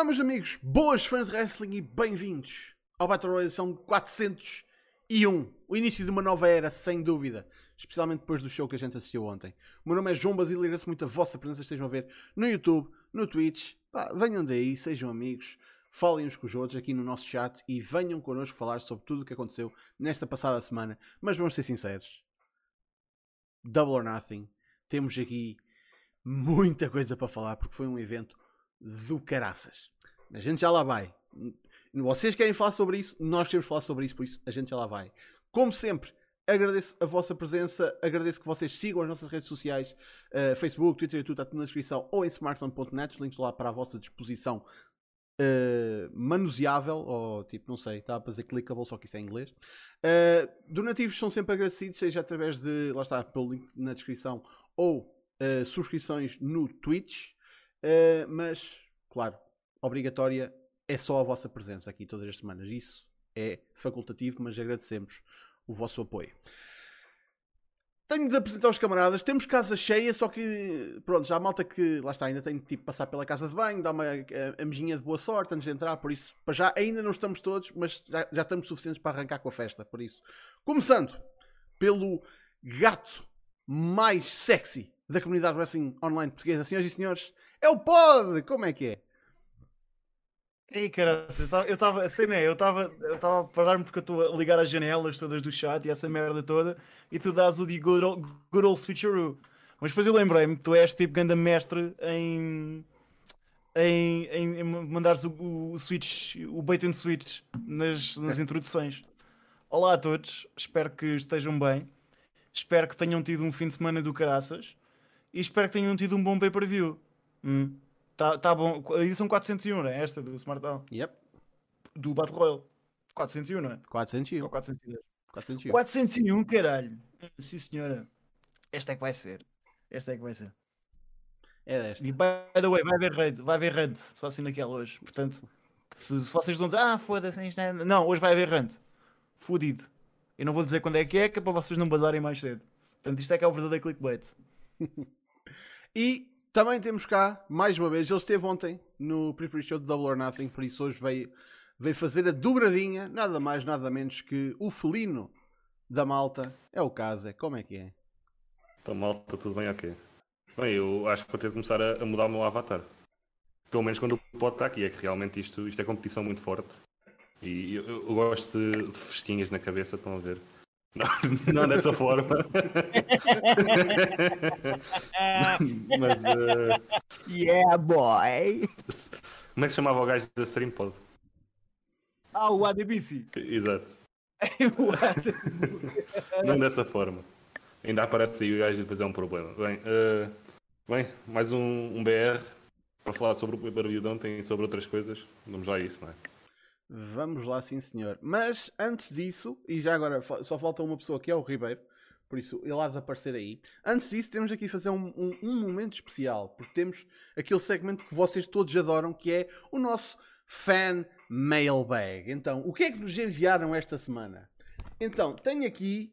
Olá, meus amigos, boas fãs de wrestling e bem-vindos ao Battle Royale são 401. O início de uma nova era, sem dúvida. Especialmente depois do show que a gente assistiu ontem. O meu nome é João Basílio e agradeço muito a vossa presença. Estejam a ver no YouTube, no Twitch. Pá, venham daí, sejam amigos. Falem uns com os outros aqui no nosso chat e venham connosco falar sobre tudo o que aconteceu nesta passada semana. Mas vamos ser sinceros. Double or Nothing. Temos aqui muita coisa para falar porque foi um evento do caraças. A gente já lá vai. Vocês querem falar sobre isso? Nós queremos falar sobre isso, por isso a gente já lá vai. Como sempre, agradeço a vossa presença, agradeço que vocês sigam as nossas redes sociais, uh, Facebook, Twitter e tudo, está tudo na descrição, ou em smartphone.net, os links lá para a vossa disposição uh, manuseável, ou tipo, não sei, está a fazer clickable, só que isso é em inglês. Uh, donativos são sempre agradecidos, seja através de, lá está, pelo link na descrição, ou subscrições no Twitch. Uh, mas, claro, obrigatória é só a vossa presença aqui todas as semanas. Isso é facultativo, mas agradecemos o vosso apoio. Tenho de apresentar os camaradas. Temos casa cheia, só que, pronto, já a malta que, lá está, ainda tem de tipo, passar pela casa de banho, dar uma amejinha de boa sorte antes de entrar, por isso, para já, ainda não estamos todos, mas já, já estamos suficientes para arrancar com a festa, por isso. Começando pelo gato mais sexy da comunidade wrestling online portuguesa, senhoras e senhores, é o pod! Como é que é? Ei, cara, eu estava, assim, né? Eu estava eu estava a parar-me porque eu estou a ligar as janelas todas do chat e essa merda toda e tu dás o de good old, good old switcheroo. Mas depois eu lembrei-me que tu és tipo grande mestre em, em, em, em mandares o, o, switch, o bait and switch nas, nas introduções. Olá a todos, espero que estejam bem. Espero que tenham tido um fim de semana do caraças e espero que tenham tido um bom pay-per-view. Hum. Tá, tá bom. Edição 401, é esta do Smartdown. Yep. Do Battle Royale. 401, não é? 401. Ou 410. 401. 401, caralho. Sim, senhora. Esta é que vai ser. Esta é que vai ser. É desta. E by the way, vai haver raid. Vai haver raid. Só assim naquela hoje. Portanto, se, se vocês a dizer, ah, foda-se, é... Não, hoje vai haver raid. Fudido. Eu não vou dizer quando é que é, que é para vocês não bazarem mais cedo. Portanto, isto é que é o verdadeiro clickbait. e também temos cá, mais uma vez, ele esteve ontem no pre show de Double or Nothing, por isso hoje veio, veio fazer a dobradinha, nada mais, nada menos que o felino da malta. É o caso, é como é que é? Então, malta, tudo bem? Ok. Bem, eu acho que vou ter de começar a, a mudar o meu avatar. Pelo menos quando o pode estar aqui, é que realmente isto, isto é competição muito forte. E eu, eu gosto de, de festinhas na cabeça, estão a ver? Não, não dessa forma. Mas. Uh... Yeah, boy! Como é que se chamava o gajo da stream pod? Ah, o ADBC. Exato. não dessa forma. Ainda aparece aí o gajo e depois é um problema. Bem, uh... bem mais um, um BR para falar sobre o pay-per-view de ontem e sobre outras coisas. Vamos lá a isso, não é? Vamos lá, sim senhor. Mas antes disso, e já agora só falta uma pessoa que é o Ribeiro, por isso ele há de aparecer aí. Antes disso, temos aqui fazer um, um, um, momento especial, porque temos aquele segmento que vocês todos adoram, que é o nosso Fan Mailbag. Então, o que é que nos enviaram esta semana? Então, tenho aqui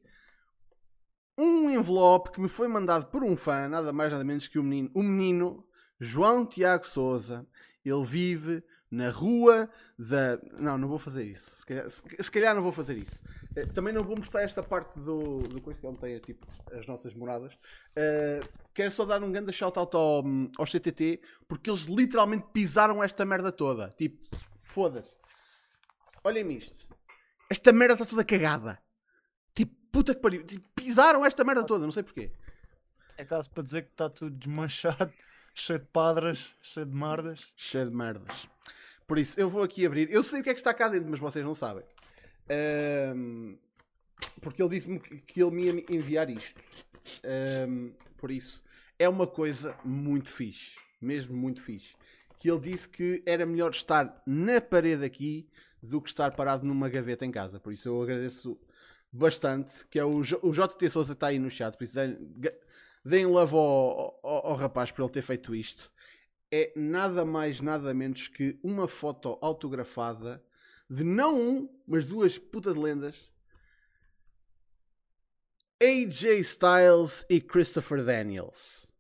um envelope que me foi mandado por um fã, nada mais nada menos que o menino, o menino João Tiago Souza. Ele vive na rua da. Não, não vou fazer isso. Se calhar, se, se calhar não vou fazer isso. Uh, também não vou mostrar esta parte do, do coisa que ontem é tipo as nossas moradas. Uh, quero só dar um grande shout-out ao, ao CTT porque eles literalmente pisaram esta merda toda. Tipo, foda-se. Olhem-me isto. Esta merda está toda cagada. Tipo, puta que pariu. Tipo, pisaram esta merda toda, não sei porquê. É caso para dizer que está tudo desmanchado, cheio de padras, cheio de merdas. Cheio de merdas. Por isso, eu vou aqui abrir. Eu sei o que é que está cá dentro, mas vocês não sabem. Um, porque ele disse-me que ele me ia enviar isto. Um, por isso, é uma coisa muito fixe. Mesmo muito fixe. Que ele disse que era melhor estar na parede aqui do que estar parado numa gaveta em casa. Por isso, eu agradeço bastante. Que é o, J o JT Souza está aí no chat. Por isso, deem love ao, ao, ao rapaz por ele ter feito isto é nada mais, nada menos que uma foto autografada de não um, mas duas putas de lendas. AJ Styles e Christopher Daniels.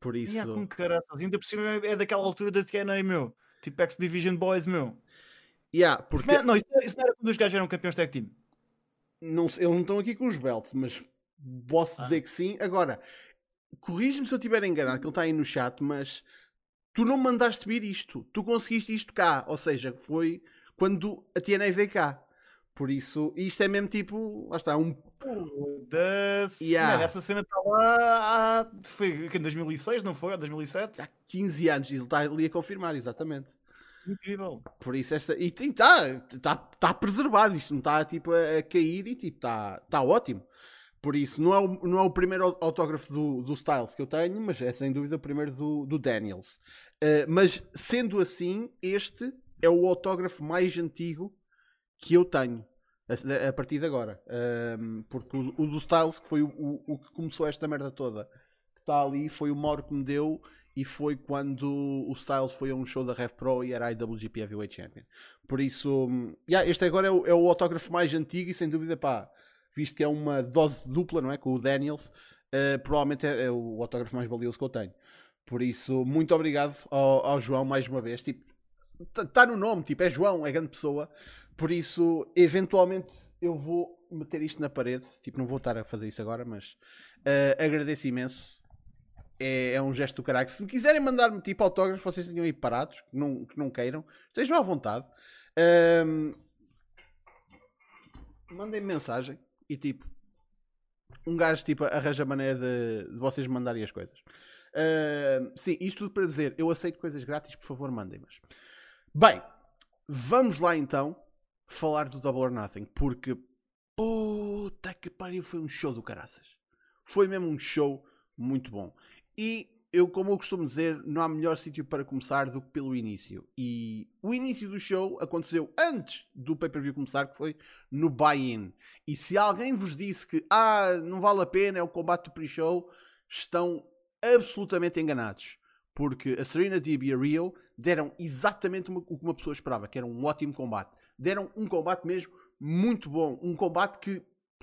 Por isso. E com caraças. Ainda por cima é daquela altura da TNA, meu. Tipo X Division Boys, meu. Yeah, Isso porque não, é- não, isso, não- isso não era quando os gajos eram campeões tag team. não, eles não estão aqui com os belts, mas posso Ah. dizer que sim. Agora, corrige-me se eu estiver enganado, que ele está aí no chat, mas tu não mandaste vir isto. Tu conseguiste isto cá. Ou seja, foi quando a TNA veio cá. Por isso, isto é mesmo tipo, lá está, um Das... Yeah. Man, essa cena está lá há... Foi em 2006, não foi? Ou 2007? há 15 anos, e ele está ali a confirmar, exatamente. Incrível. Por isso esta. E está tá, tá preservado, isto não está tipo a, a cair e tipo, está tá ótimo. Por isso, não é o, não é o primeiro au- autógrafo do, do Styles que eu tenho, mas é sem dúvida o primeiro do, do Daniels. Uh, mas sendo assim, este é o autógrafo mais antigo que eu tenho a, a partir de agora. Um, porque o, o do Styles, que foi o, o, o que começou esta merda toda, que está ali, foi o Mauro que me deu e foi quando o Styles foi a um show da Rev Pro e era a IWGP Heavyweight Champion. Por isso, hum, yeah, este agora é o, é o autógrafo mais antigo e sem dúvida, pá, visto que é uma dose dupla, não é? Com o Daniels, uh, provavelmente é, é o autógrafo mais valioso que eu tenho. Por isso, muito obrigado ao, ao João mais uma vez. Tipo, está no nome, tipo, é João, é grande pessoa. Por isso, eventualmente, eu vou meter isto na parede. Tipo, não vou estar a fazer isso agora, mas uh, agradeço imenso. É, é um gesto do caralho. Se me quiserem mandar-me tipo autógrafos, vocês tenham aí parados, que não, que não queiram, estejam à vontade. Ahm, mandem mensagem e tipo, um gajo tipo arranja maneira de, de vocês mandarem as coisas. Ahm, sim, isto tudo para dizer, eu aceito coisas grátis, por favor, mandem-mas. Bem, vamos lá então falar do Double or Nothing, porque puta que pariu, foi um show do caraças. Foi mesmo um show muito bom. E eu, como eu costumo dizer, não há melhor sítio para começar do que pelo início. E o início do show aconteceu antes do pay-per-view começar, que foi no buy-in. E se alguém vos disse que ah, não vale a pena, é o combate do pre-show, estão absolutamente enganados. Porque a Serena Deeb e a Rio deram exatamente o que uma pessoa esperava, que era um ótimo combate. Deram um combate mesmo muito bom. Um combate que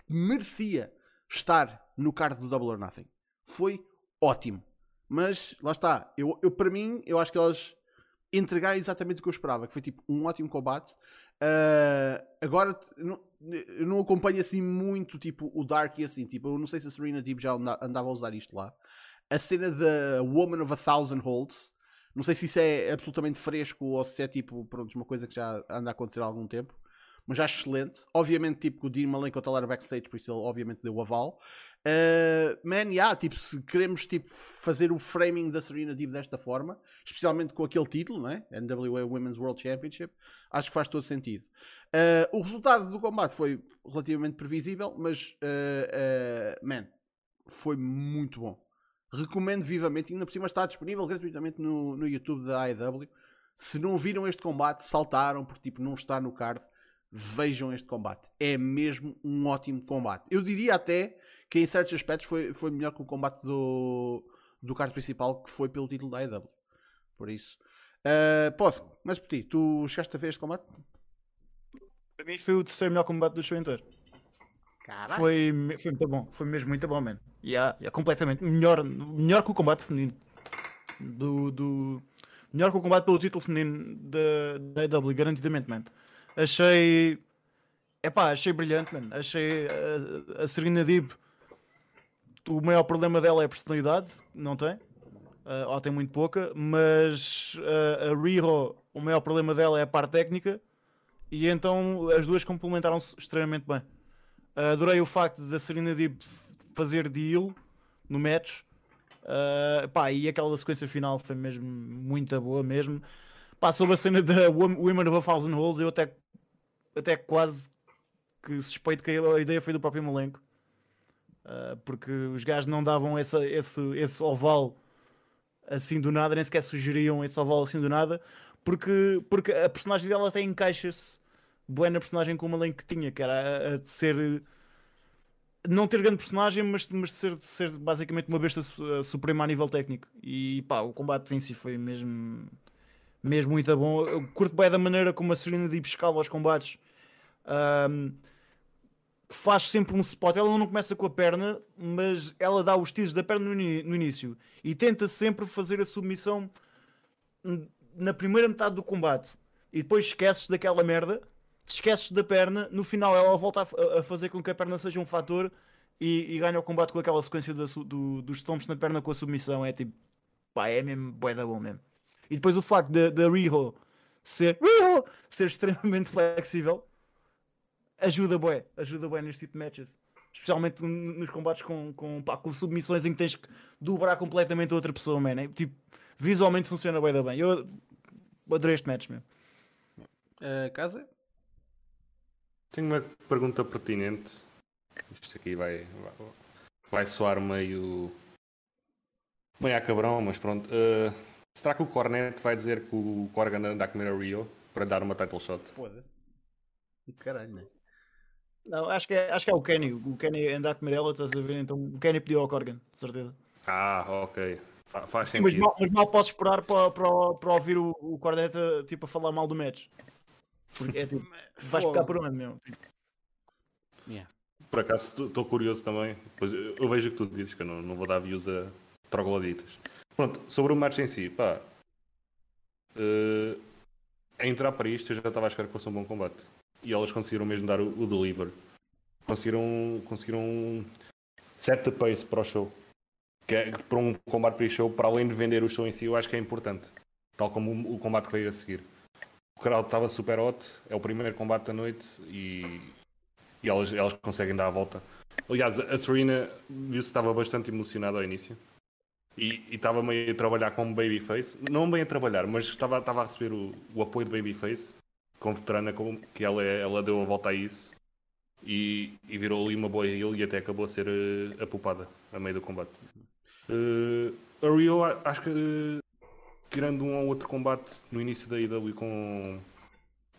merecia estar no card do Double or Nothing. Foi ótimo. Mas, lá está. Eu, eu, para mim, eu acho que elas entregaram exatamente o que eu esperava. Que foi tipo um ótimo combate. Ah, agora, não- eu não acompanho assim muito tipo o Dark e assim. Tipo, eu não sei se a Serena Deeb já anda- andava a usar isto lá. A cena da Woman of a Thousand Holds. Não sei se isso é absolutamente fresco ou se é tipo, pronto, uma coisa que já anda a acontecer há algum tempo. Mas acho excelente. Obviamente, tipo, o Dean Malenko está lá backstage, por isso ele obviamente deu o aval. Uh, man, yeah, tipo, se queremos tipo, fazer o framing da Serena Deeb desta forma, especialmente com aquele título, né? NWA Women's World Championship, acho que faz todo sentido. Uh, o resultado do combate foi relativamente previsível, mas, uh, uh, man, foi muito bom. Recomendo vivamente, ainda por cima está disponível gratuitamente no, no YouTube da AEW. Se não viram este combate, saltaram, porque tipo, não está no card vejam este combate. É mesmo um ótimo combate. Eu diria até que em certos aspectos foi, foi melhor que o combate do, do card principal, que foi pelo título da AEW. Por isso. Uh, posso, mas por ti, tu chegaste a ver este combate? Para mim foi o terceiro melhor combate do show inteiro. Foi, foi muito bom, foi mesmo muito bom, man. Yeah, yeah, completamente. Melhor, melhor que o combate feminino. Do, do, melhor que o combate pelo título feminino da, AEW, garantidamente, man. Achei. Epá, achei brilhante, man. Achei a, a Serena Deeb. O maior problema dela é a personalidade, não tem. Ah, ou tem muito pouca, mas ah, a Riho, o maior problema dela é a parte técnica. E então as duas complementaram-se extremamente bem. Uh, adorei o facto da Serena Deeb fazer deal no match. Uh, pá, e aquela sequência final foi mesmo muito boa mesmo. Pá, sobre a cena da Wom- Women of a Thousand Holes, eu até, até quase que suspeito que a ideia foi do próprio Malenco. Uh, porque os gajos não davam essa, esse, esse oval assim do nada, nem sequer sugeriam esse oval assim do nada, porque, porque a personagem dela até encaixa-se bué na personagem que o Malenco tinha, que era a, a de ser não ter grande personagem, mas, mas de ser, de ser basicamente uma besta uh, suprema a nível técnico. E pá, o combate em si foi mesmo, mesmo muito bom. Eu curto bem da maneira como a Serena Deeb escala aos combates. Ahm, faz sempre um spot. Ela não começa com a perna, mas ela dá os tiros da perna no, no início e tenta sempre fazer a submissão na primeira metade do combate e depois esqueces daquela merda, esqueces da perna, no final ela volta a, a fazer com que a perna seja um fator e, e ganha o combate com aquela sequência da do- dos stomps na perna com a submissão. É tipo, pá, é mesmo bué da bom mesmo. E depois o facto da da Riho ser, Riho ser extremamente flexível ajuda bué, ajuda bué neste tipo de matches. Especialmente nos combates com, com, pá, com submissões em que tens que dobrar completamente a outra pessoa, man. É, tipo, visualmente funciona bué da bem. Eu adorei este match mesmo. Uh, casa? Tenho uma pergunta pertinente. Isto aqui vai, vai, vai soar meio. meio a cabrão, mas pronto. Uh, será que o Cornet vai dizer que o Corgan anda a comer a Rio para dar uma title shot? Foda-se. Caralho, né? Não, acho que, é, acho que é o Kenny. O Kenny anda a comer ela, estás a ver? Então o Kenny pediu ao Corgan, de certeza. Ah, ok. Fa- faz Mas sentido. mal, mas mal posso esperar para, para, para ouvir o, o Corneta tipo, a falar mal do match. Porque é tipo, vais ficar por onde mesmo? Yeah. Por acaso estou curioso também. Pois eu, eu vejo o que tu dizes, que eu não, não vou dar views a trogloditas. Pronto, sobre o match em si, pá. eh, a entrar para isto eu já estava a esperar que fosse um bom combate. E elas conseguiram mesmo dar o, o deliver. Conseguiram, conseguiram the pace para o show. Que é, para um combate pre-show, para além de vender o show em si, eu acho que é importante. Tal como o, o combate que veio a seguir. O crowd estava super hot, é o primeiro combate da noite e, e elas, elas conseguem dar a volta. Aliás, a Serena viu-se estava bastante emocionada ao início e e estava meio a trabalhar como babyface. Não bem a trabalhar, mas estava, estava a receber o, o apoio de babyface, com veterana, com, que ela, é- ela deu a volta a isso e, e virou ali uma boa heel e até acabou a ser eh, a poupada a meio do combate. Eh, a Rio, acho que eh, tirando um ou outro combate no início da IW com,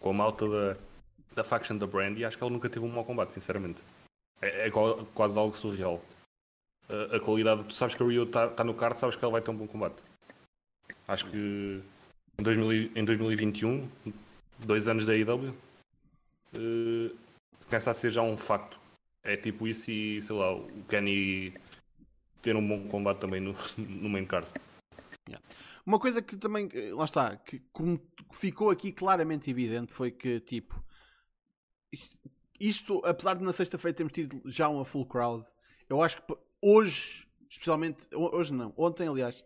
com a malta da, da faction da Brandy, acho que ele nunca teve um mau combate, sinceramente. É, é quase algo surreal. A, a qualidade, tu sabes que a Rio está tá no card, sabes que ela vai ter um bom combate. Acho que em, 2000 e- em 2021, dois anos da IW, eh, começa a ser já um facto. É tipo isso e sei lá, o Kenny ter um bom combate também no, no main card. Uma coisa que também, eh, lá está, que ficou aqui claramente evidente foi que, tipo, isto, isto, apesar de na sexta-feira termos tido já uma full crowd, eu acho que hoje, especialmente, ho- hoje não, ontem aliás,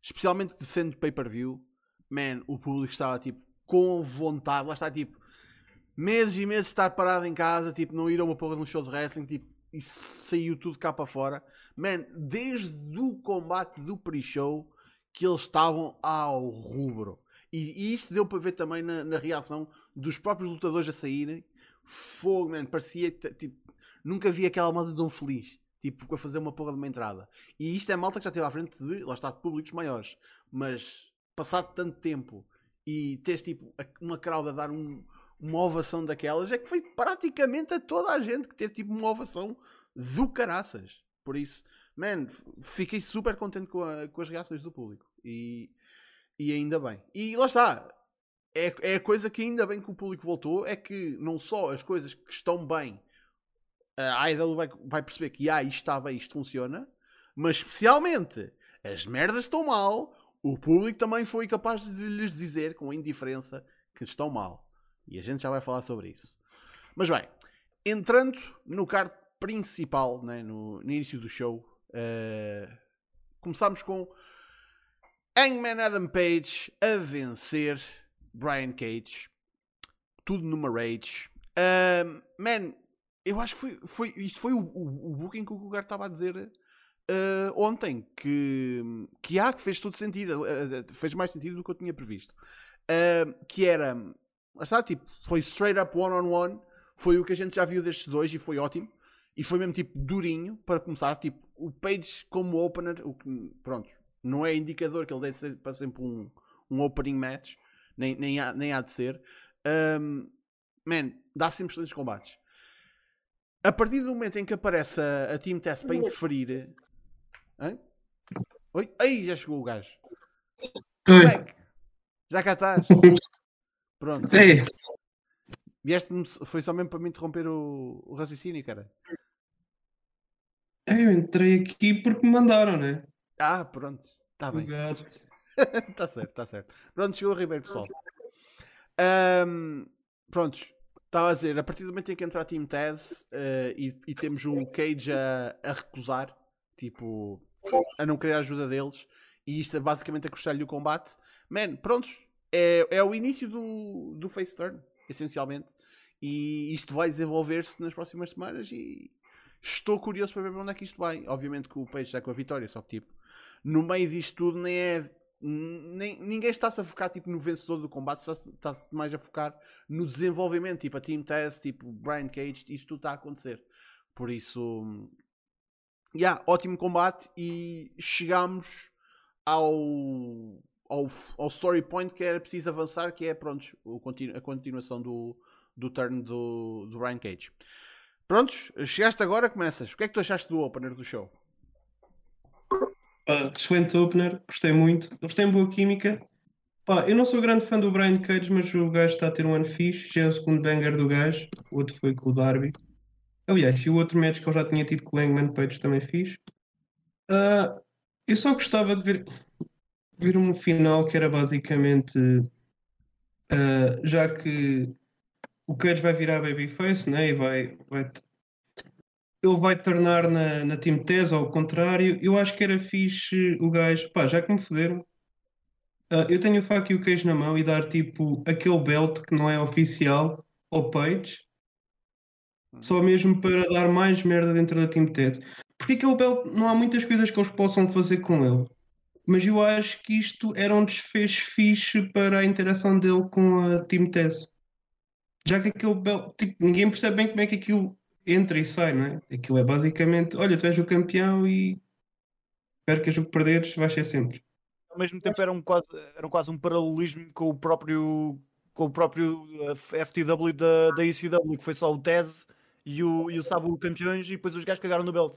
especialmente sendo pay-per-view, man, o público estava, tipo, com vontade, lá está, tipo, meses e meses estar parado em casa, tipo, não ir a uma porra de um show de wrestling, tipo, e saiu tudo cá para fora. Man, desde o combate do pre-show que eles estavam ao rubro. E, e isto deu para ver também na, na reação dos próprios lutadores a saírem. Fogo, man, parecia tipo, nunca vi aquela malta tão feliz. Tipo, a fazer uma porra de uma entrada. E isto é malta que já esteve à frente de, lá está, de públicos maiores. Mas, passado tanto tempo e teres tipo uma crowd a dar um- uma ovação daquelas, é que foi praticamente a toda a gente que teve tipo uma ovação do caraças. Por isso, man, fiquei super contente com, a- com as reações do público. E, e ainda bem. E lá está. É, é a coisa que ainda bem que o público voltou. É que não só as coisas que estão bem, a IDL vai, vai perceber que ah, isto está bem, isto funciona. Mas especialmente as merdas estão mal. O público também foi capaz de lhes dizer com indiferença que estão mal. E a gente já vai falar sobre isso. Mas bem, entrando no card principal, né, no, no início do show, eh, começámos com Hangman Adam Page a vencer Brian Cage. Tudo numa rage. Ahm, man, eu acho que foi, foi, isto foi o, o, o booking que o Gugar estava a dizer ah, ontem. Que, que há, que fez todo sentido. ah, fez mais sentido do que eu tinha previsto. Ahm, que era, está, tipo, foi straight up one on one. Foi o que a gente já viu destes dois e foi ótimo. E foi mesmo tipo durinho para começar. Tipo, o Page como opener, o que, pronto, não é indicador que ele deve ser para sempre um, um opening match, nem, nem, há, nem há de ser. Um, man, dá sempre excelentes combates. A partir do momento em que aparece a, a Team Test para interferir. Hã? Oi? Aí já chegou o gajo. Moleque, já cá estás. Pronto. Ei, Vieste foi só mesmo para me interromper o, o raciocínio, cara. eu entrei aqui porque me mandaram, né? Ah, pronto. Está bem. Está certo, está certo. Pronto, chegou o Ribeiro, pessoal. Ahm, prontos, estava a dizer, a partir do momento em que entra a Team Taz eh, e, e temos o Cage a, a recusar, tipo, a não querer a ajuda deles, e isto é basicamente a custar-lhe o combate, man, prontos, é, é o início do, do face turn, essencialmente. E isto vai desenvolver-se nas próximas semanas e estou curioso para ver para onde é que isto vai. Obviamente que o Page está com a vitória, só que tipo, no meio disto tudo nem é. Nem, ninguém está-se a focar tipo, no vencedor do combate, está-se está-se mais a focar no desenvolvimento, tipo a Team Test, tipo Brian Cage, isto tudo está a acontecer. Por isso, yeah, ótimo combate e chegamos ao, ao, ao story point que era preciso avançar, que é pronto, o continu- a continuação do, do turn do, do Brian Cage. Prontos, chegaste agora, começas. O que é que tu achaste do opener do show? Pá, excelente opener, gostei muito. Eles têm boa química. Pá, eu não sou grande fã do Brian Cage, mas o gajo está a ter um ano fixe. Já é o segundo banger do gajo. O outro foi com o Darby. Aliás, e o outro match que eu já tinha tido com o Hangman Page também fiz. Ah, eu só gostava de ver, ver um final que era basicamente ah, já que o Cage vai virar babyface, né? E vai, vai ele vai tornar na, na Team Tez, ao contrário, eu acho que era fixe o gajo, pá, já que me foderam, ah, eu tenho o faca e o queijo na mão e dar tipo aquele belt que não é oficial ao Page, só mesmo para dar mais merda dentro da Team Tez. Porque aquele belt não há muitas coisas que eles possam fazer com ele. Mas eu acho que isto era um desfecho fixe para a interação dele com a Team Tez. Já que aquele belt, tipo, ninguém percebe bem como é que aquilo entra e sai, não é? Aquilo é basicamente, olha, tu és o campeão e percas o que perderes, vais ser sempre. Ao mesmo tempo era um quase, era um quase um paralelismo com o próprio com o próprio uh, FTW da, da ECW, que foi só o Tez e o, e o Sabu campeões e depois os gajos cagaram no belt.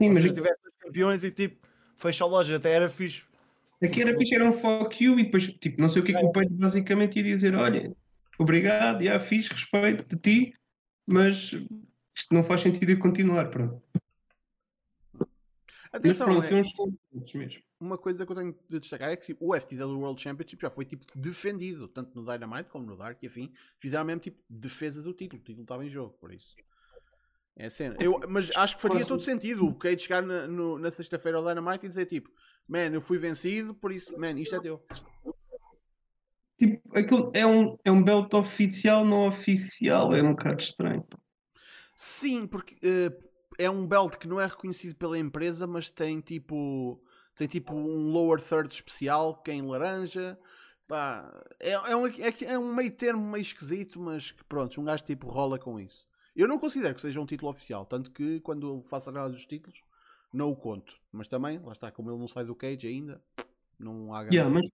Sim, Ou mas seja, tivesse os campeões e tipo, fecha a loja, até era fixe. aqui era fixe, era um fuck you e depois, tipo, não sei o que é que o Pedro basicamente ia dizer, olha, obrigado, já fiz, respeito de ti, mas isto não faz sentido eu continuar, pronto. Mas Atenção, pronto, é- pontos mesmo. uma coisa que eu tenho de destacar é que tipo, o FTW World Championship já foi tipo defendido, tanto no Dynamite como no Dark e afim, fizeram mesmo tipo defesa do título, o título estava em jogo, por isso. É a cena. Eu, mas acho que faria todo sentido o Cage chegar na, no- na sexta-feira ao Dynamite e dizer tipo, man, eu fui vencido, por isso, man, isto é teu. Tipo, aquilo é um, é um belt oficial, não oficial, é um bocado estranho. Sim, porque eh, é um belt que não é reconhecido pela empresa, mas tem tipo tem tipo um lower third especial que é em laranja. Pá, é, é, um, é, é um meio termo meio esquisito, mas que pronto, um gajo tipo rola com isso. Eu não considero que seja um título oficial, tanto que quando faço análise dos títulos não o conto. Mas também, lá está, como ele não sai do cage ainda, não há Yeah, mas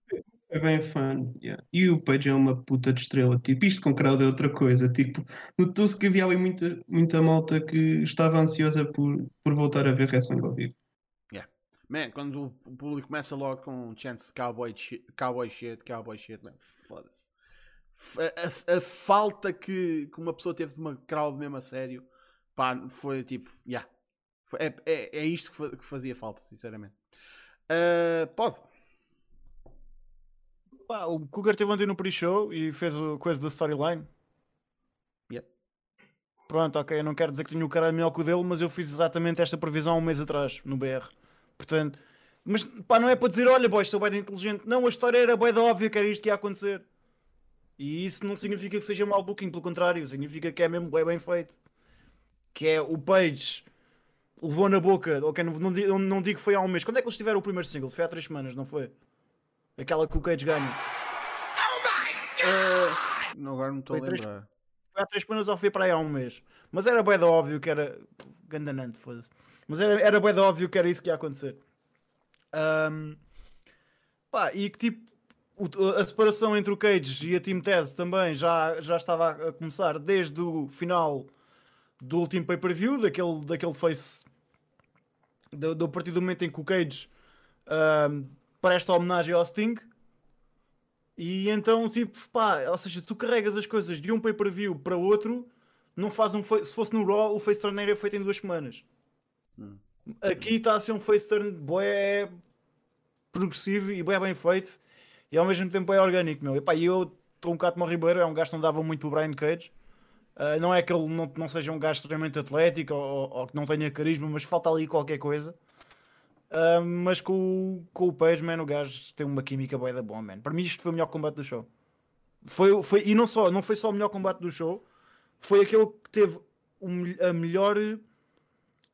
é bem fã. yeah. E o Page é uma puta de estrela. Tipo, isto com crowd é outra coisa. Tipo, notou-se que havia ali muita, muita malta que estava ansiosa por, por voltar a ver wrestling ao vivo. Man, quando o público começa logo com um chance de cowboy cowboy shit, cowboy shit, man, foda-se. A, a- a falta que, que uma pessoa teve de uma crowd mesmo a sério, pá, foi tipo, yeah. É, é, é isto que, fa- que fazia falta, sinceramente. Ah, pode. Pá, o Cougar teve ontem no pre-show e fez o coisa da storyline. Yep. Pronto, ok, eu não quero dizer que tenho o caralho melhor que o dele, mas eu fiz exatamente esta previsão há um mês atrás, no BR. Portanto, mas pá, não é para dizer, olha, boy, sou bem inteligente. Não, a história era bem óbvia que era isto que ia acontecer. E isso não significa que seja mau booking, pelo contrário, significa que é mesmo bem, bem feito. Que é o Page levou na boca, ok, não, não, não digo que foi há um mês. Quando é que eles tiveram o primeiro single? Foi há três semanas, não foi? Aquela que o Cage ganha. Ah, não, agora não estou a três- lembrar. Foi há três semanas ou foi para aí há um mês. Mas era bem óbvio que era. Gandanante, foda-se. Mas era, era bem óbvio que era isso que ia acontecer. Ahm, pá, e que tipo. o- a separação entre o Cage e a Team Taz também já, já estava a começar desde o final do último pay-per-view, daquele, daquele face. Do, do a partir do momento em que o Cage ahm, presta homenagem ao Sting. E então, tipo, pá, ou seja, tu carregas as coisas de um pay-per-view para outro, não faz um se fosse no Raw, o face turn era feito em duas semanas. Hum. Aqui está a ser um face turn bué progressivo e bem, bem feito e ao mesmo tempo é orgânico, meu. E eu estou um bocado como Ribeiro, é um gajo que não dava muito para o Brian Cage. Uh, não é que ele não, não seja um gajo extremamente atlético ou, ou que não tenha carisma, mas falta ali qualquer coisa. Mas com, com o Page, man, o gajo tem uma química boa da bom, man. Para mim isto foi o melhor combate do show. Foi, foi, e não, só, não foi só o melhor combate do show, foi aquele que teve a melhor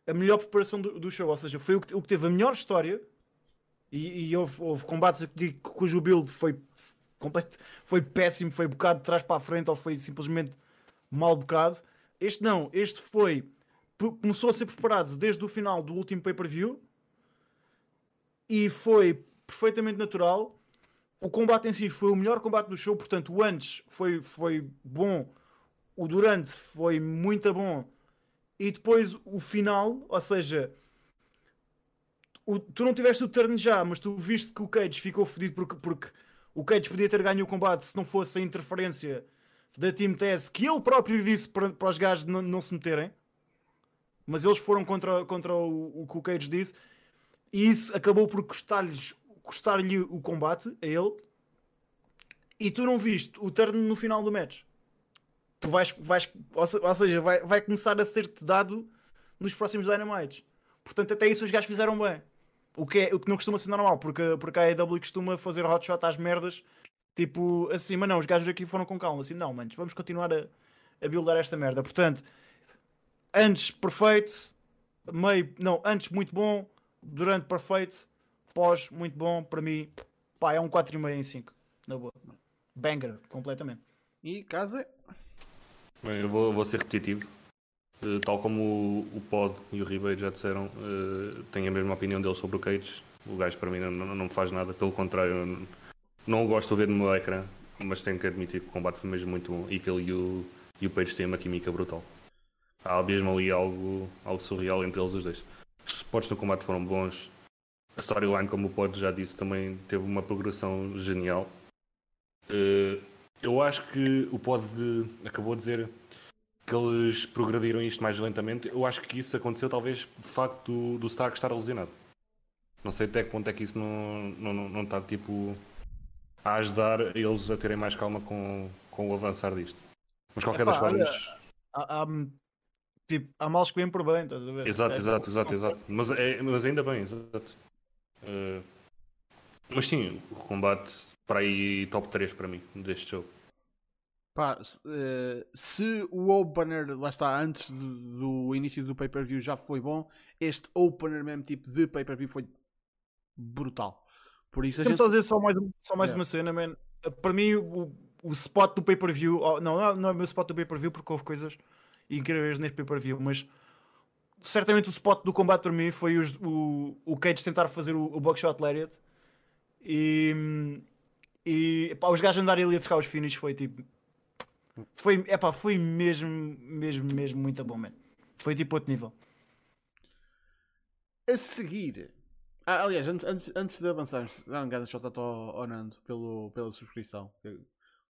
a melhor preparação do, do show, ou seja, foi o que, o que teve a melhor história e, e houve, houve combates aqui cujo build foi completo, foi péssimo, foi bocado de trás para a frente ou foi simplesmente mal bocado. Este não, este foi começou a ser preparado desde o final do último pay-per-view e foi perfeitamente natural. O combate em si foi o melhor combate do show, portanto, o antes foi, foi bom, o durante foi muito bom, e depois o final, ou seja, o- tu não tiveste o turn já, mas tu viste que o Cage ficou fodido porque, porque o Cage podia ter ganho o combate se não fosse a interferência da Team Tess, que ele próprio disse para, para os gajos não, não se meterem, mas eles foram contra, contra o, o que o Cage disse, e isso acabou por custar-lhes custar-lhe o combate a ele, e tu não viste o turn no final do match. Tu vais, vais ou se- ou seja, vai, vai começar a ser-te dado nos próximos Dynamites. Portanto, até isso os gajos fizeram bem. O que, é, o que não costuma ser normal, porque, porque a AEW costuma fazer hotshot às merdas, tipo assim, mas não, os gajos aqui foram com calma, assim, não, manos, vamos continuar a, a buildar esta merda. Portanto, antes perfeito, meio, não, antes muito bom, durante perfeito, pós muito bom, para mim, pá, é um 4,5 em 5, na boa. Banger, completamente. E casa. Bem, eu vou, vou ser repetitivo. Eh, tal como o, o Pod e o Ribeiro já disseram, eh, tenho a mesma opinião deles sobre o Cage. O gajo para mim não, não, não me faz nada, pelo contrário, não, não o gosto de ver no meu ecrã, mas tenho que admitir que o combate foi mesmo muito bom e que ele e o, e o Page têm uma química brutal. Há mesmo ali algo, algo surreal entre eles os dois. Os spots no combate foram bons. A storyline, como o Pod já disse, também teve uma progressão genial. Eh, eu acho que o Pod acabou de dizer que eles progrediram isto mais lentamente. Eu acho que isso aconteceu talvez de facto do, do Stark estar lesionado. Não sei até que ponto é que isso não, não, não, não está tipo a ajudar eles a terem mais calma com, com o avançar disto. Mas qualquer Epá, das formas. Há, há, tipo, há males que vêm por bem, estás a ver? Exato, É, exato, exato, exato. Mas, é, mas ainda bem, exato. Eh, mas sim, o combate para aí top 3 para mim deste jogo. Pá, se, eh, se o opener, lá está, antes do, do início do pay-per-view já foi bom, este opener mesmo tipo de pay-per-view foi brutal. Por isso a Deixa-me gente... só dizer só mais, só mais Yeah. uma cena, man. Para mim, o, o spot do pay-per-view, oh, não, não é- não é o meu spot do pay-per-view porque houve coisas incríveis neste pay-per-view, mas certamente o spot do combate para mim foi os- o, o Cage tentar fazer o, o Buckshot Lariat e, e pá, os gajos andarem ali a trocar os finishes foi tipo. Foi, epá, foi mesmo, mesmo, mesmo muito bom, man. Foi tipo outro nível. A seguir... Ah, aliás, antes, antes, de avançarmos, dá um grande shout out ao, ao Nando pelo, pela subscrição.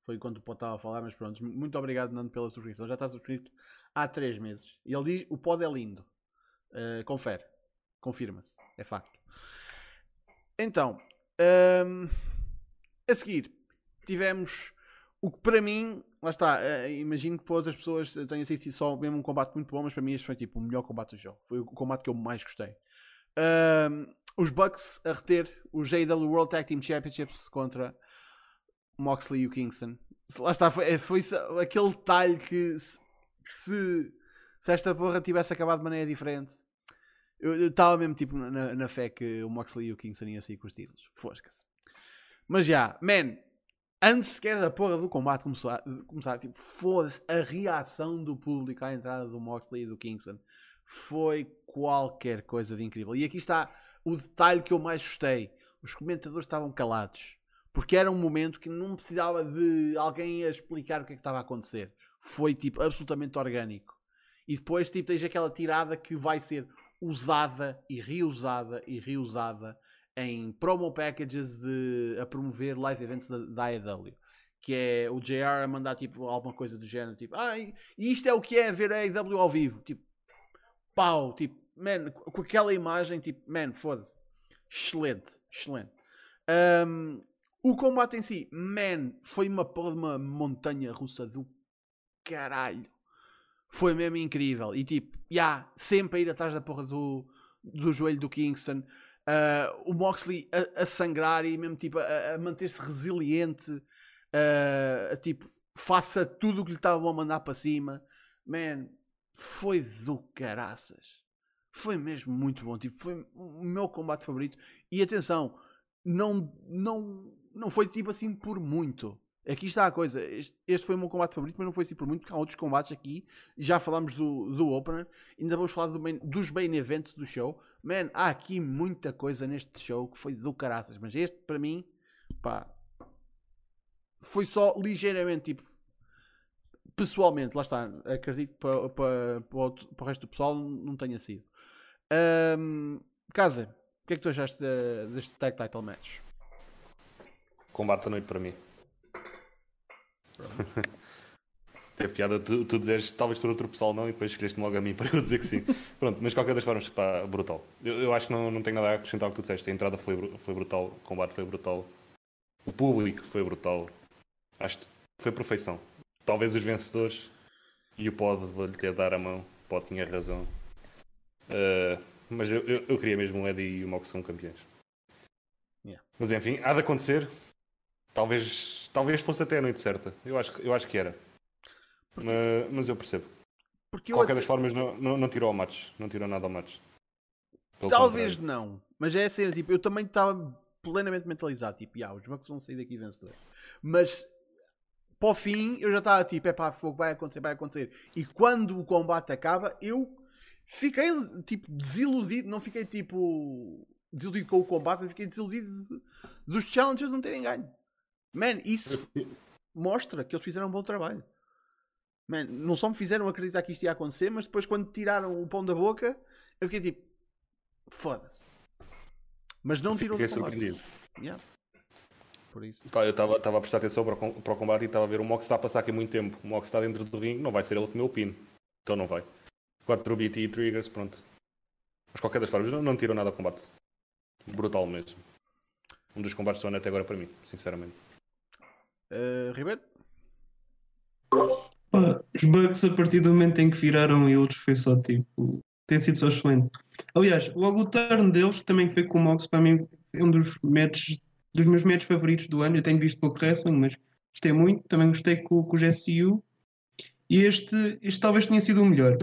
Foi enquanto o Pod estava a falar, mas pronto. Muito obrigado, Nando, pela subscrição. Já está subscrito há 3 meses. E ele diz: o pod é lindo. Uh, confere. Confirma-se. É facto. Então, hum, a seguir, tivemos o que para mim, lá está, eh, imagino que para outras pessoas tenha sido só mesmo um combate muito bom, mas para mim este foi tipo o melhor combate do jogo. Foi o combate que eu mais gostei. Hum, os Bucks a reter o JW World Tag Team Championships contra Moxley e o Kingston. Lá está, foi, foi só aquele detalhe que se, se, esta porra tivesse acabado de maneira diferente, eu estava mesmo tipo na, na fé que o Moxley e o Kingston iam sair com os títulos. Fosca-se. Mas já, man, antes sequer da porra do combate começar, começar tipo, foda-se, a reação do público à entrada do Moxley e do Kingston foi qualquer coisa de incrível. E aqui está o detalhe que eu mais gostei. Os comentadores estavam calados. Porque era um momento que não precisava de alguém a explicar o que é que estava a acontecer. Foi tipo absolutamente orgânico. E depois tipo, tens aquela tirada que vai ser usada e reusada e reusada em promo packages de, a promover live events da, da AEW. Que é o JR a mandar tipo alguma coisa do género, tipo, ah, e isto é o que é ver a AEW ao vivo. Tipo, pau, tipo, man, com aquela imagem, tipo, man, foda-se. Excelente, excelente. Ahm, o combate em si, man, foi uma uma montanha russa do caralho. Foi mesmo incrível. E tipo, já, sempre a ir atrás da porra do, do joelho do Kingston. Ah, o Moxley a, a sangrar e mesmo tipo a, a manter-se resiliente. ah, a, tipo, faça tudo o que lhe estavam a mandar para cima. Man, foi do caraças. Foi mesmo muito bom. Tipo, foi o meu combate favorito. E atenção, não, não, não foi tipo assim por muito. Aqui está a coisa. Este, este foi o meu combate favorito, mas não foi assim por muito, porque há outros combates aqui. Já falámos do, do Opener. Ainda vamos falar do main- dos main events do show. Man, há aqui muita coisa neste show que foi do caraças. Mas este, para mim, pá, foi só ligeiramente tipo. Pessoalmente, lá está. Acredito que para, para, para, o para o resto do pessoal não tenha sido. Ahm, Casa, o que é que tu achaste deste tag title match? Combate da noite para mim. Teve piada tu, tu dizeres talvez por outro pessoal não e depois escolheste logo a mim para eu dizer que sim. Pronto, mas de qualquer das formas, pá, brutal. Eu, eu acho que não, não tenho nada a acrescentar ao que tu disseste. A entrada foi, foi brutal, o combate foi brutal, o público foi brutal. Acho que foi perfeição. Talvez os vencedores e o Pod vou-lhe ter dar a mão. O Pod tinha razão. Uh, mas eu, eu, eu queria mesmo o Eddie e o Mox como campeões. Yeah. Mas enfim, há de acontecer. Talvez, talvez fosse até a noite certa. Eu acho, que- eu acho que era. Mas, mas eu percebo. Porque qualquer até- das formas, não, não, não tirou ao match. Não tirou nada ao match. Pelo Talvez contrário. não. Mas é a cena, tipo, eu também estava plenamente mentalizado. Tipo, "Ya, os Bucks vão sair daqui vencedores. Mas para o fim, eu já estava tipo, é pá, fogo, vai acontecer, vai acontecer. E quando o combate acaba, eu fiquei tipo desiludido. Não fiquei tipo desiludido com o combate, mas fiquei desiludido de- dos challengers não terem ganho. Man, isso mostra que eles fizeram um bom trabalho. Man, não só me fizeram acreditar que isto ia acontecer, mas depois quando tiraram o pão da boca, eu fiquei tipo, foda-se. Mas não tirou do combate. Yeah. Por isso. Pá, eu estava a prestar atenção para o, para o combate e estava a ver o Mox está a passar aqui muito tempo. O Mox está dentro do ringue, não vai ser ele que comeu o pino. Então não vai. 4 BT e triggers, pronto. Mas qualquer das formas, não, não tirou nada ao combate. Brutal mesmo. Um dos combates do ano até agora para mim, sinceramente. Uh, Ribeiro? Pá, os Bucks, a partir do momento em que viraram eles, foi só tipo. Tem sido só excelente. Aliás, logo o turn deles também foi com o Mox. Para mim, é um dos matches, dos meus matches favoritos do ano. Eu tenho visto pouco wrestling, mas gostei muito. Também gostei com, com o GSU. E este, este talvez tenha sido o melhor.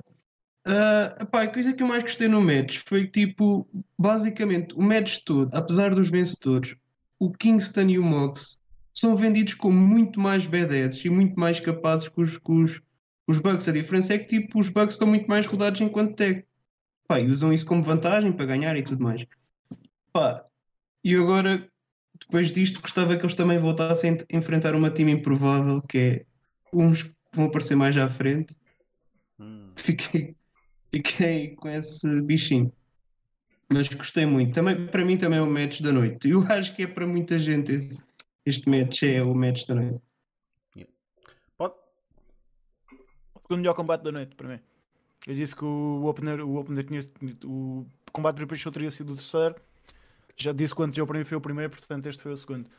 Ah, epá, a coisa que eu mais gostei no match foi tipo, basicamente, o match todo, apesar dos vencedores, o Kingston e o Mox são vendidos como muito mais badass e muito mais capazes que os, que os, os Bucks. A diferença é que tipo, os Bucks estão muito mais rodados enquanto tag. Pá, e usam isso como vantagem para ganhar e tudo mais. Pá, e agora, depois disto, gostava que eles também voltassem a enfrentar uma time improvável, que é uns que vão aparecer mais à frente. Hum. Fiquei, fiquei com esse bichinho. Mas gostei muito. Também, para mim também é o match da noite. Eu acho que é para muita gente esse- este match é o match da noite. Pode? O melhor combate da noite, para mim. Eu disse que o opener, o opener tinha, o combate para show teria sido o terceiro. Já disse que o anterior para mim foi o primeiro, portanto este foi o segundo.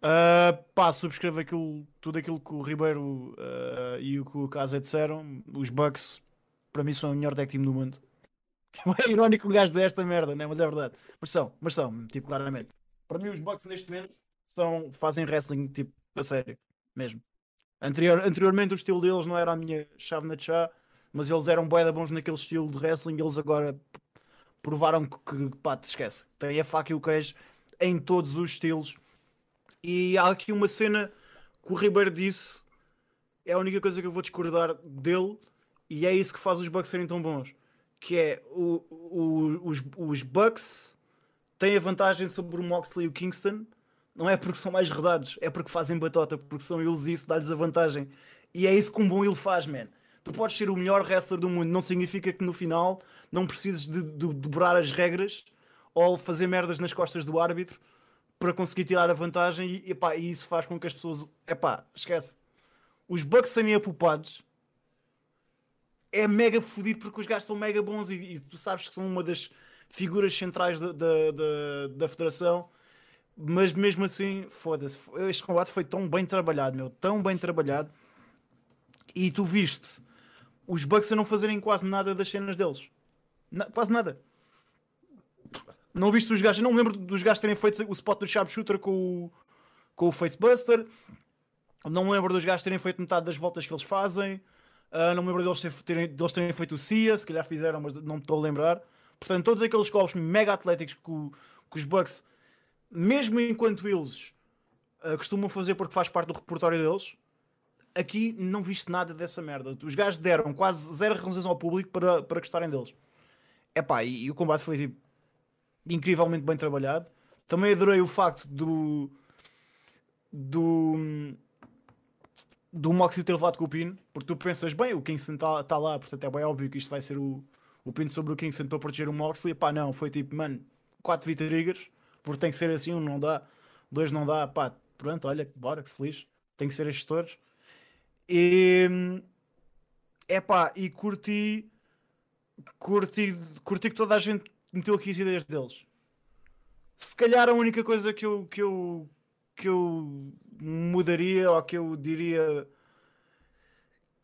Ah, pá, subscrevo aquilo, tudo aquilo que o Ribeiro ah, e o que o Casa disseram. Os Bucks, para mim, são o melhor tag team do mundo. É irónico o gajo dizer esta merda, né? mas é verdade. Mas são, mas são, tipo, claramente. Para mim, os Bucks neste momento são, fazem wrestling, tipo, a sério, mesmo. Anterior, anteriormente o estilo deles não era a minha chave na chá, mas eles eram bué da bons naquele estilo de wrestling eles agora provaram que, que pá, te esquece. Tem a faca e o queijo em todos os estilos. E há aqui uma cena que o Ribeiro disse, é a única coisa que eu vou discordar dele, e é isso que faz os Bucks serem tão bons. Que é o, o- os, os Bucks têm a vantagem sobre o Moxley e o Kingston, não é porque são mais rodados, é porque fazem batota, porque são eles e isso dá-lhes a vantagem. E é isso que um bom ele faz, man. Tu podes ser o melhor wrestler do mundo, não significa que no final não precises de, de dobrar as regras ou fazer merdas nas costas do árbitro para conseguir tirar a vantagem e, epá, e isso faz com que as pessoas. Epá, esquece. Os Bucks serem apupados é mega fodido porque os gajos são mega bons e, e tu sabes que são uma das figuras centrais da, da, da, da federação. Mas mesmo assim, foda-se. Este combate foi tão bem trabalhado, meu. Tão bem trabalhado. E tu viste os Bucks a não fazerem quase nada das cenas deles. Na- quase nada. Não viste os gajos, não me lembro dos gajos terem feito o spot do Sharpshooter com o, com o Facebuster. Não me lembro dos gajos terem feito metade das voltas que eles fazem. Ah, não me lembro deles, ter- terem, deles terem feito o CIA, se calhar fizeram, mas não me estou a lembrar. Portanto, todos aqueles golpes mega atléticos que, que os Bucks, mesmo enquanto eles ah, costumam fazer porque faz parte do repertório deles, aqui não viste nada dessa merda. Os gajos deram quase zero razões ao público para, para gostarem deles. Epá, e, e o combate foi tipo, incrivelmente bem trabalhado. Também adorei o facto do. do. do Moxie ter levado com o pin, porque tu pensas, bem, o Kingston está tá lá, portanto é bem óbvio que isto vai ser o, o pin sobre o Kingston para proteger o Moxley. Pá, não, foi tipo, mano, 4 vitrigas, porque tem que ser assim, um não dá, dois não dá, pá, pronto, olha, bora, que se tem que ser estes todos. E. É pá, e curti. Curti, curti que toda a gente meteu aqui as ideias deles. Se calhar a única coisa que eu, que eu, que eu mudaria ou que eu diria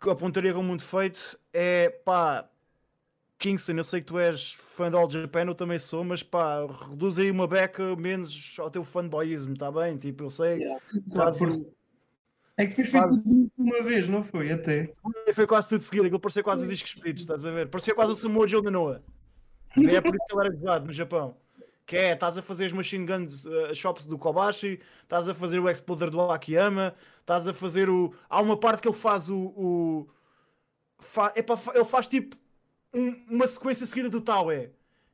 que apontaria como muito feito é pá. Kingston, eu sei que tu és fã de All Japan, eu também sou, mas pá, reduz aí uma beca menos ao teu fanboyismo, tá bem? Tipo, eu sei, faz o- É que depois Faz- uma vez, não foi? Até. foi quase tudo seguido, aquilo parecia quase o disco Spirits, estás a ver? Parecia quase o Samoa Joe da Noah. E é por isso que ele era gozado no Japão. Que é, estás a fazer as machine guns uh, shops do Kobashi, estás a fazer o exploder do Akiyama, estás a fazer o. Há uma parte que ele faz o. o... Fa... epá, fa- ele faz tipo um- uma sequência seguida do Taue.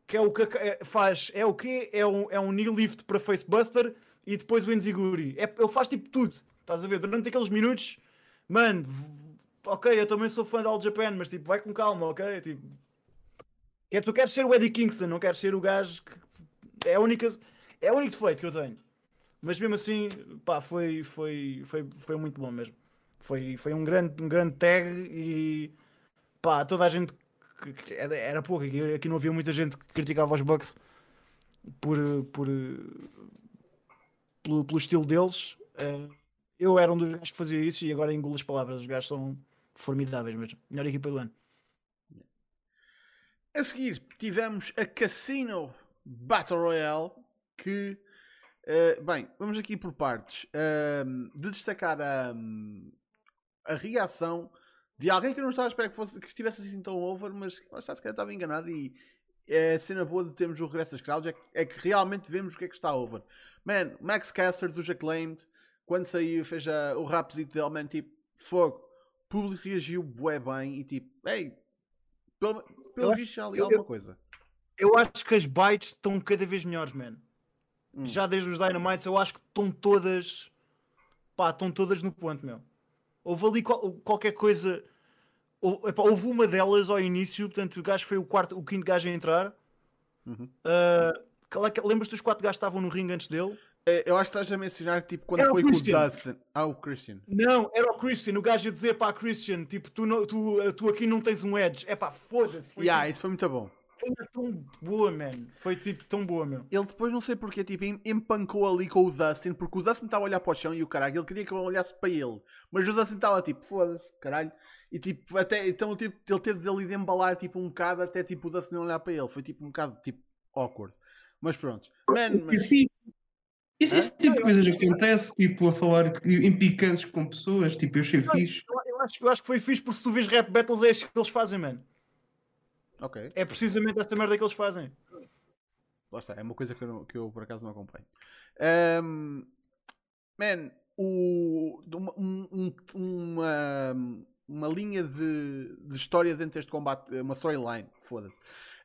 Que é o que é, faz. É o quê? É um, é um knee lift para Facebuster e depois o Enziguri. É, ele faz tipo tudo. Estás a ver? Durante aqueles minutos, mano, ok, eu também sou fã de All Japan, mas tipo, vai com calma, ok? Tipo, que é, tu queres ser o Eddie Kingston, não queres ser o gajo que é a única, é o único defeito que eu tenho. Mas mesmo assim, pá, foi, foi, foi, foi muito bom mesmo. Foi, foi um grande, um grande tag e pá, toda a gente que- era, pouco, aqui, não havia muita gente que criticava os Bucks por, por pelo, pelo estilo deles. Eh, eu era um dos gajos que fazia isso e agora engulo as palavras. Os gajos são formidáveis mesmo. Melhor equipa do ano. A seguir tivemos a Casino Battle Royale que eh, bem, vamos aqui por partes Ahm, de destacar a, a reação de alguém que eu não estava a esperar que, fosse, que estivesse assim tão over, mas lá está, se calhar estava enganado e é a cena boa de termos o regresso das crowds é que, é que realmente vemos o que é que está over. Man, Max Caster dos Acclaimed, quando saiu, fez a- o rapzito dele, man, tipo, fogo. O público reagiu bué bem e tipo, ei, pelo, pelo Eu- visto ali eu- alguma coisa. Eu acho que as bytes estão cada vez melhores, man. Hum. Já desde os Dynamites eu acho que estão todas. Pá, estão todas no ponto, meu. Houve ali qual- qualquer coisa. Houve, epá, houve uma delas ao início, portanto, o gajo foi o quarto, o quinto gajo a entrar. Uhum. É que- Lembras-te dos quatro gajos que estavam no ringue antes dele? Eh, Eu acho que estás a mencionar tipo quando Era o foi com o. Dustin. Ah, o Christian. Não, era o Christian, o gajo a dizer para a Christian, tipo, tu, não- tu, tu aqui não tens um edge. É pá, foda-se. Yeah, tipo, isso foi muito bom. Era tão boa, man. Foi tipo tão boa, meu. Ele depois não sei porque, tipo, em- empancou ali com o Dustin, porque o Dustin estava a olhar para o chão e o caralho, ele queria que eu olhasse para ele. Mas o Dustin estava tipo, foda-se, caralho. E tipo, até, então tipo, ele teve dele de embalar tipo um bocado até tipo o Dustin não olhar para ele. Foi tipo um bocado tipo awkward. Mas pronto. Man, mas... Isso, esse tipo de coisas acontece, tipo, a falar de- em picantes com pessoas, tipo, eu achei fixe. Eu, eu acho, eu acho que foi fixe porque se tu vês rap battles é isto que eles fazem, mano. Ok, É precisamente esta merda que eles fazem. lá está. É uma coisa que eu, não- que eu por acaso não acompanho. Ahm, man, o, uma, um- um- uma, uma linha de, de história dentro deste combate, uma storyline, foda-se.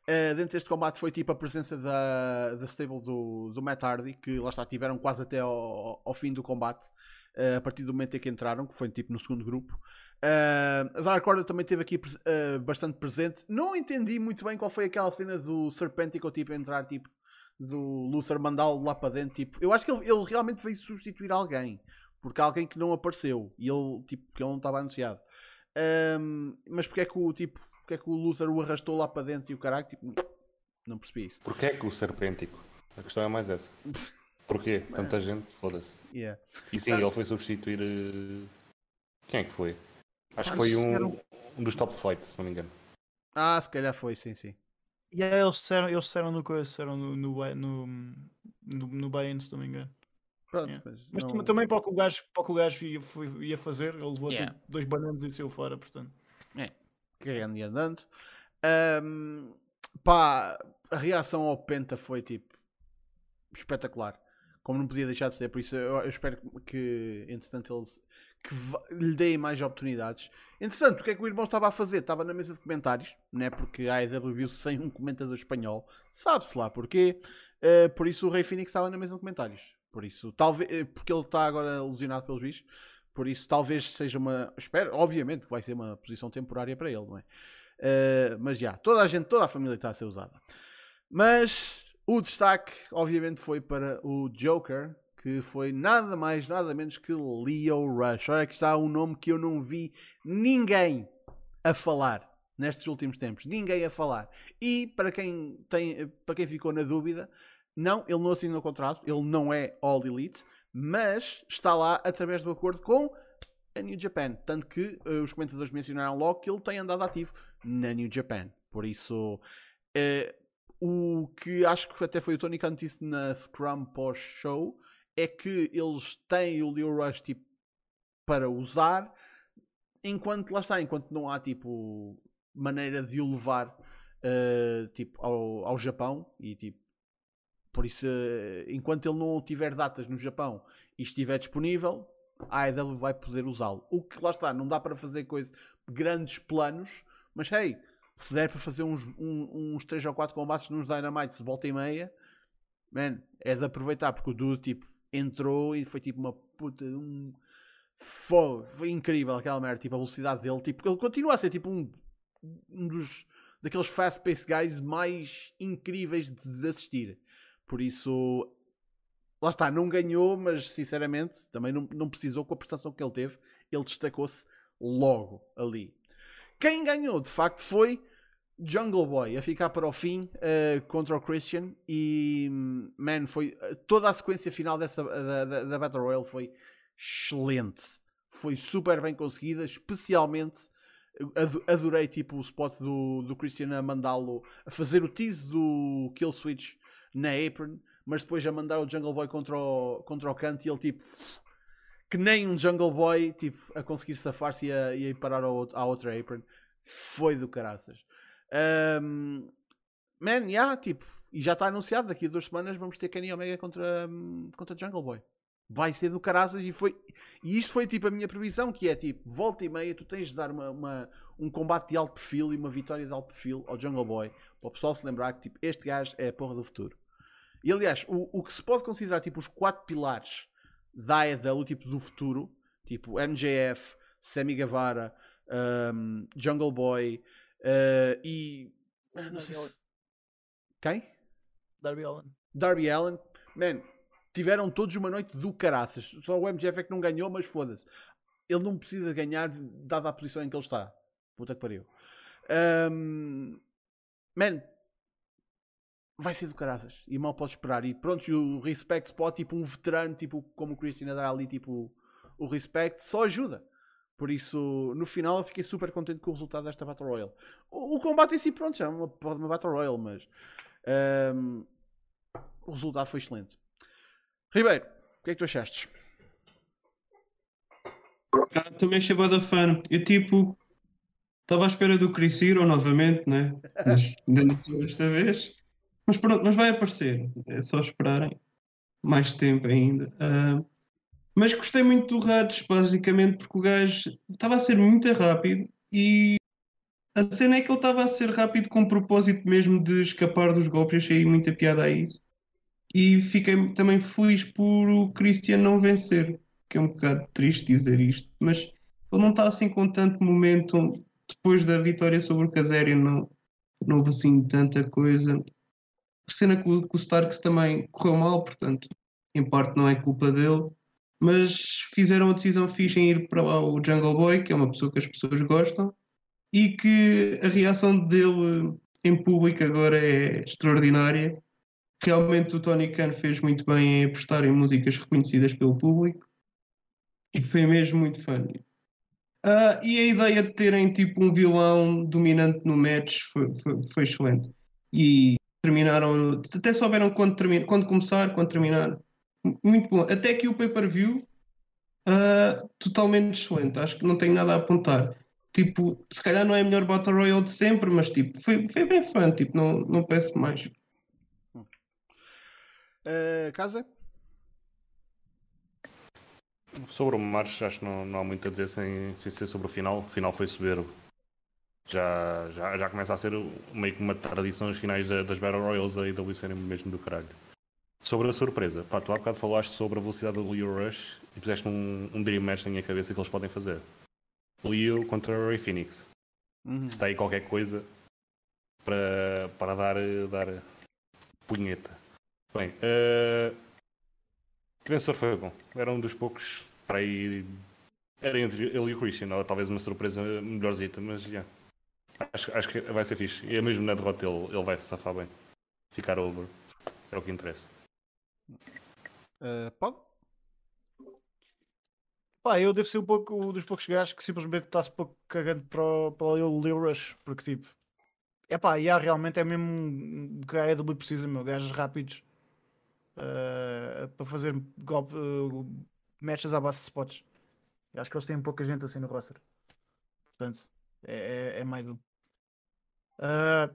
Uh, dentro deste combate foi tipo a presença da, da stable do, do Matt Hardy, que lá está, tiveram quase até ao, ao fim do combate, uh, a partir do momento em que entraram, que foi tipo no segundo grupo. Uh, a Dark Order também esteve aqui uh, bastante presente. Não entendi muito bem qual foi aquela cena do Serpentico tipo entrar tipo do Luther mandá-lo lá para dentro. Tipo, eu acho que ele, ele realmente veio substituir alguém, porque alguém que não apareceu e ele tipo que ele não estava anunciado. Um, mas porque é que o tipo, porque é que o Luther o arrastou lá para dentro e o caralho tipo, não percebi isso. Porquê é que o serpêntico? A questão é mais essa. Porquê? Tanta gente, foda-se. Yeah. E sim, Ah. ele foi substituir. eh, Quem é que foi? Acho Ah, que foi um, um dos top flight, se não me engano. Ah, se calhar foi, sim, sim. E aí eles disseram, eles disseram no coisa, disseram no, no, no, no, no Bayern, se não me engano. Pronto, Yeah. mas Mas não- tam- também para o que o gajo, para o que o gajo ia, foi- ia fazer, ele levou Yeah. tipo, dois bananas e saiu fora, portanto. cagando e andando. Ahm, pá, a reação ao Penta foi tipo espetacular. Como não podia deixar de ser, por isso eu, eu espero que, entretanto, eles que lhe deem mais oportunidades. Entretanto, o que é que o irmão estava a fazer? Estava na mesa de comentários, né? porque a AEW viu sem um comentador espanhol, sabe-se lá porquê. Uh, por isso o Rei Phoenix estava na mesa de comentários. Por isso, talvez, eh, porque ele está agora lesionado pelos bichos, por isso talvez seja uma. Espero, obviamente que vai ser uma posição temporária para ele, não é? Uh, mas já, toda a gente, toda a família está a ser usada. Mas o destaque, obviamente, foi para o Joker, que foi nada mais, nada menos que Leo Rush. Olha que está um nome que eu não vi ninguém a falar nestes últimos tempos. Ninguém a falar. E para quem, tem, para quem ficou na dúvida, não, ele não assinou o contrato, ele não é All Elite, mas está lá através do acordo com a New Japan. Tanto que eh, os comentadores mencionaram logo que ele tem andado ativo na New Japan. Por isso, eh, o que acho que até foi o Tony Khan disse na Scrum pós-show é que eles têm o Leo Rush tipo, para usar, enquanto lá está, enquanto não há tipo maneira de o levar eh, tipo, ao, ao Japão e tipo por isso, eh, enquanto ele não tiver datas no Japão e estiver disponível, a AEW vai poder usá-lo. O que lá está, não dá para fazer coisa, grandes planos, mas hey, se der para fazer uns, um- uns 3 ou 4 combates nos Dynamites de volta e meia, man, é de aproveitar, porque o Dude tipo, entrou e foi tipo uma puta. Um... Foi, foi incrível aquela merda, tipo, a velocidade dele, tipo, ele continua a ser tipo um, um dos daqueles fast-paced guys mais incríveis de, de assistir. Por isso, lá está, não ganhou, mas sinceramente também não, não precisou com a prestação que ele teve. Ele destacou-se logo ali. Quem ganhou de facto foi Jungle Boy a ficar para o fim eh, contra o Christian. E man, foi eh, toda a sequência final dessa, da, da, da Battle Royale foi excelente. Foi super bem conseguida, especialmente. ado- Adorei tipo o spot do, do Christian a mandá-lo a fazer o tease do Kill Switch na apron, mas depois a mandar o Jungle Boy contra o, contra o canto e ele tipo que nem um Jungle Boy tipo, a conseguir safar-se e a, e a ir parar à outra apron foi do caraças. Um, man, yeah, tipo, e já está anunciado daqui a duas semanas vamos ter Kenny Omega contra, hum, contra Jungle Boy. Vai ser do caraças e foi. E isto foi tipo a minha previsão, que é tipo, volta e meia, tu tens de dar uma, uma- um combate de alto perfil e uma vitória de alto perfil ao Jungle Boy, para o pessoal se lembrar que tipo, este gajo é a porra do futuro. E aliás, o, o que se pode considerar tipo os quatro pilares da AEW, tipo do futuro, tipo MJF, Sammy Guevara, um, Jungle Boy uh, e. ah, Não sei se... Quem? Darby Allen. Darby Allen, man, tiveram todos uma noite do caraças. Só o MJF é que não ganhou, mas foda-se. Ele não precisa ganhar, dada a posição em que ele está. Puta que pariu. Um, man, vai ser do caraças. E mal podes esperar. E pronto, e o Respect Spot, tipo um veterano, tipo como o Christian a dar ali, tipo o Respect, só ajuda. Por isso, no final, eu fiquei super contente com o resultado desta Battle Royale. O, o combate em si, pronto, já é uma, uma Battle Royale, mas um, o resultado foi excelente. Ribeiro, o que é que tu achaste? Ah, também achei da fã. Eu tipo estava à espera do Chris Hero novamente, né? Mas desta vez. Mas pronto, mas vai aparecer. É só esperarem mais tempo ainda. Ah, mas gostei muito do Rades, basicamente, porque o gajo estava a ser muito rápido e a cena é que ele estava a ser rápido com o propósito mesmo de escapar dos golpes. Achei muita piada a isso. E fiquei também feliz por o Christian não vencer que é um bocado triste dizer isto, mas ele não está assim com tanto momento depois da vitória sobre o Kazarian, não, não houve assim tanta coisa. A cena com o Starks também correu mal, portanto, em parte não é culpa dele, mas fizeram a decisão fixe em ir para lá o Jungle Boy, que é uma pessoa que as pessoas gostam, e que a reação dele em público agora é extraordinária. realmente o Tony Khan fez muito bem em apostar em músicas reconhecidas pelo público e foi mesmo muito fã. Ah, e a ideia de terem tipo um vilão dominante no match foi, foi, foi excelente. E terminaram, até souberam quando, termi- quando começar, quando terminar. Muito bom. Até que o pay-per-view, ah, totalmente excelente. Acho que não tenho nada a apontar. Tipo, se calhar não é a melhor Battle Royale de sempre, mas tipo, foi, foi bem fã, tipo, não, não peço mais. Uh, casa? Sobre o match, acho que não, não há muito a dizer sem, sem ser sobre o final. O final foi soberbo. Já, já, já começa a ser meio que uma tradição os finais da- das Battle Royals da IW serem mesmo do caralho. Sobre a surpresa, pá, tu há bocado falaste sobre a velocidade do Leo Rush e puseste um, um Dream Match na minha cabeça que eles podem fazer. Leo contra Ray Phoenix. Uhum. Está aí qualquer coisa para, para dar, dar punheta. Bem, eh, o vencedor foi bom. Era um dos poucos para aí. Era entre ele e o Christian, ou talvez uma surpresa melhorzita, mas já. Acho, acho que vai ser fixe. E mesmo na derrota ele, ele vai se safar bem. Ficar over. É o que interessa. Uh, pode? Pá, eu devo ser um pouco um dos poucos gajos que simplesmente está-se um pouco cagando para para o Leo Rush, porque tipo, é pá, e há realmente é mesmo um que a AEW precisa, meu, gajos rápidos eh, para fazer golpe, eh, matches à base de spots. Eu acho que eles têm pouca gente assim no roster, portanto, é, é, é mais um. É-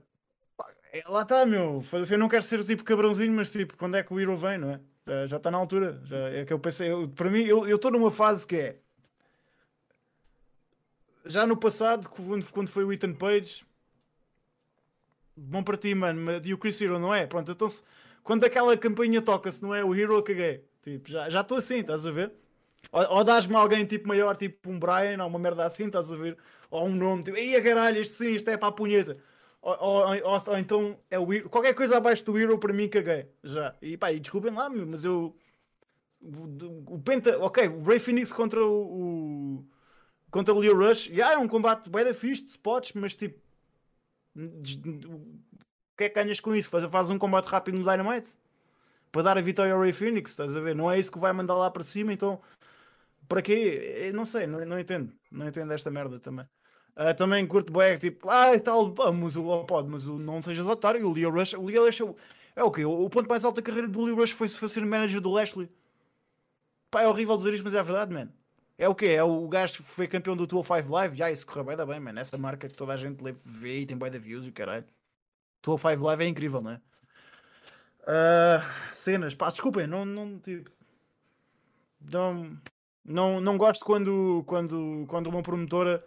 lá está, meu. Eu não quero ser tipo cabrãozinho, mas tipo, quando é que o Hero vem, não é? Já- Já está na altura. Já é que eu pensei, eu- para mim, eu estou numa fase que é já no passado, quando, quando foi o Ethan Page, bom para ti, mano, mas- e o Chris Hero não é? Pronto, então se- quando aquela campanha toca-se, não é o Hero, caguei. Tipo, já já estou assim, estás a ver? Ou, ou dás-me alguém tipo maior, tipo um Brian, ou uma merda assim, estás a ver? Ou um nome, tipo, ia caralho, este sim, isto é para a punheta. Ou, ou- ou- ou então é o Hero. Qualquer coisa abaixo do Hero, para mim, caguei. Já. E pá, e desculpem lá, mas eu. O, Penta. Ok, o Ray Phoenix contra o. o contra o Leo Rush. Já é um combate bem da fixe de spots, mas tipo. O que é que ganhas com isso? Faz, faz um combate rápido no Dynamite? Para dar a vitória ao Ray Phoenix, estás a ver? Não é isso que vai mandar lá para cima, então. Para quê? Eu não sei, não, não entendo. Não entendo esta merda também. Ah, também curto bem, tipo, ah, tal, mas o oh, pode, mas o, não sejas otário, o Leo Rush, o Leo Rush é o, é o quê? O, ponto mais alto da carreira do Leo Rush foi, ser manager do Lashley. Pá, é horrível dizer isto, mas é verdade, mano. É o quê? É o gajo que foi campeão do 205 Live? Já, isso correu bem, da bem, mano. Essa marca que toda a gente lê- vê e tem bem de views e caralho. 205 Live é incrível, não é? Ah, cenas, pá, desculpem, não, não, tipo, não, não, não gosto quando, quando, quando uma promotora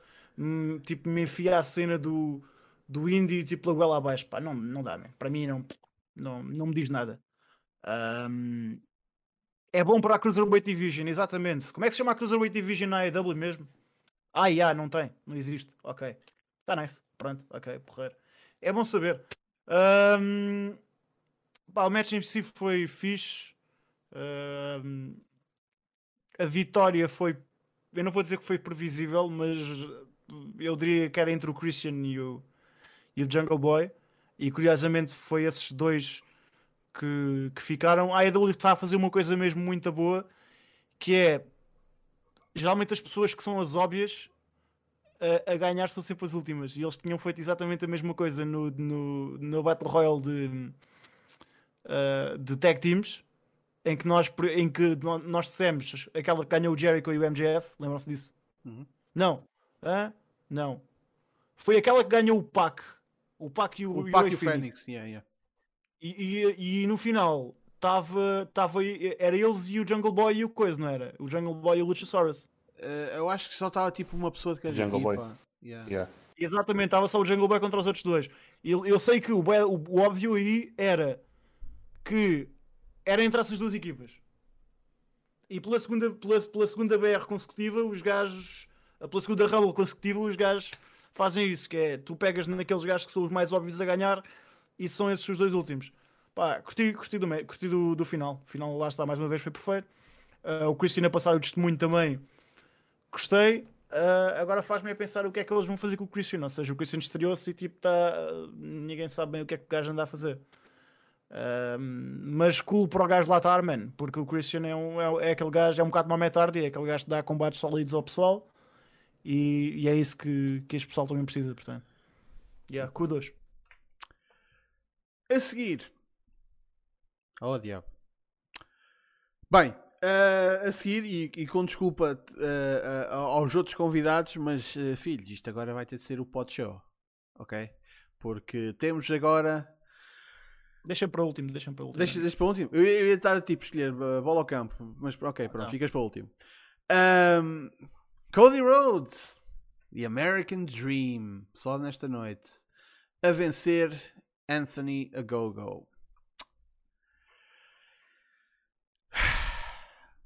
tipo, me enfia a cena do, do indie tipo pela goela abaixo. Pá, não, não dá, man. para mim não, não, não me diz nada. Ahm, é bom para a Cruiserweight Division, exatamente. Como é que se chama a Cruiserweight Division na AEW mesmo? Ah, já, não tem, não existe. Ok, está nice. Pronto, ok, porreiro. É bom saber. Ahm, pá, o match em si foi fixe. Ahm, a vitória foi. Eu não vou dizer que foi previsível, mas eu diria que era entre o Christian e o, e o Jungle Boy. E curiosamente foi esses dois que, que ficaram. A AEW está a fazer uma coisa mesmo muito boa que é geralmente as pessoas que são as óbvias a, a ganhar são sempre as últimas. E eles tinham feito exatamente a mesma coisa no, no, no Battle Royale de, uh, de Tag Teams em que nós, em que nó- nós dissemos aquela que ganhou o Jericho e o MJF, lembram-se disso? Uhum. Não. Hã? Não. Foi aquela que ganhou o Pac. O Pac e o, O e Pac e o Fênix, yeah, yeah. E, e, e no final estava, tava, era eles e o Jungle Boy e o coisa, não era? O Jungle Boy e o Luchasaurus. Uh, eu acho que só estava tipo uma pessoa de cada Jungle Boy. equipa. Yeah. Yeah. Exatamente, estava só o Jungle Boy contra os outros dois. Eu, eu sei que o, o- o óbvio aí era que era entre essas duas equipas. E pela segunda, pela, pela segunda BR consecutiva, os gajos, pela segunda Rumble consecutiva, os gajos fazem isso, que é tu pegas naqueles gajos que são os mais óbvios a ganhar e são esses os dois últimos. Pá, curti, curti, do, curti do, do final. O final lá está mais uma vez foi perfeito. Ah, o Christian a passar o testemunho também gostei. Ah, agora faz-me pensar o que é que eles vão fazer com o Christian. Ou seja, o Christian estreou-se e tipo tá, ninguém sabe bem o que é que o gajo anda a fazer. Ahm, mas cool para o gajo lá estar, man, porque o Christian é, um, é, é aquele gajo, é um bocado uma tarde, é aquele gajo que dá combates sólidos ao pessoal e, e é isso que, que este pessoal também precisa, portanto. Yeah, kudos. A seguir. Oh, diabo. Bem, eh, a seguir, e, e com desculpa eh, eh, aos outros convidados, mas eh, filhos, isto agora vai ter de ser o pod show. Ok? Porque temos agora. Deixa para o último, deixa para o último. Deixa, deixa para o último. Eu, ia- eu ia estar tipo escolher uh, bola ao campo, mas ok, pronto, Não. ficas para o último. Ahm, Cody Rhodes, The American Dream, só nesta noite, a vencer Anthony Agogo.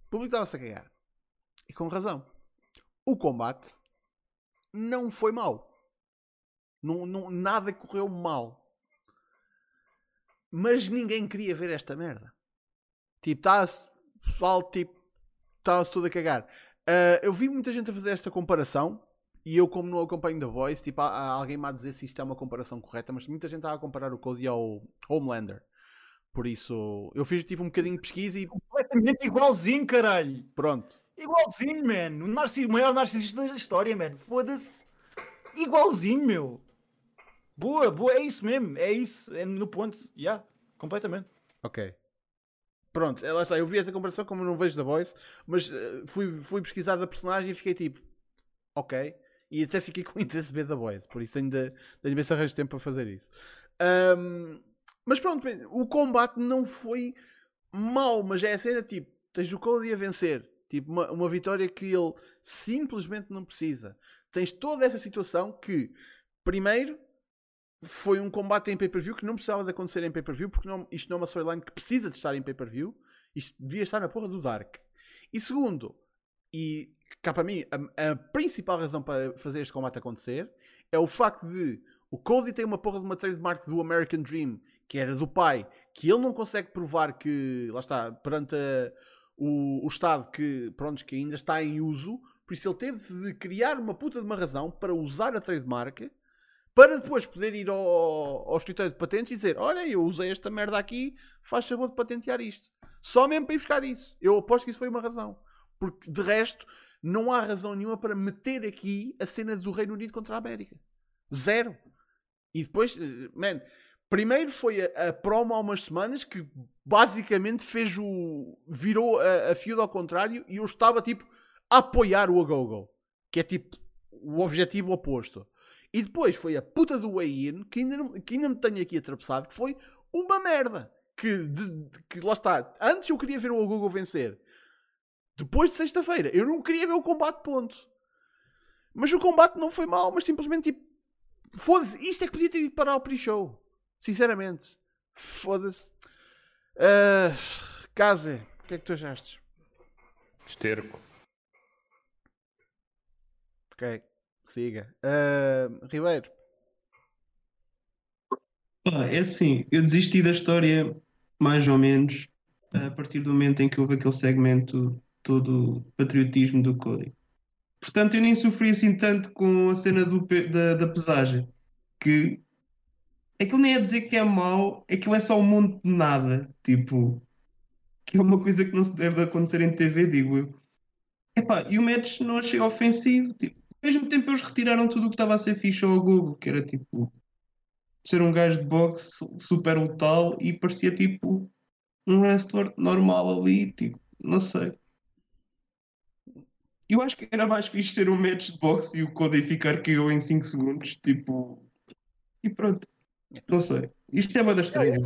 O público estava-se a cagar. E com razão. O combate não foi mau. Não, não, nada correu mal. Mas ninguém queria ver esta merda. Tipo, está-se. Pessoal, tipo, estava-se tudo a cagar. Ah, eu vi muita gente a fazer esta comparação. E eu, como não acompanho The Voice, tipo, há, há alguém me a dizer se isto é uma comparação correta. Mas muita gente estava a comparar o Cody ao Homelander. Por isso, eu fiz tipo um bocadinho de pesquisa e Completamente igualzinho, caralho. pronto. Igualzinho, man. O, narcis, o maior narcisista da história, man. Foda-se. Igualzinho, meu. Boa, boa. É isso mesmo. É isso. É no ponto. Já. Yeah. Completamente. Ok. Pronto, é, lá está. Eu vi essa comparação como não vejo The Voice, mas eh, fui, fui pesquisar da personagem e fiquei tipo, ok. E até fiquei com interesse de ver The Voice, por isso ainda tenho ver se arranjo tempo para fazer isso. Ahm, mas pronto, o combate não foi mau, mas é a cena tipo, tens o Cody a vencer, tipo, uma, uma vitória que ele simplesmente não precisa. Tens toda essa situação que, primeiro, foi um combate em pay-per-view que não precisava de acontecer em pay-per-view, porque não- isto não é uma storyline que precisa de estar em pay-per-view. Isto devia estar na porra do Dark. E segundo, e cá para mim, a, a principal razão para fazer este combate acontecer é o facto de o Cody tem uma porra de uma trademark do American Dream, que era do pai, que ele não consegue provar que, lá está, perante a- o, o Estado que, pronto, que ainda está em uso, por isso ele teve de criar uma puta de uma razão para usar a trademark para depois poder ir ao, ao escritório de patentes e dizer: Olha, eu usei esta merda aqui, faz favor de patentear isto. Só mesmo para ir buscar isso. Eu aposto que isso foi uma razão. Porque de resto, não há razão nenhuma para meter aqui a cena do Reino Unido contra a América. Zero. E depois, eh, man, primeiro foi a, a promo há umas semanas que basicamente fez o. virou a, a feud ao contrário e eu estava tipo a apoiar o Agogo. Que é tipo o objetivo oposto. E depois foi a puta do Way-In, que ainda, não- que ainda me tenho aqui atravessado, que foi uma merda. Que, de- que lá está. Antes eu queria ver o Agogo vencer. Depois de sexta-feira, eu não queria ver o combate, ponto. Mas o combate não foi mau, mas simplesmente tipo. Foda-se, isto é que podia ter ido parar ao pre-show. Sinceramente. Foda-se. Kaze, o que é que tu achaste? Esterco. Ok, siga. Ah, Ribeiro. É assim, eu desisti da história mais ou menos a partir do momento em que houve aquele segmento todo patriotismo do Cody. Portanto, eu nem sofri assim tanto com a cena do da, da pesagem, que aquilo nem é dizer que é mau, aquilo é só um monte de nada, tipo, que é uma coisa que não se deve acontecer em TV, digo eu. Epá, e o match não achei ofensivo, tipo, mesmo tempo eles retiraram tudo o que estava a ser fixe ao Google, que era tipo ser um gajo de boxe super letal e parecia tipo um wrestler normal ali, tipo, não sei. Eu acho que era mais fixe ser um match de boxe e o Cody ficar KO em 5 segundos, tipo. E pronto. Não sei. Isto é uma das estranha.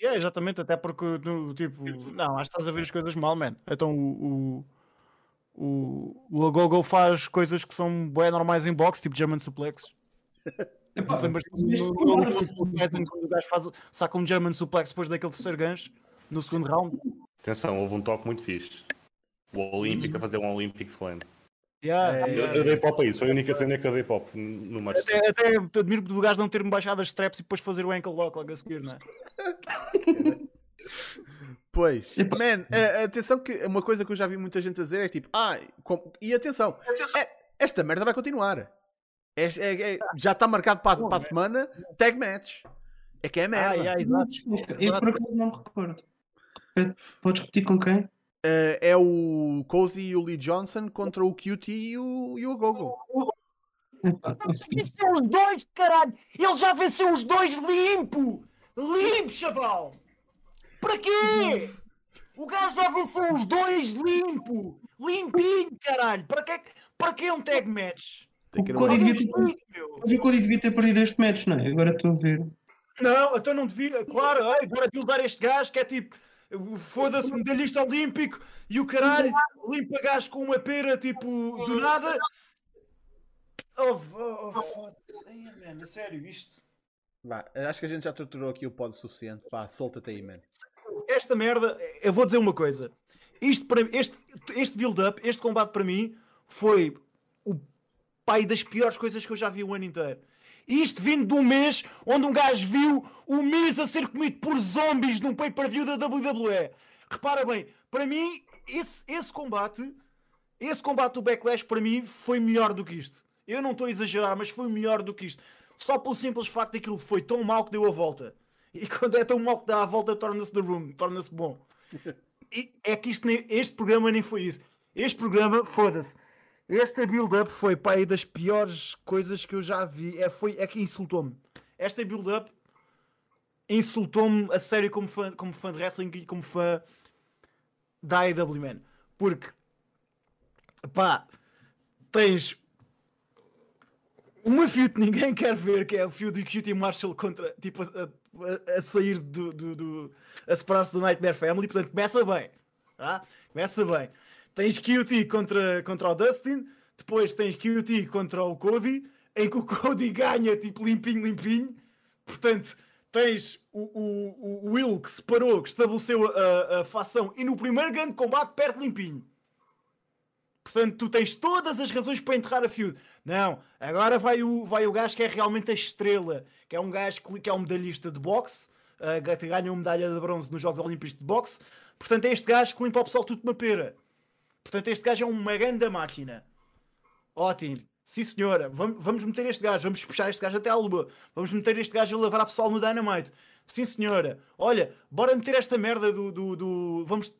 É, exatamente, até porque, tipo, não, acho que estás a ver as coisas mal, man. Então o, o, o, o Agogo faz coisas que são bem normais em boxe, tipo German Suplex. Epá, Lembras é quando o gajo faz, saca um German Suplex depois daquele terceiro gancho no segundo round? Atenção, houve um toque muito fixe. O Olímpico a fazer um Olympic Slam. Yeah, É, Eu, eu dei pop a isso, foi a única cena que eu dei pop no match. Até, até te admiro do gajo não ter-me baixado as straps e depois fazer o ankle lock logo a seguir, não é? Pois, Epá. man, a- a- atenção que uma coisa que eu já vi muita gente a dizer é tipo, ah, com- e atenção, é- esta merda vai continuar. É- é- é- já está marcado para, a- para a semana tag match. É que é merda. Ai, Não, exato. Eu por acaso não me recordo. Repete, Podes repetir com quem? Eh, é o Cozy e o Lee Johnson contra o QT e o, e o Gogo. Venceu os dois, caralho! Ele já venceu os dois limpo! Limpo, chaval! Para quê? O gajo já venceu os dois limpo! Limpinho, caralho! Para que, para que um tag match? O Cody devia ter, o Cody devia ter perdido este match, não é? Agora estou a ver. Não, então não devia. Claro, ai, agora buildar este gajo que é tipo. Foda-se, medalhista olímpico e o caralho limpa gajo com uma pera tipo do nada. Oh, oh, oh, foda-se. Ai, man, a sério, isto. Vá, acho que a gente já torturou aqui o pod o suficiente. Vá, solta-te aí, man. Esta merda, eu vou dizer uma coisa. Isto para, este este build-up, este combate para mim, foi o pai das piores coisas que eu já vi o ano inteiro. Isto vindo de um mês onde um gajo viu o Miz a ser comido por zombies num pay-per-view da WWE. Repara bem, para mim, esse, esse combate, esse combate do Backlash, para mim, foi melhor do que isto. Eu não estou a exagerar, mas foi melhor do que isto. Só pelo simples facto daquilo foi tão mau que deu a volta. E quando é tão mau que dá a volta, torna-se the room, torna-se bom. E é que isto nem- este programa nem foi isso. Este programa, foda-se. Esta build-up foi pá, aí das piores coisas que eu já vi. É, foi, é que insultou-me. Esta build-up insultou-me a sério como fã, como fã de wrestling e como fã da AEW, man. Porque, pá, tens uma feud que ninguém quer ver, que é o feud do QT Marshall contra, tipo, a, a- a sair do, do, do- a separar-se do Nightmare Family, portanto começa bem, tá? Começa bem. Tens QT contra, contra o Dustin, depois tens QT contra o Cody, em que o Cody ganha, tipo, limpinho, limpinho, portanto tens o, o, o Will que separou, que estabeleceu a, a facção, e no primeiro grande combate perde limpinho. Portanto, tu tens todas as razões para enterrar a feud. Não, agora vai o, vai o gajo que é realmente a estrela, que é um gajo que, que é um medalhista de boxe, uh, uma medalha de bronze nos Jogos Olímpicos de boxe. Portanto, é este gajo que limpa o pessoal tudo de uma pera. Portanto, este gajo é uma grande máquina. Ótimo. Sim, senhora. Vamos, vamos meter este gajo. Vamos puxar este gajo até à lua. Vamos meter este gajo a lavar a pessoal no Dynamite. Sim, senhora. Olha, bora meter esta merda do... do, do- vamos...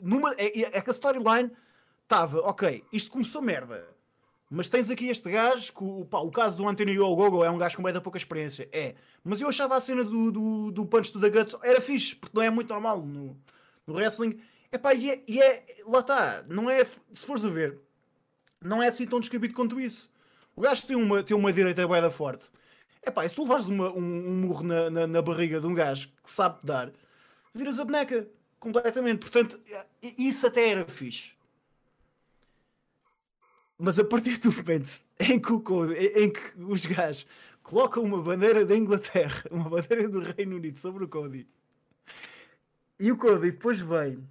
Numa, é, é que a storyline estava... Ok, isto começou merda. Mas tens aqui este gajo, que, o, pá, o caso do Anthony Ogogo é um gajo com bem da pouca experiência. É. Mas eu achava a cena do, do, do Punch to the Guts era fixe, porque não é muito normal no, no wrestling. Epá, e é, e é. Lá está. Não é. Se fores a ver, não é assim tão descabido quanto isso. O gajo tem uma, tem uma direita bué da forte. Epá, e se tu levares uma- um, um murro na, na, na barriga de um gajo que sabe dar, viras a boneca. Completamente. Portanto, isso até era fixe. Mas a partir do momento em que, o em que os gajos colocam uma bandeira da Inglaterra, uma bandeira do Reino Unido sobre o Cody, e o Cody depois vem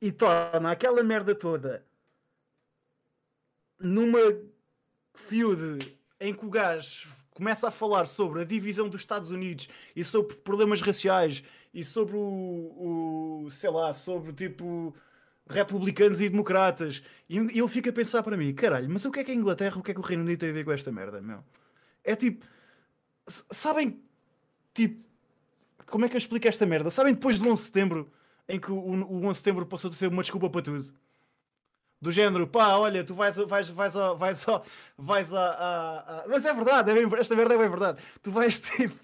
e torna aquela merda toda numa feud em que o gajo começa a falar sobre a divisão dos Estados Unidos e sobre problemas raciais e sobre o, o sei lá, sobre tipo republicanos e democratas. E eu- fico a pensar para mim, caralho, mas o que é que a Inglaterra, o que é que o Reino Unido tem a ver com esta merda, meu? É tipo, sabem, tipo, como é que eu explico esta merda? Sabem depois do 11 de setembro, em que o, o 11 de setembro passou a ser uma desculpa para tudo? Do género, pá, olha, tu vais, vais, vais, vais, a- vais a, a- a- Mas é verdade, é bem- esta merda é bem verdade. Tu vais, tipo,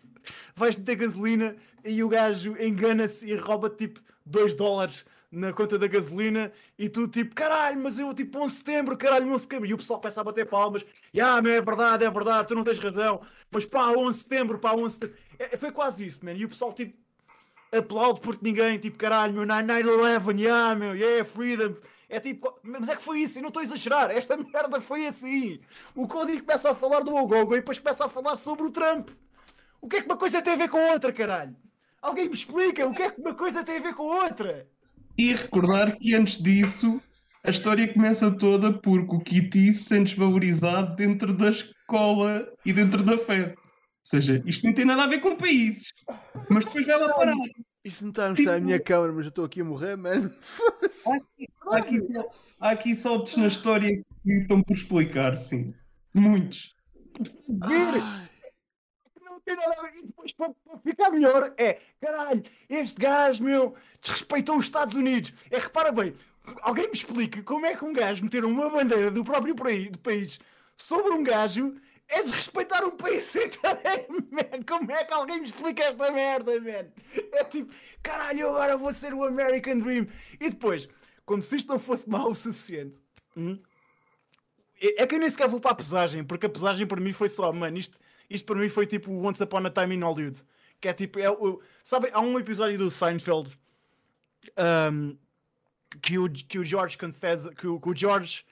vais meter gasolina e o gajo engana-se e rouba tipo 2 dólares na conta da gasolina e tu tipo, caralho, mas eu tipo 11 de setembro, caralho, 11 de setembro. E o pessoal começa a bater palmas. E ah, meu, é verdade, é verdade, tu não tens razão. Mas pá, 11 de setembro, pá, 11 de setembro. É, foi quase isso, man. E o pessoal tipo aplaude porque ninguém, tipo, caralho, meu, 9-11, yeah, meu, yeah, freedom. É tipo, mas é que foi isso, eu não estou a exagerar, esta merda foi assim. O Cody começa a falar do Ogogo e depois começa a falar sobre o Trump. O que é que uma coisa tem a ver com outra, caralho? Alguém me explica o que é que uma coisa tem a ver com outra? E recordar que antes disso a história começa toda porque o Kitty se sente desvalorizado dentro da escola e dentro da Fed. Ou seja, isto não tem nada a ver com países. Mas depois vai lá parar. Isso não está a mostrar a minha câmera, mas eu estou aqui a morrer, mano. Há aqui, só- há aqui saltos na história que estão por explicar, sim. Muitos. Ver. E depois, para, ficar melhor, é caralho, este gajo, meu, desrespeitou os Estados Unidos. É, repara bem, alguém me explique como é que um gajo meter uma bandeira do próprio país, sobre um gajo é desrespeitar um país inteiro, man. Como é que alguém me explica esta merda, man? É tipo, caralho, eu agora vou ser o American Dream. E depois, como se isto não fosse mau o suficiente, hum, é é que eu nem sequer vou para a pesagem, porque a pesagem para mim foi só, mano, isto, isto para mim foi tipo Once Upon a Time in Hollywood. Que é tipo, é, sabe, há um episódio do Seinfeld um, que, o, que o George Constanza, que o, que o George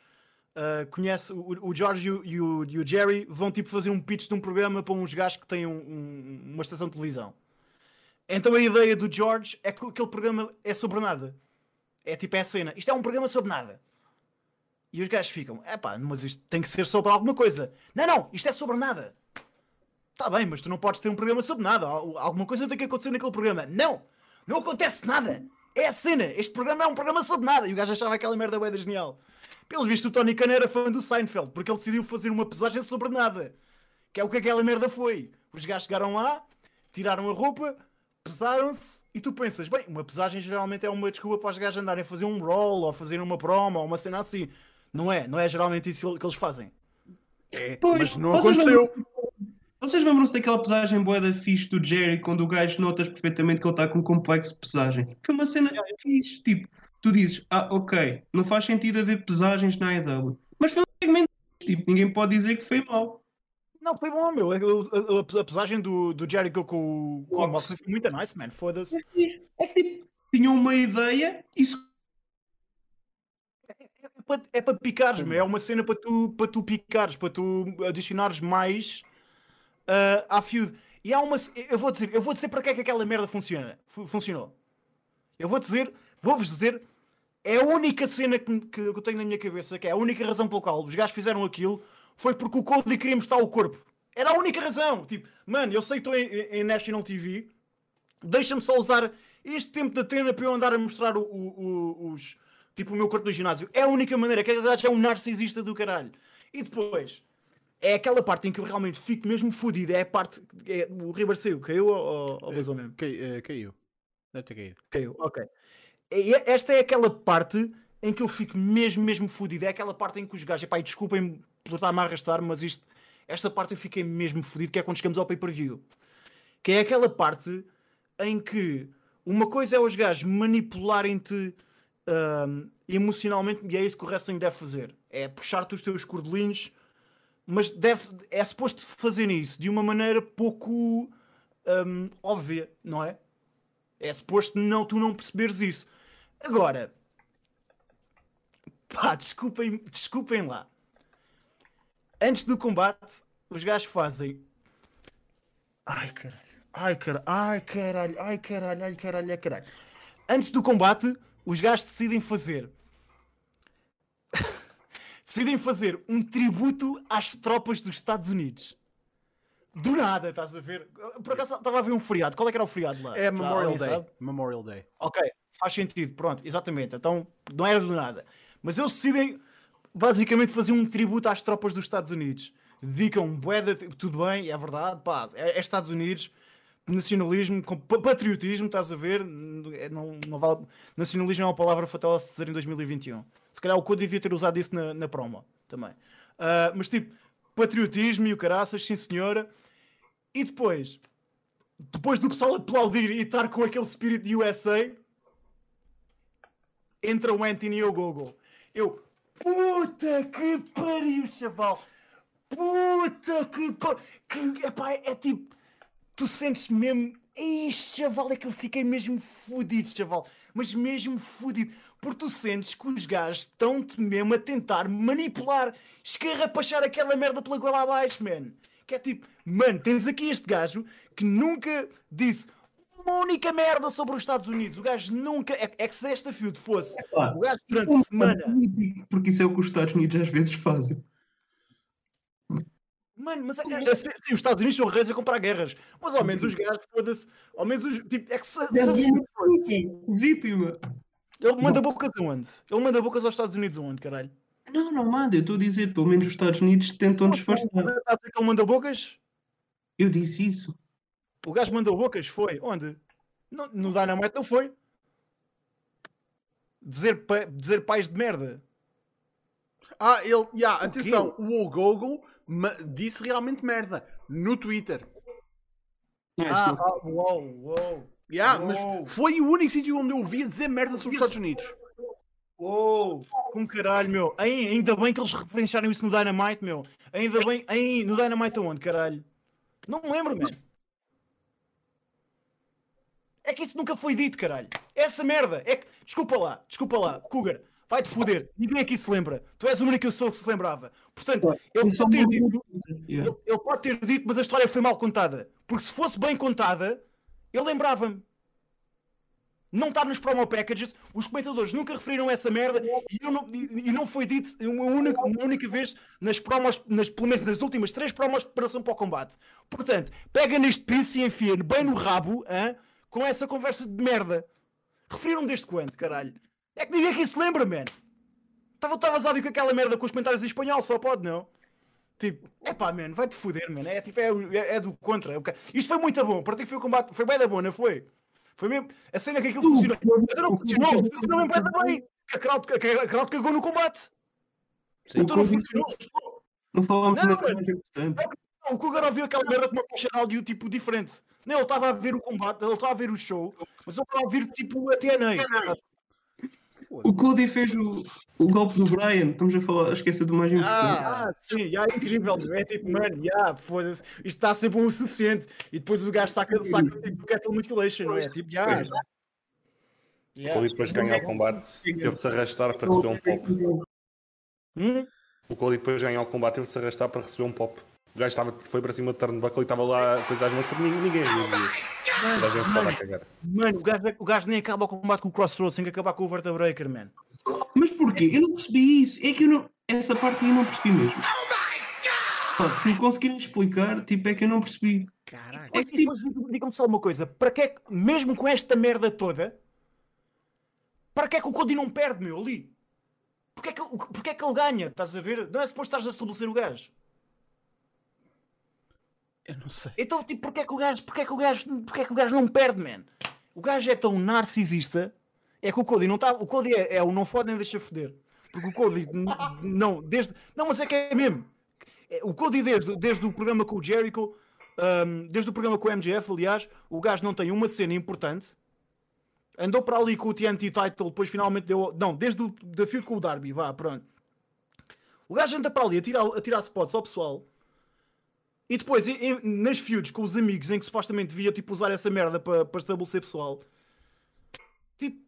uh, conhece, o, o George e o, e, o, e o Jerry vão tipo fazer um pitch de um programa para uns gajos que têm um- um- uma estação de televisão. Então a ideia do George é que aquele programa é sobre nada. É tipo é a cena. Isto é um programa sobre nada. E os gajos ficam, epá, mas isto tem que ser sobre alguma coisa. Não, não, isto é sobre nada. Está bem, mas tu não podes ter um programa sobre nada. Al- Alguma coisa tem que acontecer naquele programa. Não! Não acontece nada! É a cena! Este programa é um programa sobre nada! E o gajo achava aquela merda bué genial. Pelos vistos, o Tony Khan era fã do Seinfeld, porque ele decidiu fazer uma pesagem sobre nada. Que é o que aquela merda foi. Os gajos chegaram lá, tiraram a roupa, pesaram-se, e tu pensas, bem, uma pesagem geralmente é uma desculpa para os gajos andarem a fazer um roll, ou fazer uma promo, ou uma cena assim. Não é? Não é geralmente isso que eles fazem. É, Pois, mas não aconteceu. lembram-se- Vocês lembram-se daquela pesagem boeda fixe do Jerry, quando o gajo notas perfeitamente que ele está com um complexo de pesagem? Foi uma cena fixe, tipo, tu dizes, ah, ok, não faz sentido haver pesagens na AEW, mas foi um segmento, tipo, ninguém pode dizer que foi mau. Não, foi bom, meu. A, pesagem do, do Jericho com, o- com o Moxley foi muito nice, man. Foda-se. É que, tipo, tinham uma ideia e se É para, é para picares, meu. É uma cena para tu, para tu picares, para tu adicionares mais ah, à feud. E há uma. Eu vou dizer, eu vou dizer para que é que aquela merda funciona. Fu- funcionou. Eu vou dizer, vou-vos dizer, é a única cena que, que eu tenho na minha cabeça, que é a única razão pela qual os gajos fizeram aquilo, foi porque o Cody queria mostrar o corpo. Era a única razão. Tipo, mano, eu sei que estou em, em- National TV, deixa-me só usar este tempo da tenda para eu andar a mostrar o, o- o- os, tipo, o meu corpo no ginásio. É a única maneira, que gajo é um narcisista do caralho. E depois, é aquela parte em que eu realmente fico mesmo fodido, é a parte, é, o River saiu, caiu ou, ou vazou mesmo? Cai- eh, caiu. Deve ter caído. Caiu, ok. E esta é aquela parte em que eu fico mesmo, mesmo fodido. É aquela parte em que os gajos, epá, desculpem por estar-me a arrastar, mas isto, esta parte eu fiquei mesmo fodido, que é quando chegamos ao pay-per-view. Que é aquela parte em que uma coisa é os gajos manipularem-te ahm, emocionalmente, e é isso que o wrestling deve fazer. É puxar-te os teus cordelinhos, mas deve, é suposto fazer isso de uma maneira pouco ahm, óbvia, não é? É suposto não, tu não perceberes isso. Agora, pá, desculpem, desculpem lá. Antes do combate, os gajos fazem. Ai caralho, ai caralho, ai caralho, ai caralho, ai caralho, ai caralho. Antes do combate, os gajos decidem fazer. Decidem fazer um tributo às tropas dos Estados Unidos. Do nada, estás a ver? Por acaso estava a ver um feriado. Qual é que era o feriado lá? É Memorial Day. sabe? Memorial Day. Ok, faz sentido, pronto, exatamente. Então não era do nada. Mas eles decidem basicamente fazer um tributo às tropas dos Estados Unidos. Dedicam tudo bem, é verdade, pá, é, é Estados Unidos, nacionalismo, com pa- patriotismo, estás a ver? É, Não, não vale... Nacionalismo é uma palavra fatal a se dizer em 2021. Se calhar o Code devia ter usado isso na, na promo também. Ah, mas tipo, patriotismo e o caraças, sim senhora. E depois, depois do pessoal aplaudir e estar com aquele espírito de USA, entra o Anthony Ogogo. Eu, puta que pariu, chaval! Puta que pariu! Que, epá, é tipo, tu sentes mesmo, Ih, chaval, é que eu fiquei mesmo fodido, chaval, mas mesmo fodido. Porque tu sentes que os gajos estão-te mesmo a tentar manipular, escarrapachar aquela merda pela goela abaixo, man. Que é tipo, mano, tens aqui este gajo que nunca disse uma única merda sobre os Estados Unidos. O gajo nunca. É, é que se esta feud fosse pá, o gajo durante um semana. porque isso é o que os Estados Unidos às vezes fazem. Mano, mas é, é, é, sim, os Estados Unidos são reis a comprar guerras. Mas ao menos os gajos, foda-se. Ao menos os. Tipo, é que se, se a Vítima. Ele manda bocas aonde? Ele manda bocas aos Estados Unidos aonde, caralho? Não, não manda, eu estou a dizer, pelo menos os Estados Unidos tentam disfarçar. Estás a dizer que ele manda bocas? Eu disse isso. O gajo mandou bocas, foi. Onde? No, no Dynamite não foi. Dizer, pa- dizer pais de merda. Ah, ele. Yeah, O quê? atenção, o Ogogo disse realmente merda no Twitter. Ah, Ah, ah, uou, uou. Yeah, Uou. mas foi o único sítio onde eu ouvi dizer merda sobre os Estados Unidos. Uou, com caralho, meu. Ai, ainda bem que eles referenciaram isso no Dynamite, meu. Ainda bem. Ai, no Dynamite aonde, caralho? Não me lembro, man. É que isso nunca foi dito, caralho. Essa merda. É que. Desculpa lá, desculpa lá, Cougar. Vai-te foder. Ninguém aqui se lembra. Tu és o único que eu sou que se lembrava. Portanto, ele é pode ter dito. Ele pode ter dito, mas a história foi mal contada. Porque se fosse bem contada, eu lembrava-me. Não está nos promo packages, os comentadores nunca referiram essa merda e, não, e- não foi dito uma única, uma única vez nas promos, nas, pelo menos nas últimas três promos de preparação para o combate. Portanto, pega neste piso e enfia bem no rabo hã, com essa conversa de merda. Referiram desde quando, caralho? É que ninguém aqui se lembra, man. Estavas a ouvir com aquela merda com os comentários em espanhol, só pode, não? Tipo, é pá, mano, vai-te foder, mano. É, tipo, é, é, é do contra. é Isto foi muito bom. Para ti foi o combate, foi bem da boa, não foi? Foi mesmo. A cena que aquilo funcionou. Mas não funcionou, funcionou mesmo bem da bem. A crowd, cagou no combate. Então não funcionou. Não falámos nada mais importante. Não, o Cougar ouviu aquela merda com uma faixa de áudio tipo diferente. Não, ele estava a ver o combate, ele estava a ver o show, mas ele estava a ouvir tipo a TNA. O Cody fez o, o golpe do Brian. Estamos a falar, a esquecer do mais importante. Ah, sim, já é incrível. É tipo, mano, já, foda-se. Isto está a ser bom o suficiente. E depois o gajo saca, saca tipo Cattle Mutilation, não é? Tipo, já. já. O Cody depois de ganhar o combate teve de se arrastar para receber um pop. Hum? O Cody depois de ganhar o combate teve de se arrastar para receber um pop. O gajo estava, foi para cima de turnbuckle e estava lá a coisar as mãos porque ninguém, ninguém viu. Toda a gente estava a cagar. Mano, o gajo, o gajo nem acaba o combate com o Crossroads, tem que acabar com o Vertebreaker, man. Mas porquê? Eu não percebi isso. É que eu não. Essa parte aí eu não percebi mesmo. Pá, se me conseguirem explicar, tipo, é que eu não percebi. Caralho. É que, tipo, diga-me só uma coisa, para que é que, mesmo com esta merda toda, para que é que o Cody não perde, meu, ali? Porquê é que, é que ele ganha? Estás a ver? Não é suposto estás a estabelecer o gajo. Eu não sei. Então, tipo, porquê é que o gajo, porquê é que o gajo, porquê é que o gajo não perde, man? O gajo é tão narcisista, é que o Cody não está, o Cody é, é o não fode nem deixa foder. Porque o Cody, não, desde, não, mas é que é mesmo. É, O Cody desde, desde o programa com o Jericho, ahm, desde o programa com o MJF, aliás, o gajo não tem uma cena importante. Andou para ali com o TNT title, depois finalmente deu, não, desde o da feud com o Darby, vá, pronto. O gajo anda para ali a tirar, a tirar spots ao pessoal. E depois, em- em- nas feuds com os amigos, em que supostamente devia tipo, usar essa merda para, estabelecer pessoal, tipo,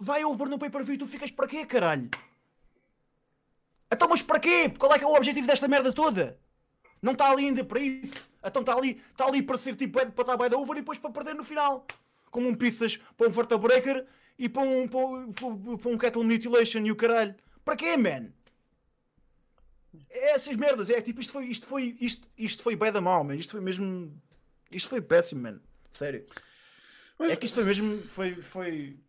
vai over no pay-per-view e tu ficas para quê, caralho? Então, mas para quê? Qual é que é o objetivo desta merda toda? Não está ali ainda para isso. Então está ali, está ali para ser tipo, para estar by the over e depois para perder no final. Como um Pissas para um Vertebreaker e para, um- para um- para um Cattle Mutilation e o caralho. Para quê, man? É essas merdas, é tipo, isto foi, isto foi, isto, isto foi bad mal, man. Isto foi mesmo, isto foi péssimo, man. Sério. É que isto foi mesmo, foi, foi,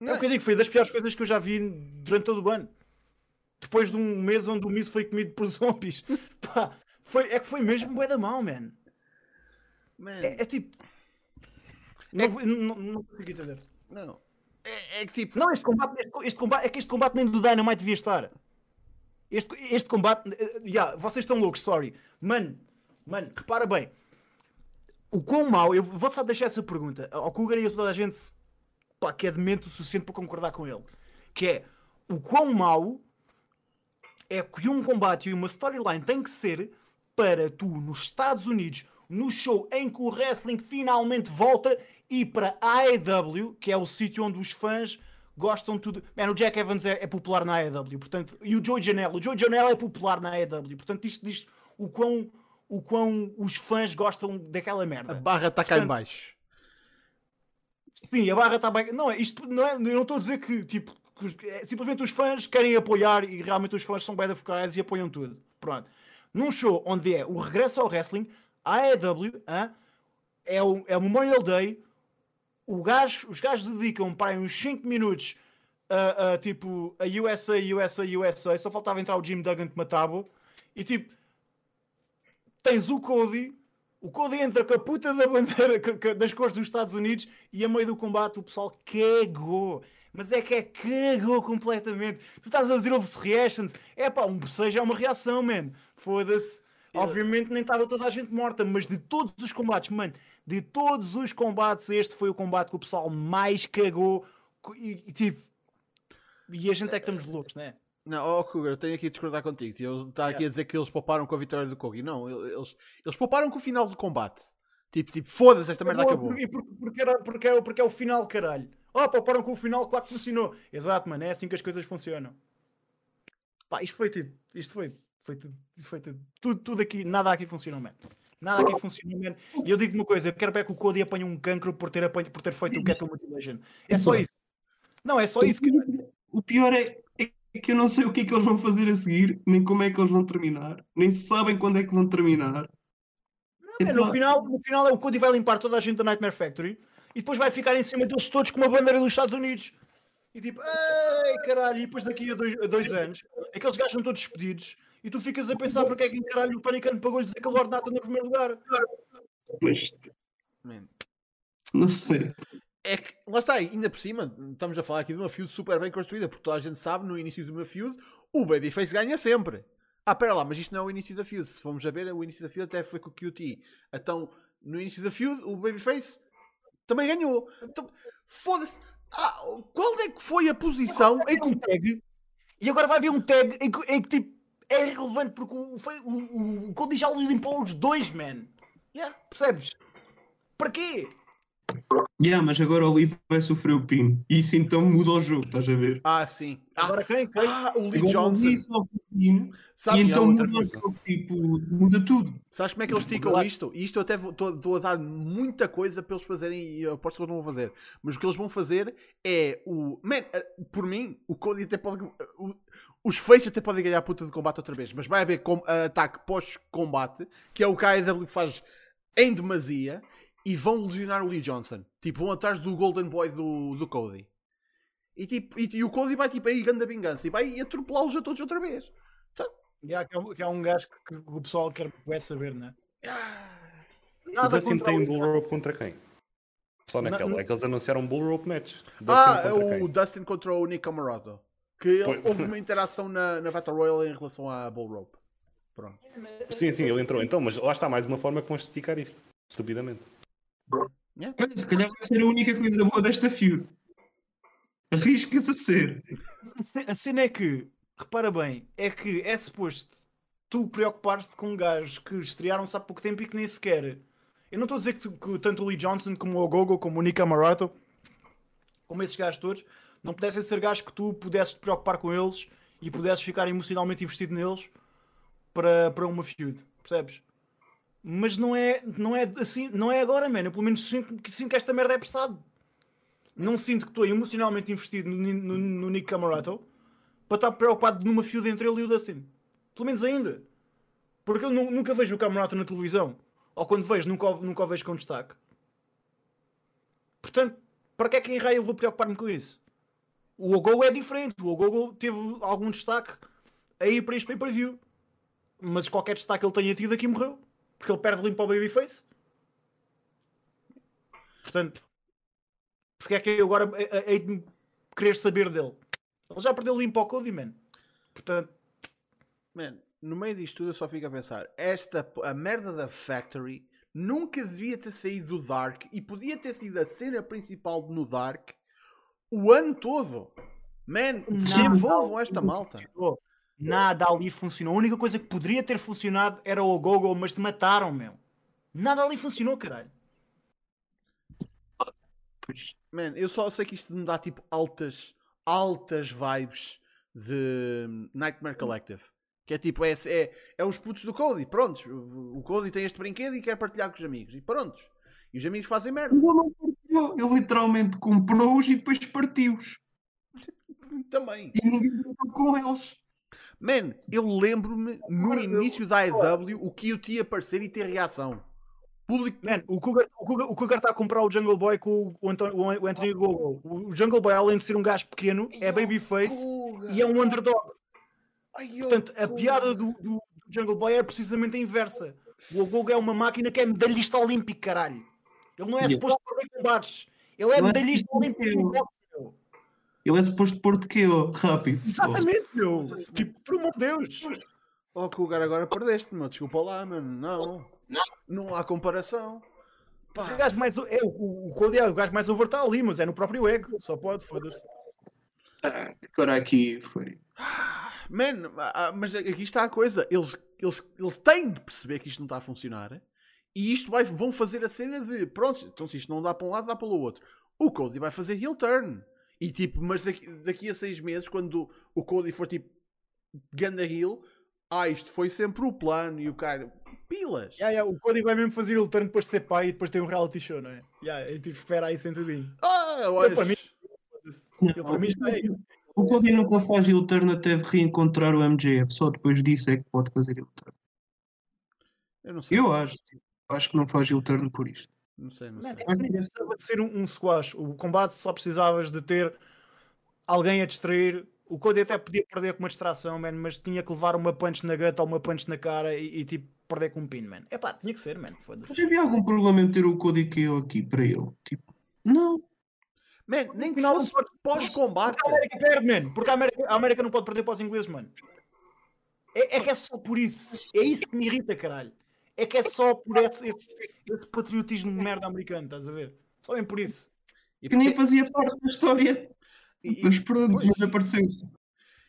é o que eu digo, foi das piores coisas que eu já vi durante todo o ano. Depois de um mês onde o Miz foi comido por zombies. Pá, foi, é que foi mesmo bué da mal, man. Man, É, é tipo... Não, vou- não, não consigo entender. não. É, é que tipo. Não, este combate, este, este combate, é que este combate nem do Dynamite devia estar. Este, este combate, eh, yeah, vocês estão loucos, sorry. Mano, mano, repara bem. O quão mau, eu vou só deixar essa pergunta ao Cougar e a toda a gente pá, que é demente o suficiente para concordar com ele. Que é, o quão mau é que um combate e uma storyline tem que ser para tu, nos Estados Unidos, no show em que o wrestling finalmente volta e para a AEW, que é o sítio onde os fãs gostam de tudo. Man, o Jack Evans é, é popular na AEW, portanto, e o Joey Janela. O Joey Janela é popular na AEW, portanto, isto diz o quão, o quão os fãs gostam daquela A merda. barra está cá em baixo. Sim, a barra está bem. Não, é isto não é. Eu não estou a dizer que tipo. que é, simplesmente os fãs querem apoiar e realmente os fãs são bem focais e apoiam tudo. Pronto. Num show onde é o regresso ao wrestling, a AEW é, o, é o Memorial Day, o gajo, os gajos dedicam para aí uns 5 minutos a, a, tipo a USA, USA, USA. Só faltava entrar o Jim Duggan que matava. E tipo, tens o Cody O Cody entra com a puta da bandeira das cores dos Estados Unidos e a meio do combate o pessoal cagou. Mas é que é cagou completamente. Tu estás a dizer houve reactions. É pá, um bocejo é uma reação, man. Foda-se. Obviamente nem estava toda a gente morta, mas de todos os combates, mano, de todos os combates, este foi o combate que o pessoal mais cagou. E, e tive. E a gente é que estamos loucos, né? Não, ó Cougar, eu tenho aqui a discordar contigo. Ele está aqui a dizer que eles pouparam com a vitória do Kogi. Não, eles, eles pouparam com o final do combate. Tipo, tipo foda-se, esta merda acabou. Porque, porque, porque, era, porque, é, porque é o final, caralho. Oh, pouparam com o final, claro que funcionou. Exato, mano, é assim que as coisas funcionam. Pá, isto foi tudo. Isto foi. Foi tudo. Foi tudo. Tudo, tudo aqui, nada aqui funcionou, mano. Nada aqui funcionou, man. E eu digo uma coisa: eu quero ver que o Cody apanhe um cancro por ter, apanho, por ter feito o Cattle Mutilation. É só isso. Não, é só isso, caralho. O pior é, é que eu não sei o que é que eles vão fazer a seguir, nem como é que eles vão terminar, nem sabem quando é que vão terminar. É, no, final, no final é o Cody vai limpar toda a gente da Nightmare Factory e depois vai ficar em cima deles todos com uma bandeira dos Estados Unidos. E tipo, ei caralho, e depois daqui a dois, a dois anos, aqueles gajos são todos despedidos e tu ficas a pensar porque é que caralho o Khan pagou-lhes aquele ordenado no primeiro lugar. Mas, Man. não sei. É que, lá está, ainda por cima, estamos a falar aqui de uma feud super bem construída, porque toda a gente sabe, no início de uma feud, o Babyface ganha sempre. Ah, pera lá, mas isto não é o início da feud. Se formos a ver, o início da feud até foi com o QT. Então, no início da feud, o Babyface também ganhou. Então, foda-se. Ah, qual é que foi a posição em que o tag e agora vai haver um tag em que, em que, tipo é irrelevante porque o, foi, o, o, o Cody já limpou os dois, man. Yeah. Percebes? Para quê? Yeah, mas agora o Lee vai sofrer o pin. E isso então muda o jogo, estás a ver? Ah, sim. Ah, Agora quem? quem? ah, o Lee Agora Johnson. O pin Sabe, e então muda jogo, tipo, muda tudo. Sabes como é que eles Claro. isto? E isto eu até estou a dar muita coisa para eles fazerem e eu aposto que eles não vão fazer. Mas o que eles vão fazer é o. Man, eh, por mim, o Cody até pode. o- os feitos até podem ganhar a puta de combate outra vez. Mas vai haver com- ataque pós-combate, que é o que a AEW faz em demasia, e vão lesionar o Lee Johnson. Tipo, vão atrás do Golden Boy do, do Cody. E, tipo, e, e o Cody vai tipo aí, grande vingança, e vai atropelá-los a todos outra vez. E há, que, é um, que é um gajo que, que o pessoal quer, quer saber, né? O Nada Dustin contra tem o- bull rope contra quem? Só naquela. não- É que eles anunciaram um bull rope match. Dustin Ah, o quem? Dustin contra o Nick Camarato. Que Foi. houve uma interação na, na Battle Royale em relação à Bull Rope. Pronto. Sim, sim, ele entrou. Então, mas lá está mais uma forma que vão esticar isto. Estupidamente. Olha, se calhar vai ser a única coisa boa desta feud. Arrisca-se a ser. A ce- A cena é que, repara bem, é que é suposto tu preocupares-te com gajos que estrearam-se há pouco tempo e que nem sequer. Eu não estou a dizer que, tu- que tanto o Lee Johnson como o Ogogo, como o Nick Amarato, como esses gajos todos, não pudessem ser gajos que tu pudesses te preocupar com eles e pudesses ficar emocionalmente investido neles para, para uma feud, percebes? Mas não é, não é assim, não é agora, mano. Eu pelo menos sinto, que- sinto que esta merda é apressado. Não sinto que estou emocionalmente investido no, no, no Nick Camarato para estar preocupado numa feud entre ele e o Dustin. Pelo menos ainda. Porque eu nu- nunca vejo o Camarato na televisão. Ou quando vejo, nunca, nunca o vejo com destaque. Portanto, para que é que em raio eu vou preocupar-me com isso? O Ogo é diferente. O Ogo teve algum destaque aí para este pay-per-view. Mas qualquer destaque que ele tenha tido aqui morreu. Porque ele perde limpo ao Babyface. Portanto, porque é que eu agora he- he- hei de querer saber dele? Ele já perdeu limpo ao Cody, man. Portanto, Man, no meio disto tudo eu só fico a pensar. Esta, a merda da Factory nunca devia ter saído do Dark e podia ter sido a cena principal no Dark o ano todo. Man, desenvolvam esta malta. oh, nada ali funcionou. A única coisa que poderia ter funcionado era o Gogo, mas te mataram, meu. Nada ali funcionou, caralho. Pois. Man, eu só sei que isto me dá tipo altas, altas vibes de Nightmare Collective. Que é tipo, é, é, é os putos do Cody, prontos. O, o Cody tem este brinquedo e quer partilhar com os amigos. E prontos. E os amigos fazem merda. Ele não partilhou, ele literalmente comprou-os e depois partiu-os. Também. E ninguém brincou com eles. Man, eu lembro-me no início da AEW o que eu tinha aparecer e ter reação. Público. Man, o Cougar o Cougar- o Cougar está a comprar o Jungle Boy com o, Anto- o Anthony Gogo. O Jungle Boy, além de ser um gajo pequeno, é babyface e é um underdog. Portanto, a piada do, do- Jungle Boy é precisamente a inversa. O Gogo é uma máquina que é medalhista olímpico, caralho. Ele não é Yeah. suposto perder combates. Ele é é medalhista olímpico. perder. em boxe, meu. Ele é suposto pôr de quê, ó? Rápido. Exatamente, meu. Tipo, por amor de Deus. Oh, que o lugar agora perdeste, meu. Desculpa lá, mano. Não. Não há comparação. Pá. O gajo mais. É, o, o Cody é o gajo mais over está ali, mas é no próprio ego. Só pode, foda-se. Ah, agora aqui foi. Man, ah, mas aqui está a coisa. Eles, eles, eles têm de perceber que isto não está a funcionar. E isto vai, vão fazer a cena de pronto, então se isto não dá para um lado, dá para o outro. O Cody vai fazer heel turn. E tipo, mas daqui, daqui a seis meses, quando o Cody for tipo ganda heel, ah, isto foi sempre o plano e o cara. Pilas! Yeah, yeah, o Cody vai mesmo fazer o turn depois de ser pai e depois ter um reality show, não é? Yeah, eu tive espera aí sentadinho. Ah, eu Eu, para mim, para mim está aí. O Cody nunca faz heel turn até reencontrar o MJF. Só depois disso é que pode fazer heel turn. eu não sei. Eu acho. Acho que não faz heel turn por isto. Não sei, não sei. é que precisava de ser um, um squash. O combate só precisavas de ter alguém a distrair. O Cody até podia perder com uma distração, man, mas tinha que levar uma punch na gata ou uma punch na cara e, e, tipo perder com um pin, man. É pá, tinha que ser, man. Foda-se. Mas havia algum problema em ter o Cody KO aqui para ele? Tipo, não. Man, nem que fosse não pode- pós-combate. Porque a América perde, man. Porque a América, a América não pode perder para os ingleses, mano. É, é que é só por isso. É isso que me irrita, caralho. É que é só por esse, esse, esse patriotismo de merda americano, estás a ver? Só bem por isso. E, Que nem porque- fazia parte da história. e- Mas pronto, pois. mas apareceu.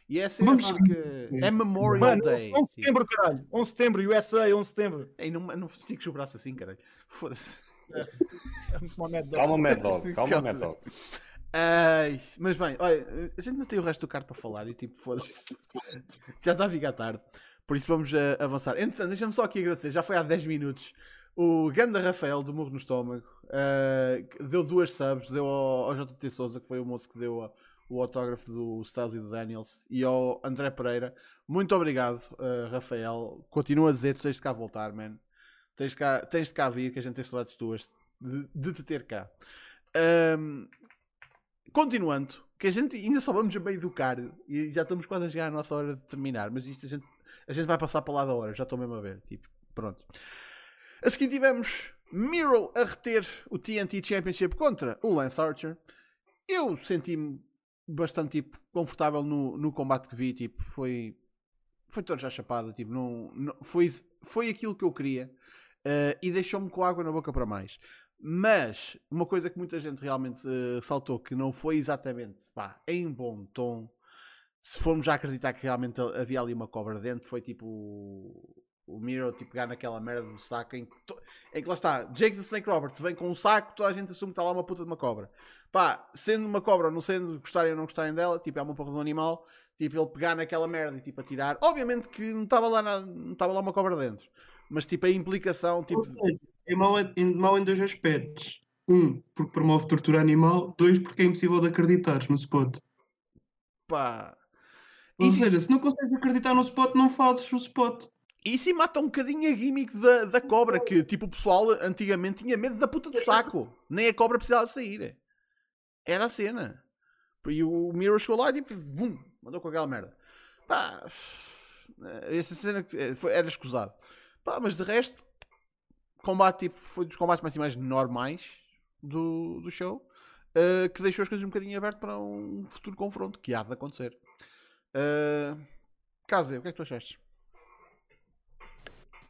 E é cena Vamos- porque é Memorial Mano, Day. 11 de tipo. setembro, caralho. 11 de setembro, USA, 11 de setembro. Ei, não, não esticas o braço assim, caralho. Foda-se. É. Calma, Mad Dog. Calma. Mad Dog. Ai, mas bem, olha, a gente não tem o resto do card para falar e tipo, foda-se. Já está a ficar tarde. Por isso vamos eh, avançar. Entretanto, deixa-me só aqui agradecer, já foi há 10 minutos. O Ganda Rafael do Murro no Estômago que deu duas subs, deu ao, ao JT Souza, que foi o moço que deu a- o autógrafo do Stas e do Daniels, e ao André Pereira. Muito obrigado, eh, Rafael. Continua a dizer, tu tens de cá voltar, man. Tens de cá, tens de cá vir, que a gente tem saudades tuas de, de te ter cá. Ahm, continuando, que a gente ainda só vamos a meio do e já estamos quase a chegar à nossa hora de terminar, mas isto a gente, a gente vai passar para lá da hora, já estou mesmo a ver. Tipo, pronto. A seguir tivemos Miro a reter o TNT Championship contra o Lance Archer. Eu senti-me bastante tipo, confortável no, no combate que vi, tipo, foi foi toda já chapada, tipo, não, não- foi, foi aquilo que eu queria eh, e deixou-me com água na boca para mais. Mas uma coisa que muita gente realmente eh, saltou que não foi exatamente pá, em bom tom, se formos já acreditar que realmente havia ali uma cobra dentro, foi tipo o, Miro tipo, pegar naquela merda do saco em que, to- em que lá está, Jake the Snake Roberts vem com um saco, toda a gente assume que está lá uma puta de uma cobra. Pá, sendo uma cobra, ou não sendo gostarem ou não gostarem dela, tipo, é uma porra de um animal, tipo, ele pegar naquela merda e tipo atirar. Obviamente que não estava lá nada, não estava lá uma cobra dentro. Mas tipo a implicação, tipo, Ou seja, é mau em, mau em dois aspectos. Um, porque promove tortura animal. Dois, porque é impossível de acreditar no spot. pá. Ou E se, seja, se não consegues acreditar no spot, não fazes o spot. e se mata um bocadinho a gimmick da, da cobra, que tipo o pessoal antigamente tinha medo da puta do saco. Nem a cobra precisava sair. Era a cena. E o Miro chegou lá e tipo, vum, mandou com aquela merda. Pá, essa cena eh, foi- era escusado. Pá, mas de resto, combate tipo, foi dos combates mais, mais normais do, do show. eh, que deixou as coisas um bocadinho aberto para um futuro confronto que há de acontecer. Uh, o que é que tu achaste?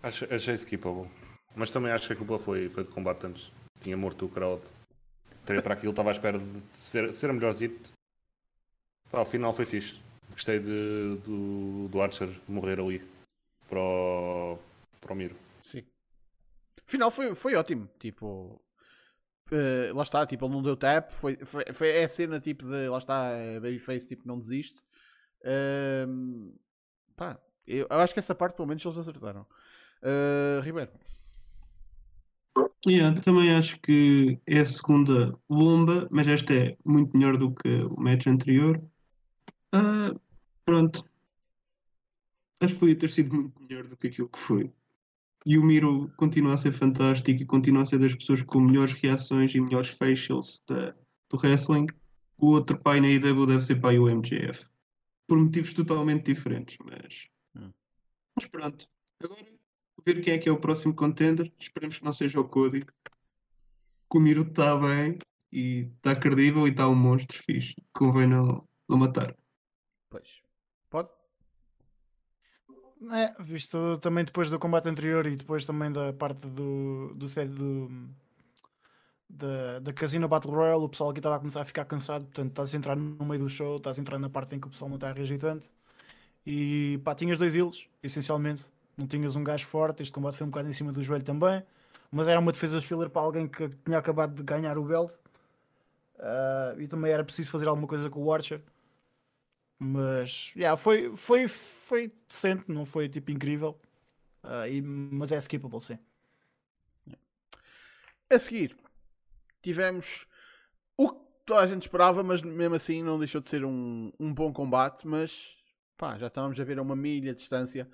Acho, achei skippable. Mas também acho que a culpa foi, foi de combatentes. Tinha morto o crowd. Teria para aquilo, estava à espera de ser, ser a melhorzito. Pá, ao final foi fixe. Gostei de, do, do Archer morrer ali para o, para o Miro. Sim. Final foi, foi ótimo. Tipo, eh, lá está, tipo, ele não deu tap. Foi, foi, foi é a cena tipo de lá está, é Babyface, tipo, não desiste. Pá, eu, eu acho que essa parte pelo menos eles acertaram. Uh, Ribeiro, Yeah, também acho que é a segunda bomba, mas esta é muito melhor do que o match anterior. Ah, pronto. Acho que podia ter sido muito melhor do que aquilo que foi. E o Miro continua a ser fantástico e continua a ser das pessoas com melhores reações e melhores facials da- do wrestling. O outro pai na IW deve ser pai o MJF. Por motivos totalmente diferentes, mas. Hum. Mas pronto. Agora ver quem é que é o próximo contender. Esperemos que não seja o Cody. Que o Miro está bem e está credível e está um monstro fixe. Convém não, não matar. Pois. Pode? É, visto também depois do combate anterior e depois também da parte do, do, do da, da Casino Battle Royale, o pessoal aqui estava a começar a ficar cansado, portanto estás a entrar no meio do show, estás a entrar na parte em que o pessoal não está a reagir tanto e pá, tinhas dois ilhos, essencialmente, não tinhas um gajo forte, este combate foi um bocado em cima do joelho também, mas era uma defesa de filler para alguém que tinha acabado de ganhar o belt Ah, e também era preciso fazer alguma coisa com o Archer. Mas yeah, foi, foi, foi decente, não foi tipo incrível. Ah, e- mas é skippable, sim. A seguir, tivemos o que toda a gente esperava, mas mesmo assim não deixou de ser um, um bom combate. Mas pá, já estávamos a ver a uma milha de distância.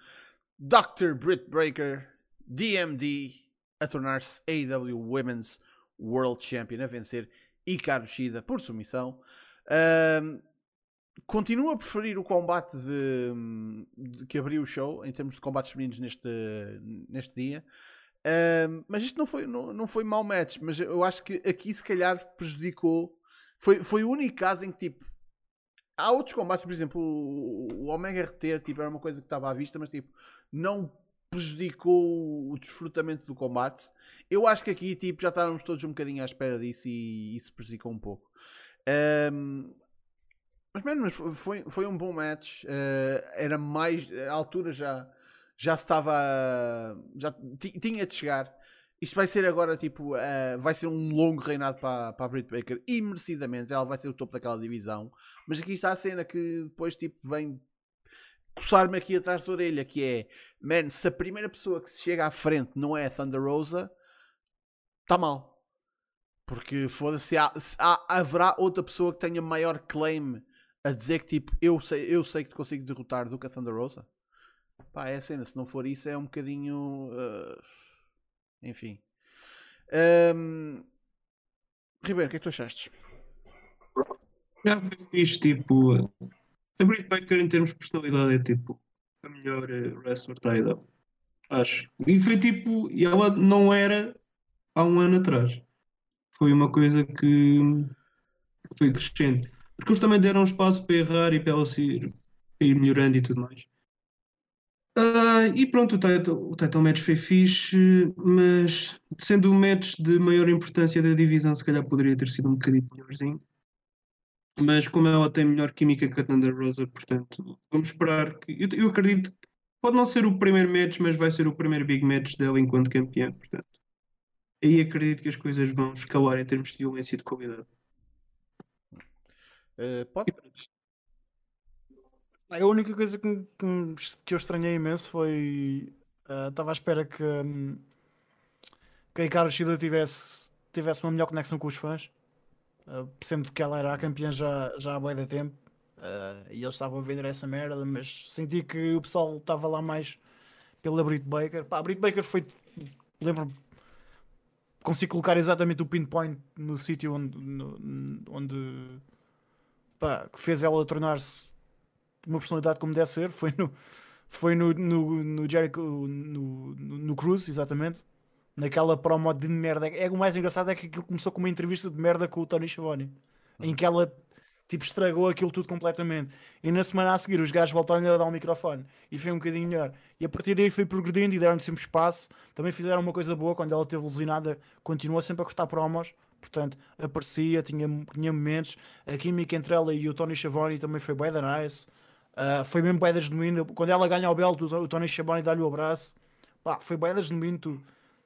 Dr. Britt Breaker, DMD, a tornar-se AEW Women's World Champion, a vencer Hikaru Shida por submissão. Ahm, continuo a preferir o combate de, de- que abriu o show em termos de combates femininos neste, neste dia. Mas isto não foi, não, não foi mau match, mas eu acho que aqui se calhar prejudicou. Foi, foi o único caso em que tipo. Há outros combates, por exemplo, o, o Omega RT tipo, era uma coisa que estava à vista, mas tipo, não prejudicou o desfrutamento do combate. Eu acho que aqui tipo, já estávamos todos um bocadinho à espera disso e isso prejudicou um pouco. Um, mas, mas foi- foi, um bom match. eh, era mais. A altura já, já estava. Já ti- tinha de chegar. Isto vai ser agora tipo. eh, vai ser um longo reinado para, para a Britt Baker e merecidamente. Ela vai ser o topo daquela divisão. Mas aqui está a cena que depois tipo vem coçar-me aqui atrás da orelha. Que é, man, se a primeira pessoa que se chega à frente não é a Thunder Rosa, está mal. Porque foda-se, haverá outra pessoa que tenha maior claim a dizer que tipo, eu sei, eu sei que te consigo derrotar do que a Thunder Rosa. Pá, é a cena, se não for isso é um bocadinho. ah, enfim. Ahm, Ribeiro, o que é que tu achaste? Já fixe, tipo. A Britt Baker, em termos de personalidade, é tipo a melhor eh, wrestler da IW. Acho. E foi tipo. E ela não era há um ano atrás. Foi uma coisa que foi crescente. Porque eles também deram espaço para errar e para ela se ir, ir melhorando e tudo mais. Ah, e pronto, o title, o title match foi fixe, mas sendo o match de maior importância da divisão, se calhar poderia ter sido um bocadinho melhorzinho. Mas como ela tem melhor química que a Thunder Rosa, portanto, vamos esperar que. Eu, eu acredito que pode não ser o primeiro match, mas vai ser o primeiro big match dela enquanto campeã, portanto. Aí acredito que as coisas vão escalar em termos de violência e de qualidade. Ah, pode? A única coisa que, que, eu estranhei imenso foi. ah, Estava à espera que, hum, que a Hikaru Shida tivesse, tivesse uma melhor conexão com os fãs, ah, sendo que ela era a campeã já, já há bué de tempo ah, e eles estavam a vender essa merda, mas senti que o pessoal estava lá mais pela Britt Baker. Pá, a Britt Baker foi. Lembro-me. Consigo colocar exatamente o pinpoint no sítio onde, no- onde pá, que fez ela tornar-se uma personalidade como deve ser. Foi no, foi no, no, no Jericho, no, no, no Cruz, exatamente. Naquela promo de merda. É, o mais engraçado é que aquilo começou com uma entrevista de merda com o Tony Schiavone, em que ela tipo estragou aquilo tudo completamente. E na semana a seguir os gajos voltaram-lhe a dar um microfone e foi um bocadinho melhor. E a partir daí foi progredindo e deram-lhe sempre espaço. Também fizeram uma coisa boa quando ela esteve lesionada, continuou sempre a cortar promos. Portanto, aparecia, tinha, tinha momentos. A química entre ela e o Tony Schiavone também foi bué da nice. Ah, foi mesmo bué da genuína. Quando ela ganha o belt, o, Tony Schiavone dá-lhe o abraço. Pá, foi bué da genuíno. Tu,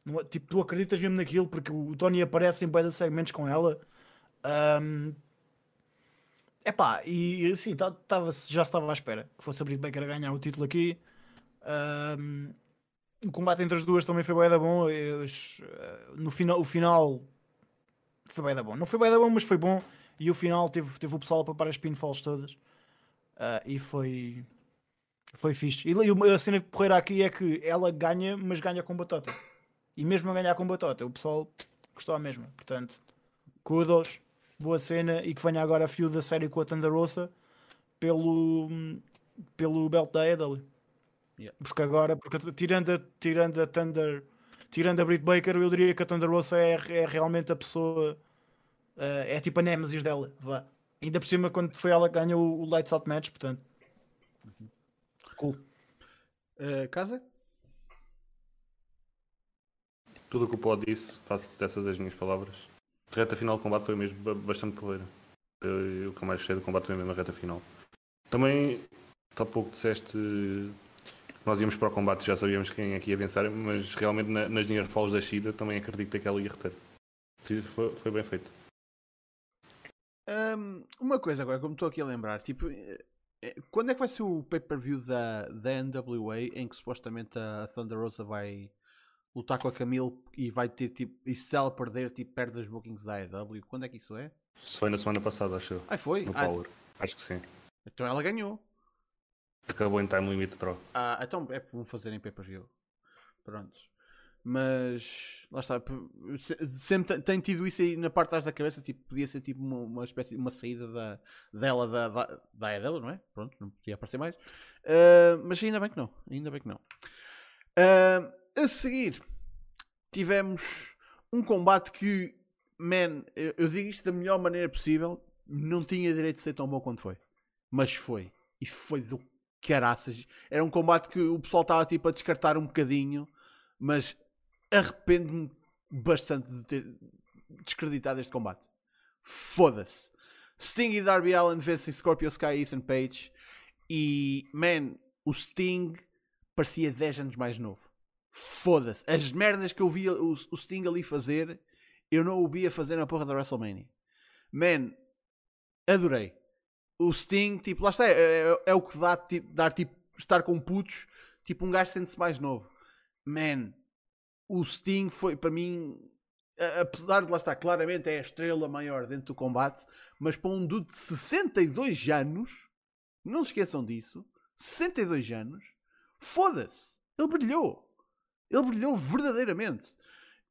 não- tipo, tu acreditas mesmo naquilo porque o Tony aparece em de segmentos com ela. Ahm, Epá, e assim, tá- tava, já estava à espera que fosse a Britt Baker a ganhar o título aqui. Ahm, o combate entre as duas também foi bem da bom. eles, eh, no final, o final foi bem da bom. Não foi bem da bom, mas foi bom. E o final teve, teve o pessoal a papar as pinfalls todas. Ah, e foi. Foi fixe. E, e a cena de porreira aqui é que ela ganha, mas ganha com batota. E mesmo a ganhar com batota, o pessoal gostou a mesma. Portanto, kudos, boa cena. E que venha agora a fio da série com a Thunder Rosa pelo, pelo belt da AEW. Yeah. Porque agora, porque tirando a, tirando a Thunder, tirando a Britt Baker, eu diria que a Thunder Rosa é, é realmente a pessoa, eh, é tipo a Nemesis dela. Vá. Ainda por cima, quando foi ela que ganhou o, o Lights Out Match, portanto. Cool. Uh, casa? Tudo o que o Pod disse, faço dessas as minhas palavras. A reta final do combate foi mesmo ba- bastante porreira. Eu- O que eu mais gostei do combate foi mesmo a reta final. Também, há pouco disseste que nós íamos para o combate já sabíamos quem é que ia vencer, mas realmente na- nas Near Falls da Shida também acredito que ela ia reter. Foi, foi bem feito. Um, uma coisa agora, como estou aqui a lembrar, tipo, eh, eh, quando é que vai ser o pay-per-view da, da NWA em que supostamente a Thunder Rosa vai lutar com a Camille e vai ter tipo, e se ela perder, tipo, perde as bookings da AEW? Quando é que isso é? Foi na semana passada, acho eu. Ah, foi? No Ah, Power. Acho que sim. então ela ganhou. Acabou em time limit draw. Ah, então é para fazer em pay-per-view. Pronto. Mas lá está. Sempre te- tem tido isso aí na parte de trás da cabeça. Tipo, podia ser tipo uma, uma espécie uma saída da, dela da, da, da AEW, não é? Pronto, não podia aparecer mais. Ah, mas ainda bem que não. Ainda bem que não. Ah, a seguir, tivemos um combate que, man, eu, eu digo isto da melhor maneira possível. Não tinha direito de ser tão bom quanto foi. Mas foi. E foi do caraças. Era um combate que o pessoal estava tipo a descartar um bocadinho, mas arrependo-me bastante de ter descreditado este combate. Foda-se. Sting e Darby Allen vencem Scorpio Sky e Ethan Page. E, man, o Sting parecia 10 anos mais novo. Foda-se. As merdas que eu via o, o Sting ali fazer, eu não o via fazer na porra da WrestleMania. Man, adorei. O Sting, tipo, lá está, é, é- é o que dá, tipo, dar, tipo, estar com putos, tipo, um gajo sente-se mais novo. Man, o Sting foi, para mim, apesar de lá estar, claramente é a estrela maior dentro do combate, mas para um dude de 62 anos, não se esqueçam disso, 62 anos, foda-se, ele brilhou. Ele brilhou verdadeiramente.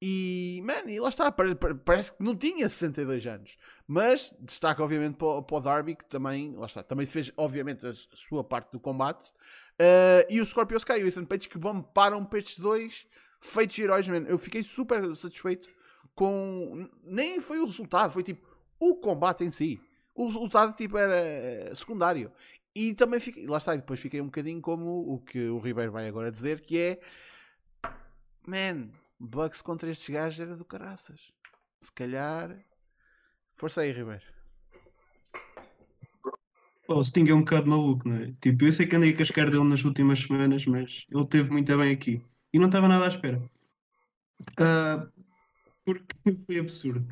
E, man, e lá está, pare- pare- parece que não tinha 62 anos. Mas destaca, obviamente, para, o- para o Darby, que também, lá está, também fez, obviamente, a, sua parte do combate. Uh, e o Scorpio Sky e o Ethan Page, que param para estes dois feitos heróis, man. Eu fiquei super satisfeito com. Nem foi o resultado, foi tipo o combate em si. O resultado, tipo, era eh, secundário. E também fiquei, lá está, e depois fiquei um bocadinho como o que o Ribeiro vai agora dizer, que é Man, Bucks contra estes gajos era do caraças. Se calhar. Força aí, Ribeiro. Pá, o Sting é um bocado maluco, não é? Tipo, eu sei que andei a cascar dele nas últimas semanas, mas ele teve muito bem aqui. E não estava nada à espera. Ah, porque foi absurdo.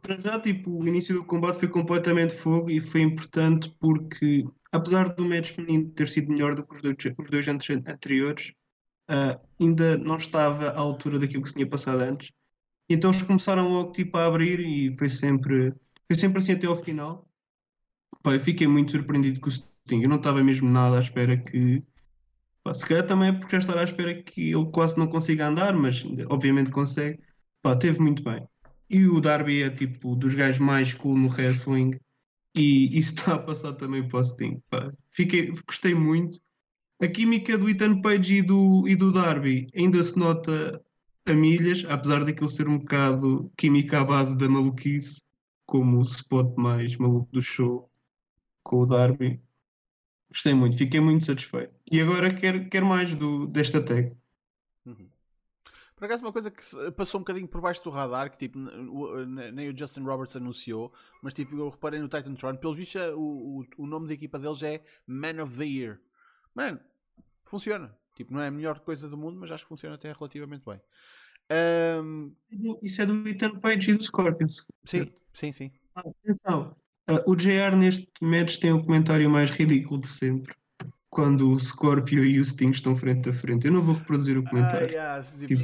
Para já, tipo, o início do combate foi completamente fogo e foi importante porque, apesar do match feminino ter sido melhor do que os dois, os dois ante- anteriores, ah, ainda não estava à altura daquilo que se tinha passado antes. Então eles começaram logo tipo, a abrir e foi sempre, foi sempre assim até ao final. Pá, eu fiquei muito surpreendido com o Sting. Eu não estava mesmo nada à espera que. Se calhar também é porque já estava à espera que ele quase não consiga andar, mas obviamente consegue. Pá, teve muito bem. E o Darby é tipo dos gajos mais cool no wrestling. E isso está a passar também para o Sting. Pá. Fiquei, gostei muito. A química do Ethan Page e do, e do Darby ainda se nota a milhas, apesar daquilo ser um bocado química à base da maluquice, como o spot mais maluco do show com o Darby. Gostei muito, fiquei muito satisfeito. E agora quero, quero mais do, desta tag. Uhum. Por acaso, uma coisa que passou um bocadinho por baixo do radar, que tipo, nem o Justin Roberts anunciou, mas tipo, eu reparei no Titantron, pelo visto, é o, o, o nome da equipa deles é Man of the Year. Mano, funciona. Tipo, não é a melhor coisa do mundo, mas acho que funciona até relativamente bem. Ahm, Isso é do Ethan Page e do Scorpions. sim, sim, sim. Ah, atenção, ah, o JR neste match tem o comentário mais ridículo de sempre. Quando o Scorpio e o Sting estão frente a frente. Eu não vou reproduzir o Ah, comentário. yeah, tipo,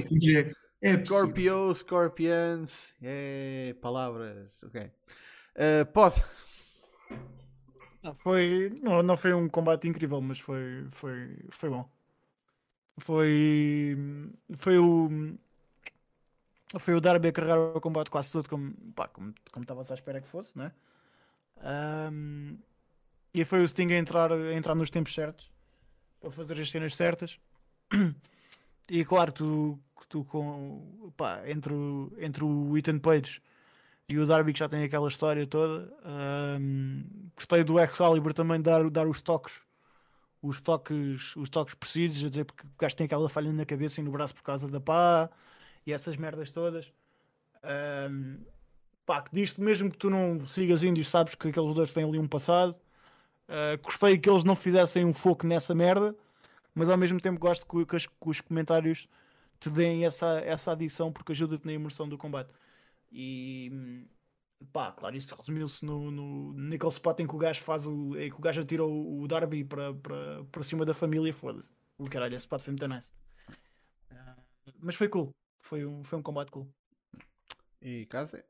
é absurdo. Scorpio, Scorpions, é, palavras, ok. Ah, pode. Ah, Foi, não, não foi um combate incrível, mas foi, foi, foi bom. Foi, foi o foi o Darby a carregar o combate quase todo como pá, como como estava-se à espera que fosse, né? Ahm, e foi o Sting a entrar, a entrar nos tempos certos. para fazer as cenas certas. E claro, tu, tu com pá, entre, o, entre o Ethan Page e o Darby que já tem aquela história toda, hum, gostei do Excalibur também dar, dar os toques, os toques, os toques precisos, a dizer porque o gajo tem aquela falha na cabeça e no braço por causa da pá e essas merdas todas. Hum, pá, que disto mesmo que tu não sigas índios, sabes que aqueles dois têm ali um passado. Uh, gostei que eles não fizessem um foco nessa merda, mas ao mesmo tempo gosto que, que, as- que os comentários te deem essa, essa adição porque ajuda-te na imersão do combate. E pá, claro, isto resumiu-se no, no naquele spot em que o gajo faz o. em que o gajo atira o, o Darby para, para, para cima da família, foda-se. Caralho, esse spot foi muito nice. Ah, mas foi cool. Foi um, foi um combate cool. E casa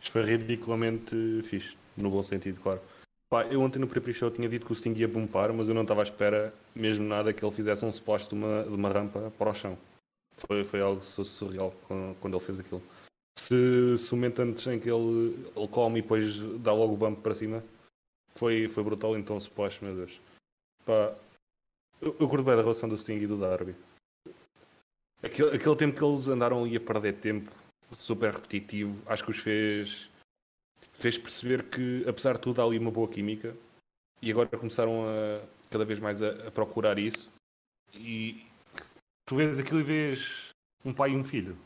Isto foi ridiculamente fixe, no bom sentido, claro. Pá, eu ontem no pre-show tinha dito que o Sting ia bumpar, mas eu não estava à espera mesmo nada que ele fizesse um splash de uma, de uma rampa para o chão. Foi, foi algo su- surreal quando ele fez aquilo. Se, se o momento antes em que ele, ele come e depois dá logo o bump para cima, foi, foi brutal. Então o splash, meu Deus. Pá, eu, eu curto bem da relação do Sting e do Darby. Aquele, aquele tempo que eles andaram ali a perder tempo, super repetitivo, acho que os fez fez perceber que, apesar de tudo, há ali uma boa química e agora começaram a cada vez mais a, a procurar isso. E tu vês aquilo e vês um pai e um filho,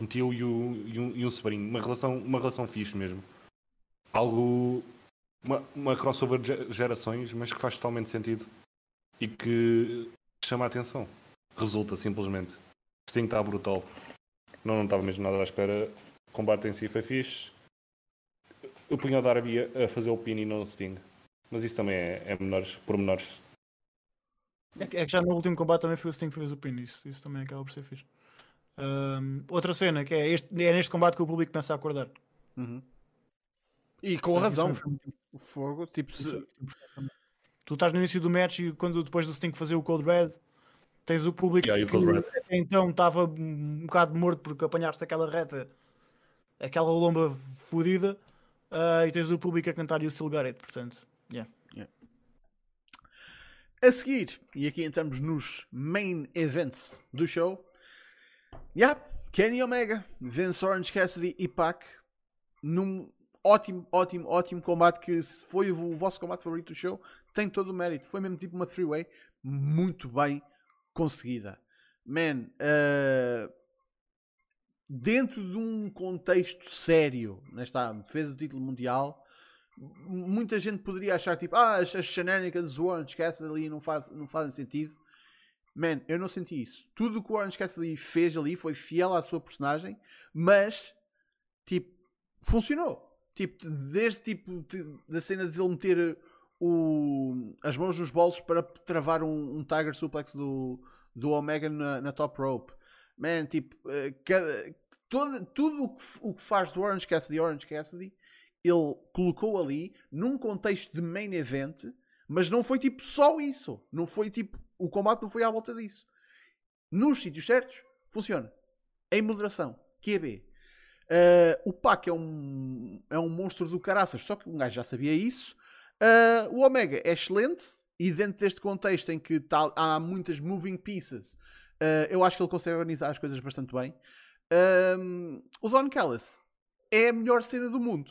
um tio e, o, e, um, e um sobrinho, uma relação, uma relação fixe mesmo. Algo, uma, uma crossover de ge- gerações, mas que faz totalmente sentido e que chama a atenção. Resulta simplesmente. Sim, está brutal. Não, não estava mesmo nada à espera. O combate em si foi fixe. Eu punho o Darby a a fazer o pin e não o Sting. Mas isso também é, é menores, pormenores. É que é que já no último combate também foi o Sting que fez o pin, isso, isso também acaba por ser fixe. Ahm, outra cena que é, este, é neste combate que o público começa a acordar. Uhum. E com Isso razão. O fogo, tipo, se- também. Tu estás no início do match e quando depois do Sting fazer o Cold Red, tens o público Yeah, que então estava um bocado morto porque apanhaste aquela reta, aquela lomba fodida, ah, e tens o público a cantar e o Silgaret, portanto, yeah. A seguir, e aqui entramos nos main events do show. Yeah, Kenny Omega, vence Orange Cassidy e Pac num ótimo, ótimo, ótimo combate que foi o vosso combate favorito do show. Tem todo o mérito. Foi mesmo tipo uma three-way muito bem conseguida. Man, uh, dentro de um contexto sério, nesta defesa do título mundial, muita gente poderia achar tipo, ah, as, shenanigans do Orange Cassidy ali não, faz, não fazem sentido. Man, eu não senti isso. Tudo o que o Orange Cassidy fez ali foi fiel à sua personagem, mas, tipo, funcionou. Tipo, desde tipo, da cena de ele meter o, as mãos nos bolsos para travar um, um Tiger Suplex do, do Omega na, na top rope. Man, tipo, eh, cada- todo, tudo o que, o que faz do Orange Cassidy Orange Cassidy, ele colocou ali num contexto de main event, mas não foi tipo só isso. Não foi tipo, o combate não foi à volta disso. Nos sítios certos, funciona. Em moderação. QB. Uh, o Pac é um, é um monstro do caraças, só que um gajo já sabia isso. Uh, o Omega é excelente e dentro deste contexto em que tá- há muitas moving pieces, uh, eu acho que ele consegue organizar as coisas bastante bem. Um, o Don Callis é a melhor cena do mundo.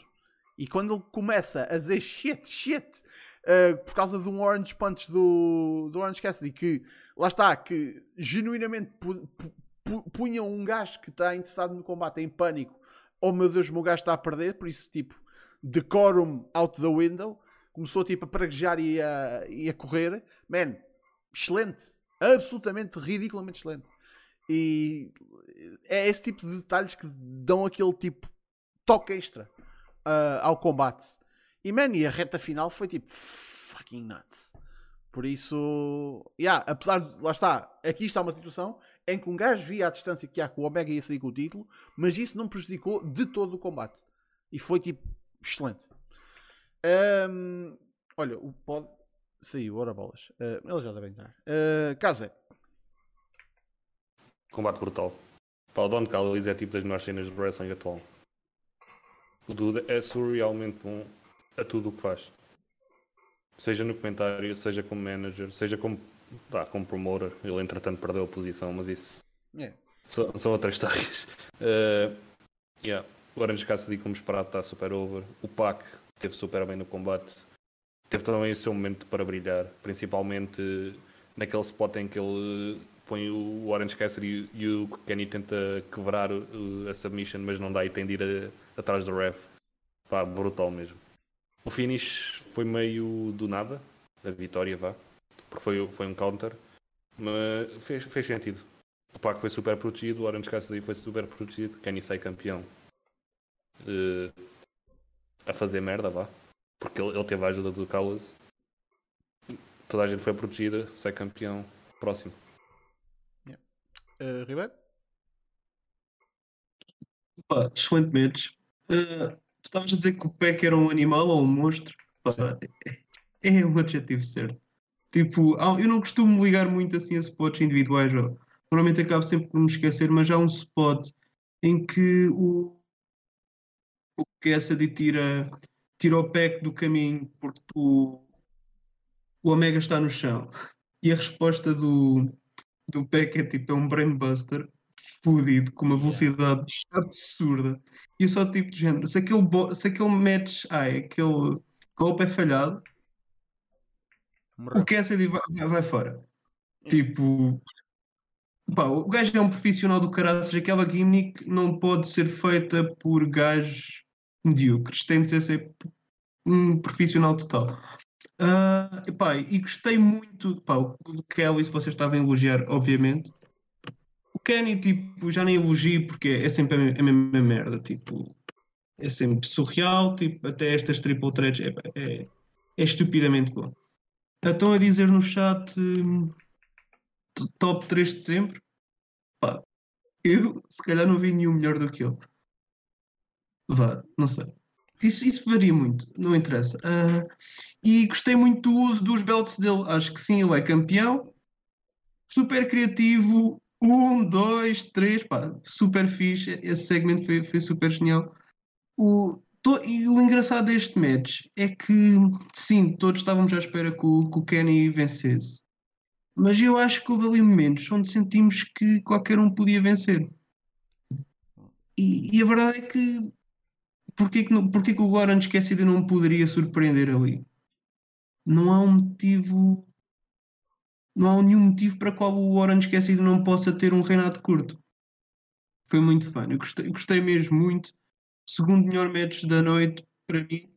E quando ele começa a dizer shit, shit, uh, por causa de um Orange Punch do, do Orange Cassidy, que lá está, que genuinamente pu- pu- pu- punham um gajo que está interessado no combate em pânico. Oh meu Deus, o meu gajo está a perder, por isso, tipo, decorum out the window. Começou tipo a praguejar e a, e a correr. Man, excelente, absolutamente ridiculamente excelente. E é esse tipo de detalhes que dão aquele tipo toque extra uh, ao combate. E man, e a reta final foi tipo fucking nuts. Por isso, yeah, apesar de, lá está, aqui está uma situação em que um gajo via a distância que há com o Omega ia sair com o título, mas isso não prejudicou de todo o combate. E foi tipo excelente. Ahm, olha, o pod saiu, ora bolas. Ah, ele já deve entrar. Uh, Casa, Combate brutal. Pá, o Don Callis é tipo das melhores cenas do wrestling atual. O Dude é surrealmente bom a tudo o que faz. seja no comentário, seja como manager, seja como, tá, como promoter. Ele entretanto perdeu a posição, mas isso É. são, são outras histórias. Uh, yeah. O Orange Cassidy, como esperado, está super over. O Pac teve super bem no combate. Teve também o seu momento para brilhar, principalmente naquele spot em que ele põe o Orange Cassidy e o Kenny tenta quebrar uh, a submission, mas não dá e tem de ir a- atrás do ref. Pá, brutal mesmo. O finish foi meio do nada, a vitória vá, porque foi, foi um counter, mas fez, fez sentido. O Pac foi super protegido, o Orange Cassidy foi super protegido, Kenny sai campeão. Eh, a fazer merda, vá. Porque ele, ele teve a ajuda do Callas. Toda a gente foi protegida, sai campeão. Próximo. Uh, Ribeiro? Pá, excelente match. Uh, tu estavas a dizer que o Peck era um animal ou um monstro? Pá, é, é um adjetivo certo. Tipo, eu não costumo ligar muito assim a spots individuais. ó. Normalmente acabo sempre por me esquecer, mas há um spot em que o, o Cassidy tira, tira o Peck do caminho porque o, o Omega está no chão. E a resposta do, do Peck é tipo, é um brainbuster fodido, com uma velocidade absurda. E eu só tipo de género, se aquele, se aquele match, ai, aquele golpe é falhado, Morreu. o Cassidy vai, vai- vai fora. Tipo, pá, o gajo é um profissional do caraças, aquela gimmick não pode ser feita por gajos medíocres, tem de ser um profissional total. Ah, epá, e gostei muito pá, do Kelly, se vocês estavam a elogiar, obviamente. O Kenny, tipo, já nem elogio porque é sempre a, me- a mesma merda, tipo, é sempre surreal, tipo, até estas triple threats é, é, é estupidamente bom. Estão a dizer no chat hum, top 3 de sempre. Eu se calhar não vi nenhum melhor do que ele. Vá, não sei. Isso, isso varia muito, não interessa. Ah, e gostei muito do uso dos belts dele. Acho que sim, ele é campeão. Super criativo. Um, dois, três. Pá, super fixe. Esse segmento foi, foi super genial. O, to- e o engraçado deste match é que, sim, todos estávamos à espera que o, que o Kenny vencesse. Mas eu acho que houve ali momentos onde sentimos que qualquer um podia vencer. E, e a verdade é que Porquê que, não- porquê que o Orange Cassidy não poderia surpreender ali? Não há um motivo. Não há nenhum motivo para qual o Orange Cassidy não possa ter um reinado curto. Foi muito fã. Eu gostei, gostei mesmo muito. Segundo melhor match da noite para mim.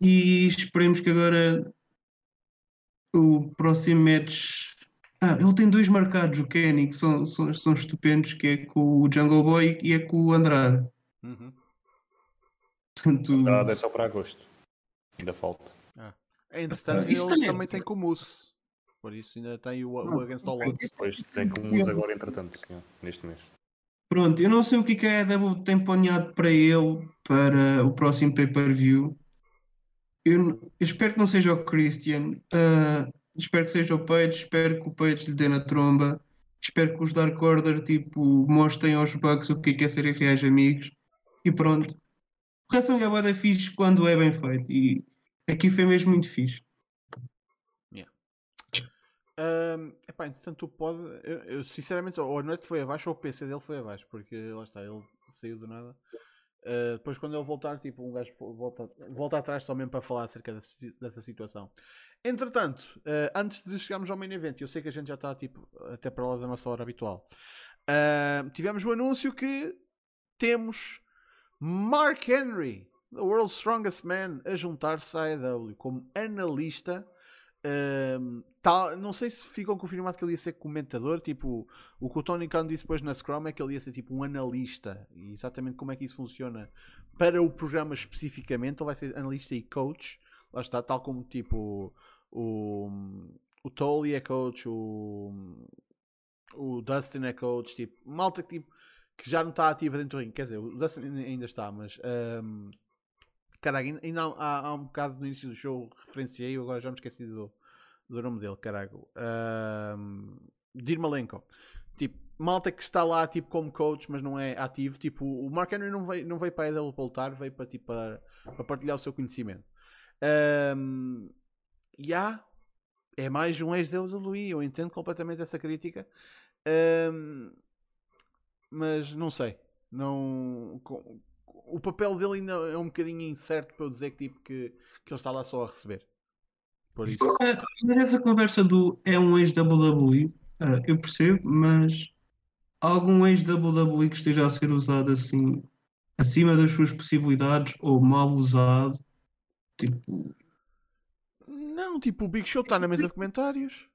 E esperemos que agora o próximo match. Ah, ele tem dois marcados, o Kenny, que são, são, são estupendos, que é com o Jungle Boy e é com o Andrade. Uhum. Portanto, Andrade é só para agosto. Ainda falta. Entretanto, Isso ele também também, é- tem com o Moose. Por isso ainda tem o, o Não, Against All tem- Odds. Depois tem como usa agora, entretanto, neste mês. Pronto, eu não sei o que é que a AEW tem planeado para ele para o próximo pay-per-view. Eu, eu espero que não seja o Christian, ah, espero que seja o Page, espero que o Page lhe dê na tromba, espero que os Dark Order tipo, mostrem aos Bucks o que é que é ser reais amigos e pronto. Resto é da fixe quando é bem feito e aqui foi mesmo muito fixe. Ahm, epá, entretanto, o pod, eu, eu, sinceramente, ou a noite foi abaixo ou o PC dele foi abaixo, porque lá está, ele saiu do nada. Ah, depois, quando ele voltar, tipo, um gajo volta, volta atrás só mesmo para falar acerca dessa, dessa situação. Entretanto, ah, antes de chegarmos ao main event, eu sei que a gente já está tipo, até para lá da nossa hora habitual. ah, tivemos o anúncio que temos Mark Henry, the world's strongest man, a juntar-se à AEW como analista. Ahm, tal- não sei se ficou confirmado que ele ia ser comentador. Tipo, o que o Tony Khan disse depois na Scrum é que ele ia ser tipo um analista. E exatamente como é que isso funciona para o programa especificamente, ele vai ser analista e coach. Lá está, tal como tipo o, o Tolly é coach, o, o Dustin é coach. Tipo, malta que, tipo, que já não está ativa dentro do ringue. Quer dizer, o Dustin ainda está, mas. ahm, Caraca, ainda- há, há um bocado no início do show referenciei, agora já me esqueci do, do nome dele, caraca. Um, Dirmalenko. Tipo, malta que está lá tipo como coach, mas não é ativo. Tipo, o Mark Henry não veio, não veio para a EW para lutar, veio para, tipo, para, para partilhar o seu conhecimento. Um, e há, é mais um ex-WWE. Eu entendo completamente essa crítica. Ahm, mas não sei. Não, com- o papel dele ainda é um bocadinho incerto para eu dizer que, tipo, que, que ele está lá só a receber. Por isso. Essa conversa do é um ex-WWE, ah, eu percebo, mas algum ex-WWE que esteja a ser usado assim acima das suas possibilidades ou mal usado? Tipo, Não, tipo, o Big Show está na mesa de comentários.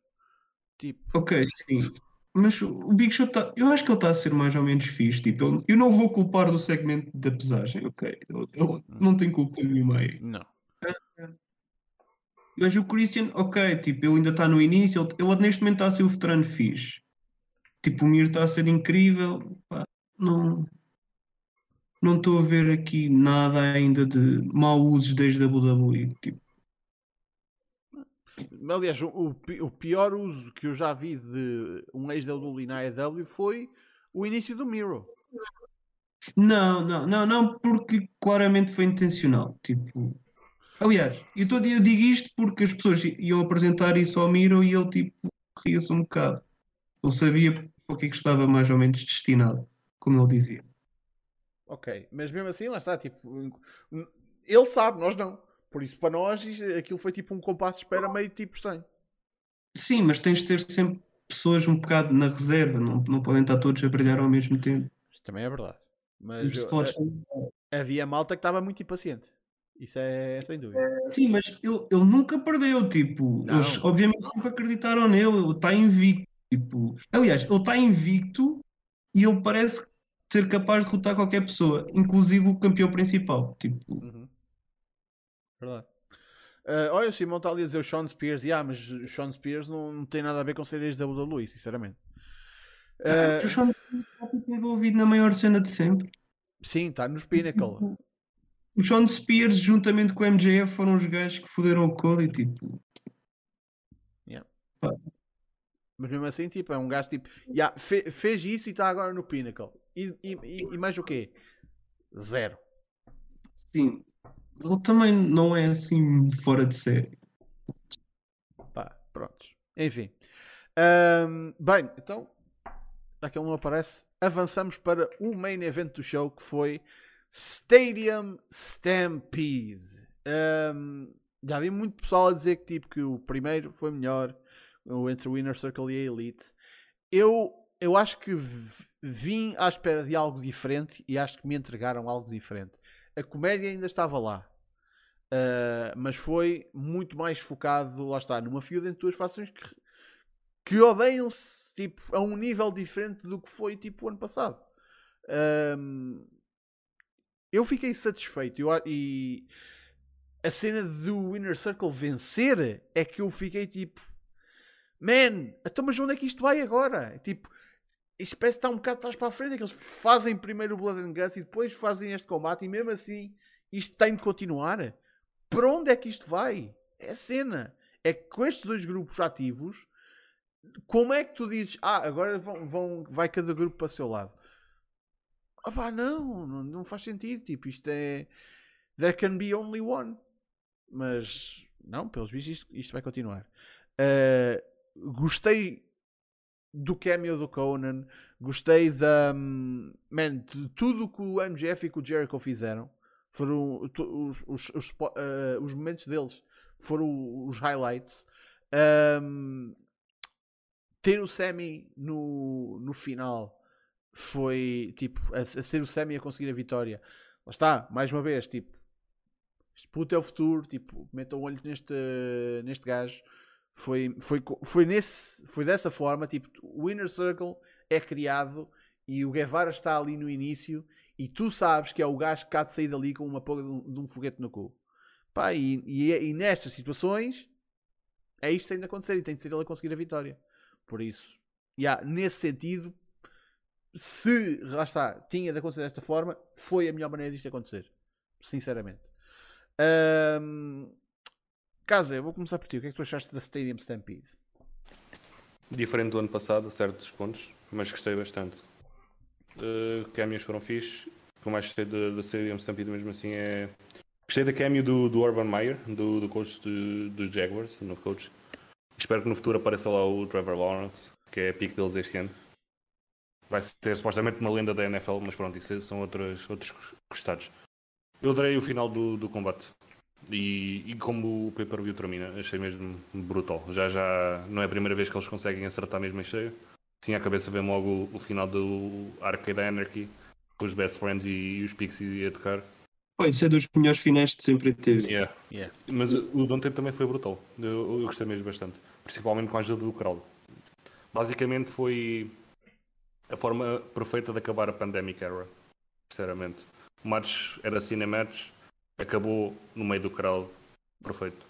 Tipo, ok, sim. Mas o Big Show está. Eu acho que ele está a ser mais ou menos fixe. Tipo, eu, eu não vou culpar do segmento da pesagem, ok? Ele, ele não tem culpa nenhuma aí. não. Mas o Christian, ok, tipo, ele ainda está no início, ele, ele neste momento está a ser o veterano fixe. Tipo, o Mir está a ser incrível. pá, não não estou a ver aqui nada ainda de mau usos desde a WWE. Tipo, Aliás, o, o pi- o pior uso que eu já vi de um ex-WWE na AEW foi o início do Miro. não, não, não, não, porque claramente foi intencional. Tipo, aliás, eu, tô, eu digo isto porque as pessoas iam apresentar isso ao Miro e ele tipo ria-se um bocado. Ele sabia para que é que estava mais ou menos destinado, como ele dizia. Ok, mas mesmo assim, lá está. Tipo, ele sabe, nós não. Por isso, para nós, aquilo foi tipo um compasso de espera meio tipo estranho. Sim, mas tens de ter sempre pessoas um bocado na reserva, não, não podem estar todos a brilhar ao mesmo tempo. Isto também é verdade. Mas eu- a- havia malta que estava muito impaciente. Isso é sem dúvida. Sim, mas ele, ele nunca perdeu, tipo, Não. eles obviamente sempre acreditaram nele, ele está invicto, tipo, aliás, ele está invicto e ele parece ser capaz de derrotar qualquer pessoa, inclusive o campeão principal, tipo, Uhum. Verdade. Ah, olha, o Simão está ali a dizer o Sean Spears. Yeah, mas o Sean Spears não, não tem nada a ver com ser ex-WWE, sinceramente. Ah, o Sean está tipo, envolvido na maior cena de sempre. sim, está nos Pinnacle. O Sean Spears, juntamente com o MJF, foram os gajos que fuderam o Cody, tipo, Mas mesmo assim, tipo, é um gajo tipo, yeah, fe- fez isso e está agora no Pinnacle. E, e, e- e mais o quê? Zero. sim, ele também não é assim fora de série. Pá, prontos. Enfim. Ahm, bem, então, já que ele não aparece, avançamos para o main event do show que foi Stadium Stampede. Ahm, já vi muito pessoal a dizer que, tipo, que o primeiro foi melhor, o entre o Inner Circle e a Elite. Eu, eu acho que vim à espera de algo diferente e acho que me entregaram algo diferente. A comédia ainda estava lá. Uh, mas foi muito mais focado, lá está, numa feud entre duas fações que, que odeiam-se tipo, a um nível diferente do que foi tipo o ano passado. Um, eu fiquei satisfeito eu e a cena do Winner Circle vencer é que eu fiquei tipo, man, então mas onde é que isto vai agora? Tipo, isto parece que está um bocado de trás para a frente. É que eles fazem primeiro o Blood and Guts e depois fazem este combate, e mesmo assim isto tem de continuar. Para onde é que isto vai? É cena. É que com estes dois grupos ativos, como é que tu dizes, ah, agora vão, vão, vai cada grupo para o seu lado? Ah pá, não, não, não faz sentido. Tipo, isto é. There can be only one. Mas, não, pelos vistos, isto, isto vai continuar. Uh, gostei do cameo do Conan, gostei da. hum, Man, de tudo o que o MGF e que o Jericho fizeram foram os, os, os, eh, os momentos deles foram os highlights. Um, ter o Sammy no, no final foi tipo a, a ser o Sammy a conseguir a vitória. Lá está, mais uma vez, tipo, este puto é o futuro, tipo, metam olhos neste, neste gajo. Foi, foi, foi, nesse, foi dessa forma, tipo, o Inner Circle é criado e o Guevara está ali no início e tu sabes que é o gajo que há de sair dali com uma porra de um, de um foguete no cu. Pá, e, e, e nestas situações é isto que tem de acontecer e tem de ser ele a conseguir a vitória. Por isso, yeah, nesse sentido, se lá está, tinha de acontecer desta forma, foi a melhor maneira disto acontecer. Sinceramente. Ahm, Casa, vou começar por ti. O que é que tu achaste da Stadium Stampede? Diferente do ano passado, a certos pontos, mas gostei bastante. Uh, caminhos foram fixe. O que eu mais gostei da Stadium Stampede mesmo assim é Gostei da cameo do, do Urban Meyer, do, do coach dos Jaguars, o novo coach. Espero que no futuro apareça lá o Trevor Lawrence, que é a pick deles este ano. Vai ser supostamente uma lenda da NFL, mas pronto, isso são outros, outros gostados. Eu adorei o final do, do combate. E, e como o pay-per-view termina, achei mesmo brutal. Já já não é a primeira vez que eles conseguem acertar mesmo em cheio. Sim, à cabeça vem logo o, o final do Arcade Anarchy, com os Best Friends e, e os Pixies a tocar. Pô, isso é dos melhores finais que sempre teve. Yeah. Yeah. Mas o Dante também foi brutal. Eu, eu gostei mesmo bastante. Principalmente com a ajuda do crowd. Basicamente foi a forma perfeita de acabar a Pandemic Era. Sinceramente. O match era cinematch, acabou no meio do crowd. Perfeito.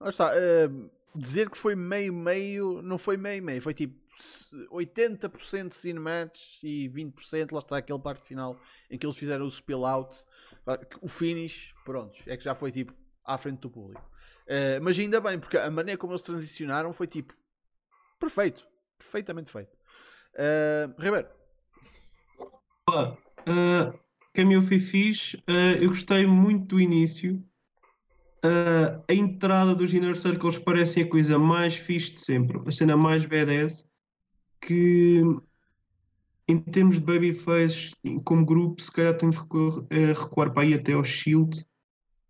Lá está. eh, dizer que foi meio-meio, não foi meio-meio, foi tipo s- 80% cinematch e 20% lá está aquele parte final em que eles fizeram o spill out, ah, o finish, prontos, é que já foi tipo à frente do público. Eh, mas ainda bem, porque a maneira como eles transicionaram foi tipo perfeito, perfeitamente feito. Eh, Ribeiro, ah, Cameo foi fixe. Ah, eu gostei muito do início. Ah, a entrada dos Inner Circles parece a coisa mais fixe de sempre. A cena mais badass. Que em termos de babyface, como grupo, se calhar tenho de recuar, eh, recuar para aí até ao Shield.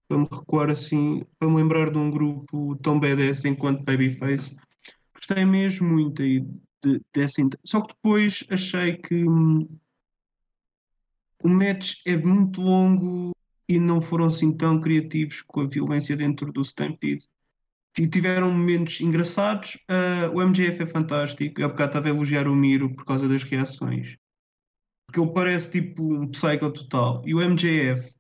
Para me recuar assim, para me lembrar de um grupo tão badass enquanto babyface. Gostei mesmo muito aí de, dessa. Só que depois achei que. hum, o match é muito longo e não foram assim tão criativos com a violência dentro do Stampede. E tiveram momentos engraçados. Ah, o MJF é fantástico. Eu bocado estava a elogiar o Miro por causa das reações. Porque ele parece tipo um psycho total. E o MJF,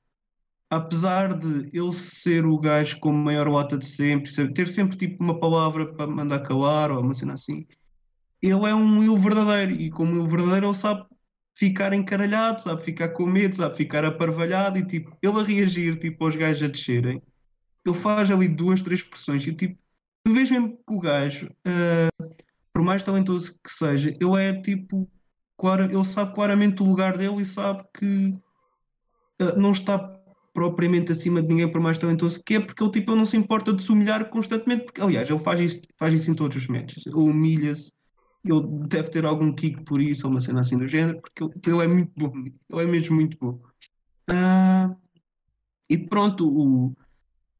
apesar de ele ser o gajo com maior lata de sempre, ter sempre tipo uma palavra para mandar calar ou uma cena assim, ele é um eu verdadeiro. E como eu verdadeiro, ele sabe ficar encaralhado, sabe? Ficar com medo, sabe? Ficar aparvalhado e tipo, ele a reagir tipo aos gajos a descerem, ele faz ali duas, três pressões e tipo, tu vês mesmo que o gajo, ah, por mais talentoso que seja, ele é tipo, clara- ele sabe claramente o lugar dele e sabe que ah, não está propriamente acima de ninguém por mais talentoso que é, porque ele tipo, ele não se importa de se humilhar constantemente, porque aliás, ele faz isso, faz isso em todos os matches, humilha-se ele deve ter algum kick por isso, ou uma cena assim do género, porque ele, ele é muito bom, ele é mesmo muito bom. Ah, e pronto, o-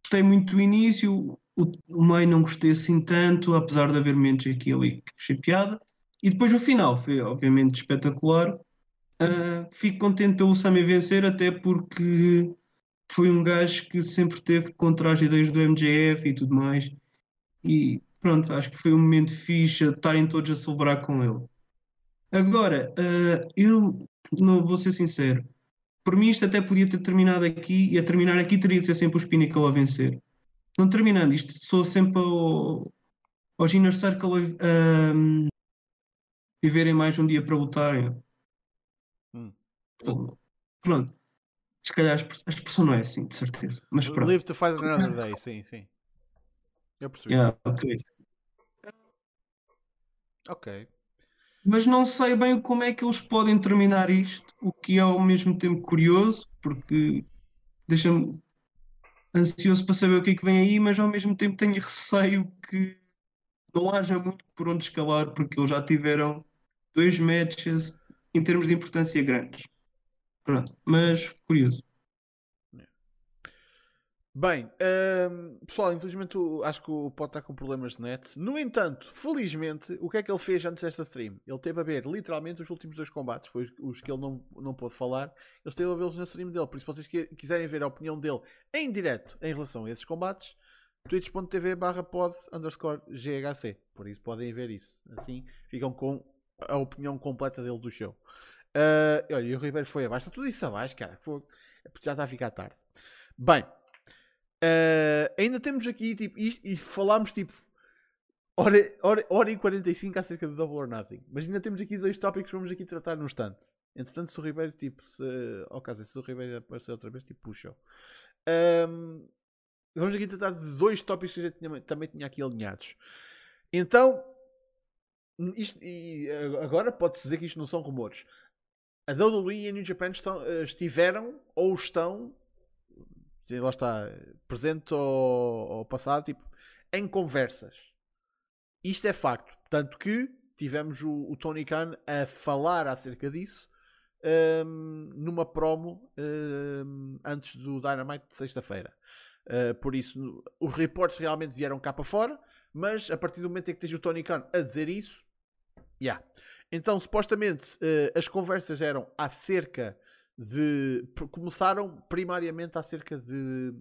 gostei muito do início, o, o meio não gostei assim tanto, apesar de haver momentos aqui ali que achei piada. E depois o final foi obviamente espetacular. Ah, fico contente pelo Sami vencer, até porque foi um gajo que sempre teve contra as ideias do MJF e tudo mais. E pronto, acho que foi um momento fixe estarem todos a celebrar com ele. Agora, eh, eu não vou ser sincero, por mim isto até podia ter terminado aqui e a terminar aqui teria de ser sempre o Pinnacle a vencer. Não terminando isto, sou sempre ao, aos Inner Circle a um, viverem mais um dia para lutarem. Hum. Pronto. Se calhar a expressão não é assim, de certeza. Mas pronto. live to fight another day, sim, sim. Eu percebi. Yeah, ok. Ok. Mas não sei bem como é que eles podem terminar isto, o que é ao mesmo tempo curioso, porque deixa-me ansioso para saber o que é que vem aí, mas ao mesmo tempo tenho receio que não haja muito por onde escalar, porque eles já tiveram dois matches em termos de importância grandes. Pronto, mas curioso. Bem, hum, pessoal, infelizmente acho que o Pod está com problemas de net. No entanto, felizmente, o que é que ele fez antes desta stream? Ele teve a ver literalmente os últimos dois combates, foi os, que ele não, não pôde falar. Ele esteve a vê-los na stream dele. Por isso, se vocês que- quiserem ver a opinião dele em direto em relação a esses combates, twitch.tv barra pod underscore GHC. Por isso, podem ver isso. Assim, ficam com a opinião completa dele do show. Ah, olha, e o Ribeiro foi abaixo. Está tudo isso abaixo, cara. Foi- Já está a ficar tarde. Bem. Uh, ainda temos aqui tipo, isto, e falámos tipo hora, hora, hora e 45 acerca do Double or Nothing. Mas ainda temos aqui dois tópicos que vamos aqui tratar num instante. Entretanto, se o Ribeiro, tipo, se, ao caso, se o Ribeiro aparecer outra vez, tipo, puxa. Um, vamos aqui tratar de dois tópicos que a gente também tinha aqui alinhados. Então, isto, agora pode-se dizer que isto não são rumores. A WWE e a New Japan estão, eh, estiveram ou estão lá está, presente ou, ou passado, tipo, em conversas. Isto é facto. Tanto que tivemos o, o Tony Khan a falar acerca disso um, numa promo um, antes do Dynamite de sexta-feira. Uh, por isso, os reportes realmente vieram cá para fora, mas a partir do momento em que tens o Tony Khan a dizer isso, já. Yeah. Então, supostamente, uh, as conversas eram acerca de. Começaram primariamente acerca de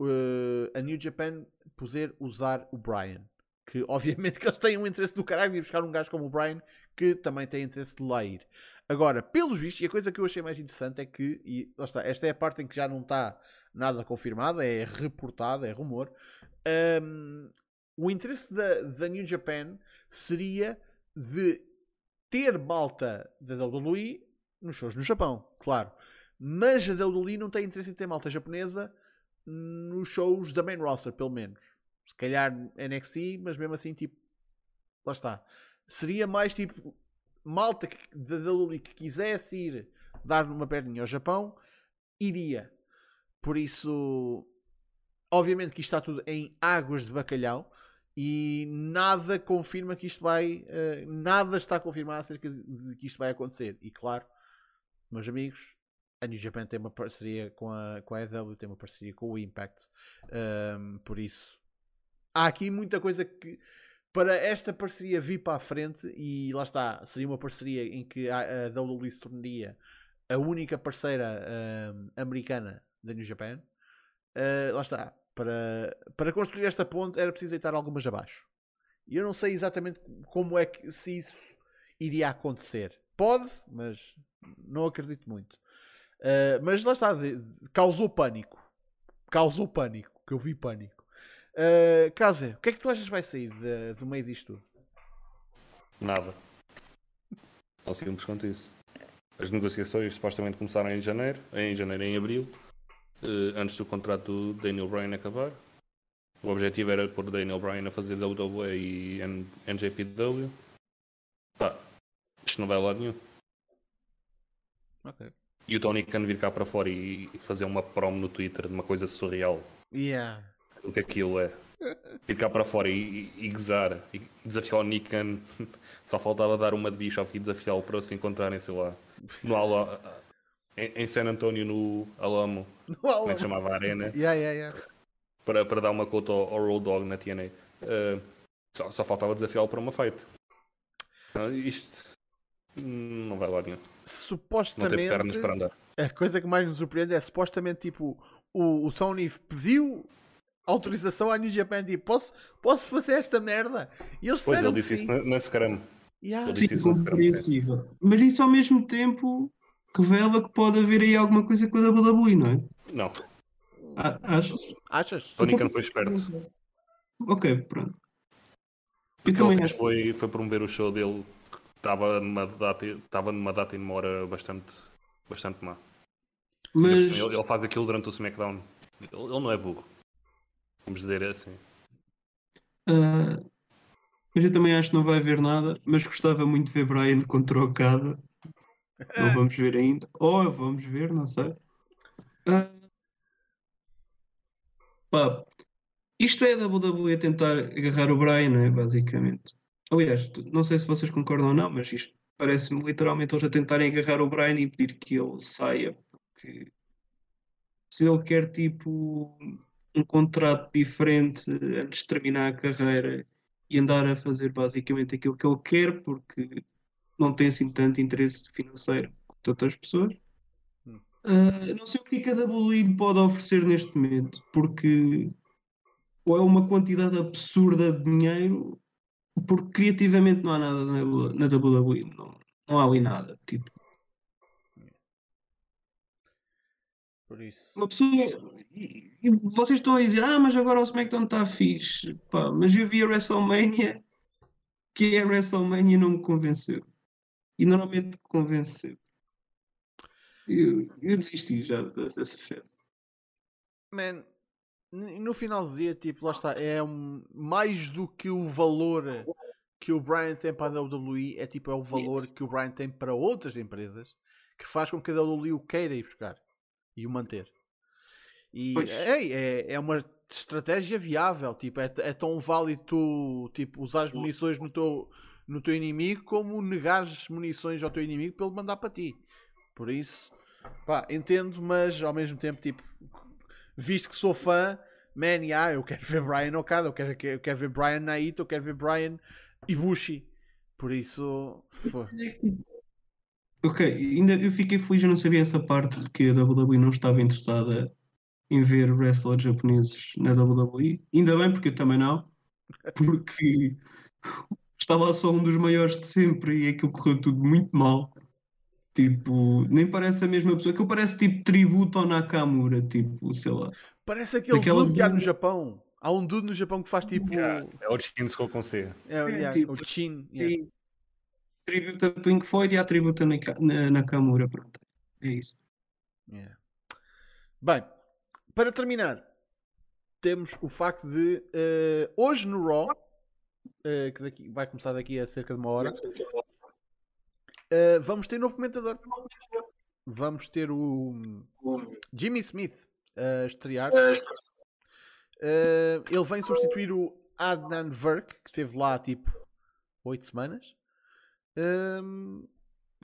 uh, a New Japan poder usar o Brian. Que obviamente que eles têm um interesse do caralho de ir buscar um gajo como o Brian que também tem interesse de lá ir. Agora, pelos vistos, e a coisa que eu achei mais interessante é que, e lá está, esta é a parte em que já não está nada confirmado, é reportado, é rumor. Um, o interesse da, da New Japan seria de ter malta da WWE nos shows no Japão, claro. Mas a WWE não tem interesse em ter malta japonesa nos shows da main roster, pelo menos. Se calhar NXT, mas mesmo assim, tipo, lá está. Seria mais tipo malta da WWE que quisesse ir dar uma perninha ao Japão, iria. Por isso, obviamente que isto está tudo em águas de bacalhau e nada confirma que isto vai. Uh, nada está confirmado acerca de que isto vai acontecer. E claro, meus amigos, a New Japan tem uma parceria com a, com a EW, tem uma parceria com o Impact. Um, por isso, há aqui muita coisa que para esta parceria vir para a frente, e lá está, seria uma parceria em que a, a WWE se tornaria a única parceira um, americana da New Japan. Uh, lá está, para, para construir esta ponte era preciso deitar algumas abaixo. E eu não sei exatamente como é que se isso iria acontecer. Pode, mas não acredito muito. Uh, mas lá está, causou pânico. Causou pânico, que eu vi pânico. Uh, o que é que tu achas que vai sair de, do meio disto tudo? Nada. Tão simples quanto isso. As negociações supostamente começaram em janeiro, em janeiro, em abril, uh, antes do contrato do Daniel Bryan acabar. O objetivo era pôr Daniel Bryan a fazer WWE e NJPW. Pá, isto não vai a lado nenhum. Okay. E o Tony Khan vir cá para fora e fazer uma promo no Twitter de uma coisa surreal. Yeah o que aquilo é. Ficar para fora e, e, e gozar e desafiar o Nick Khan. Só faltava dar uma de Bischoff e desafiá-lo para se encontrarem, sei lá, no Ala, em, em San Antonio, no Alamo. No Alamo. Como é que chamava a arena? Yeah, yeah, yeah. Para, para dar uma cota ao, ao Road Dog na TNA. Uh, só, só faltava desafiá-lo para uma fight. Uh, isto não vai lá nenhum. Supostamente. Não tem para andar. A coisa que mais nos surpreende é supostamente tipo o, o Tony pediu autorização à New Japan de posso, posso fazer esta merda? E eles pois ele disse isso na, Scrum. Yeah. Sim, isso compreensível. Mas isso ao mesmo tempo revela que pode haver aí alguma coisa com a WWE, não é? Não. Ah, achas? Achas? Tony Khan foi esperto. Ok, pronto. O que ele fez foi, foi promover o show dele estava numa data, estava numa data e numa hora bastante, bastante má. Mas... Ele, ele faz aquilo durante o SmackDown. Ele, ele não é burro. Vamos dizer assim. Uh, mas eu também acho que não vai haver nada, mas gostava muito de ver Brian contra o Okada. Não vamos ver ainda. Ou vamos ver, não sei. Uh, pá, isto é a WWE tentar agarrar o Brian, não é? Basicamente. Aliás, não sei se vocês concordam ou não, mas isto parece-me literalmente eles a tentarem agarrar o Brian e pedir que ele saia, porque se ele quer tipo um contrato diferente antes de terminar a carreira e andar a fazer basicamente aquilo que ele quer, porque não tem assim tanto interesse financeiro quanto outras pessoas. Uh, não sei o que, é que a WWE pode oferecer neste momento, porque ou é uma quantidade absurda de dinheiro, porque criativamente não há nada na, na WWE, não, não há ali nada. Tipo, Por isso. Uma pessoa. E, e vocês estão a dizer, ah, mas agora o SmackDown está fixe. Pá, mas eu vi a WrestleMania, que é a WrestleMania não me convenceu. E normalmente convenceu. Eu, eu desisti já dessa fé. Man, no final do dia, tipo, lá está, é um, mais do que o valor que o Brian tem para a WWE, é tipo, é o valor que o Brian tem para outras empresas que faz com que a WWE o queira ir buscar e o manter. E ei, é, é uma estratégia viável. Tipo, é, é tão válido tu tipo, usares munições no teu, no teu inimigo como negares munições ao teu inimigo para ele mandar para ti. Por isso, pá, entendo, mas ao mesmo tempo, tipo, visto que sou fã, man, yeah, eu quero ver Brian Okada, eu quero, eu quero ver Brian Naito, eu quero ver Brian Ibushi. Por isso, foi. Ok, ainda eu fiquei feliz, eu não sabia essa parte de que a WWE não estava interessada em ver wrestlers japoneses na WWE. Ainda bem, porque eu também não, porque estava só um dos maiores de sempre e aquilo correu tudo muito mal. Tipo, nem parece a mesma pessoa, aquilo parece tipo tributo ao Nakamura, tipo, sei lá. Parece aquele Daquelas- dude que há no Japão. Há um dude no Japão que faz tipo. Yeah, é o Shinsuke com C. É, É, yeah, tipo, o Chin. yeah. E tributo a Pink Floyd e há tributo a Naka- na- Nakamura, pronto. É isso. Yeah. Bem, para terminar, temos o facto de eh, hoje no Raw, eh, que daqui- vai começar daqui a cerca de uma hora, eh, vamos ter novo comentador. Vamos ter o Jimmy Smith a estrear-se. Eh, ele vem substituir o Adnan Verk, que esteve lá tipo 8 semanas. Ehm,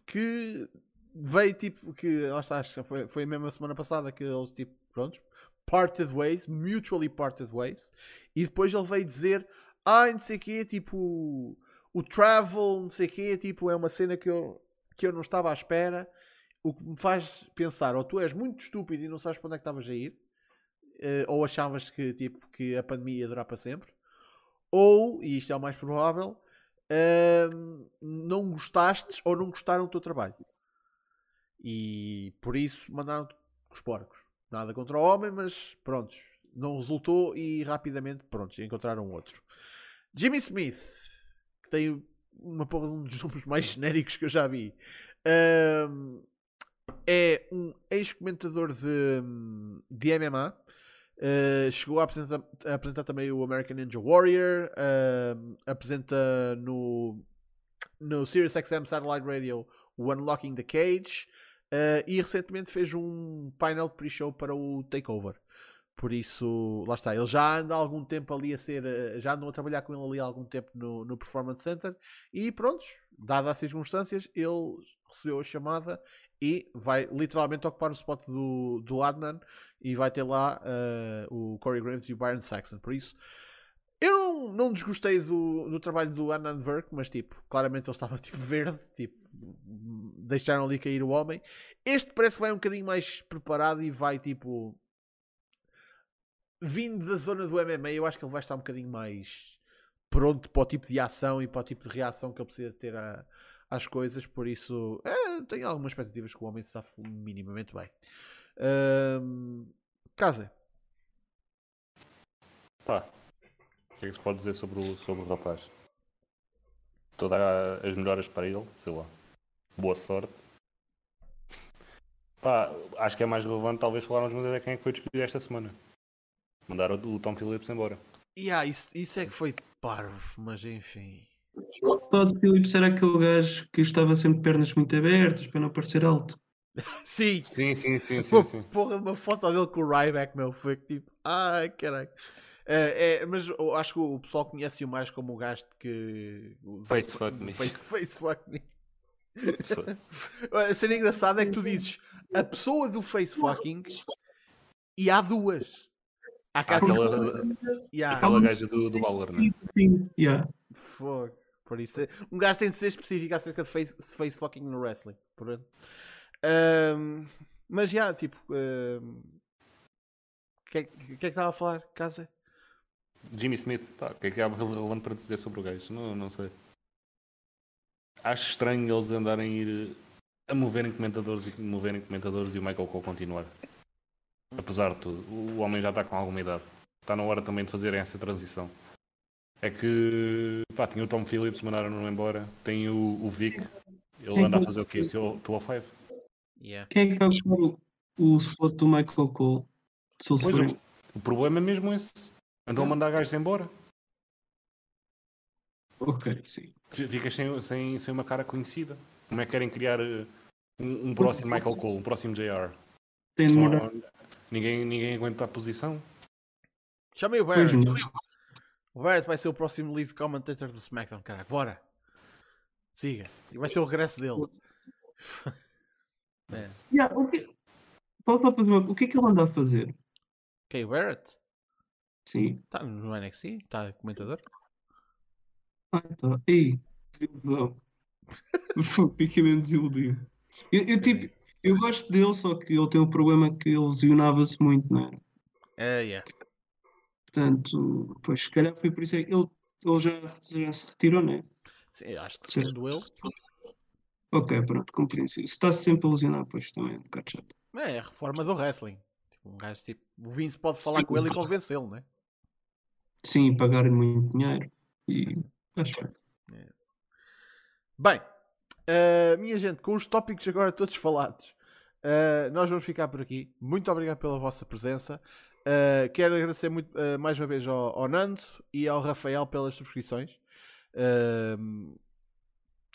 que veio tipo que acho que foi, foi a mesma semana passada que eles tipo prontos parted ways, mutually parted ways e depois ele veio dizer ah, não sei o quê, tipo o travel, não sei o quê, tipo é uma cena que eu, que eu não estava à espera o que me faz pensar ou tu és muito estúpido e não sabes para onde é que estavas a ir eh, ou achavas que tipo que a pandemia ia durar para sempre ou, e isto é o mais provável ahm, não gostastes ou não gostaram do teu trabalho e por isso mandaram-te os porcos. Nada contra o homem, mas prontos, não resultou e rapidamente, prontos, encontraram outro. Jimmy Smith, que tem uma porra de um dos nomes mais genéricos que eu já vi, ahm, é um ex-comentador de, de MMA. Uh, chegou a apresentar, a apresentar também o American Ninja Warrior, ahm, apresenta no, no Sirius XM Satellite Radio o Unlocking the Cage uh, e recentemente fez um painel de pre-show para o Takeover. Por isso, lá está. Ele já anda há algum tempo ali a ser. uh, Já andam a trabalhar com ele ali há algum tempo no, no Performance Center. E pronto, dadas as circunstâncias, ele recebeu a chamada e vai literalmente ocupar o spot do, do Adnan e vai ter lá uh, o Corey Graves e o Byron Saxon. Por isso, eu não, não desgostei do, do trabalho do Anand Verk, mas tipo, claramente ele estava tipo verde, tipo, deixaram ali cair o homem. Este parece que vai um bocadinho mais preparado e vai tipo vindo da zona do MMA, eu acho que ele vai estar um bocadinho mais pronto para o tipo de ação e para o tipo de reação que ele precisa ter a- às coisas, por isso é, tenho algumas expectativas que o homem se safe minimamente bem. Ahm, Casa, Pá, o que é que se pode dizer sobre o, sobre o rapaz? Todas as melhoras para ele, sei lá. Boa sorte. Pá, acho que é mais relevante talvez falarmos é quem é que foi despedido esta semana. Mandaram o Tom Phillips embora. yeah, isso, isso é que foi parvo, mas enfim. Todd Phillips era aquele gajo que estava sempre de pernas muito abertas para não parecer alto. Sim, Sim, sim, sim, Pô, sim, sim. porra de uma foto dele com o Ryback, meu, foi tipo, ai caralho. É, é, mas eu acho que o pessoal conhece-o mais como o gajo que. o- Face fuck me. Face, face fuck me. A cena engraçada é que tu dizes a pessoa do face fucking e há duas. Há cá tipo- Aquela, há- aquela gaja do, do Balor, né? Sim, yeah. Fogo. Por isso, um gajo tem de ser específico acerca de face, face fucking no wrestling. Pronto. Ahm, mas já, tipo. ahm, O que, é- que é que estava a falar, Casa? Jimmy Smith, pá, o que é que há relevante para dizer sobre o gajo? Não, não sei. Acho estranho eles andarem a ir a moverem comentadores e moverem comentadores e o Michael Cole continuar. Apesar de tudo, o homem já está com alguma idade. Está na hora também de fazerem essa transição. É que pá, tinha o Tom Phillips, mandaram-no embora. Tem o, o Vic, ele anda a fazer o quê? 205? Yeah. Quem é que vai buscar o, o spot do Michael Cole? Pois o, o problema é mesmo esse. Andam a mandar gajos embora. Ok, sim. Ficas sem, sem, sem uma cara conhecida. Como é que querem criar eh, um, um próximo Michael Cole, um próximo JR? Tem de não- Ninguém, ninguém aguenta a posição. Chamei o Barrett. O Barrett vai ser o próximo lead commentator do SmackDown, caralho. Bora. Siga. E vai ser o regresso dele. Man. Yeah, o que... Posso só fazer uma... O que é que ele anda a fazer? Ok, o Barrett? Sim. Está no NXT? Está comentador? Ah, tá. Ei, desilusão. Fiquei mesmo desiludido. Eu, eu, tipo, eu gosto dele, só que ele tem um problema que ele lesionava-se muito, não é? É, yeah. Portanto, pois, se calhar foi por isso que ele, ele já, já se retirou, não é? Sim, acho que Sim. segundo ele. Ok, pronto, compreensível. Se está sempre a lesionar, pois também é um bocado chato. É, a reforma do wrestling. Tipo, um gajo tipo. O Vince pode falar com ele e convencê-lo, não é? Sim, pagarem muito dinheiro. E acho que Bem, eh, minha gente, com os tópicos agora todos falados, eh, nós vamos ficar por aqui. Muito obrigado pela vossa presença. Eh, quero agradecer muito, mais uma vez ao, ao Nando e ao Rafael pelas subscrições.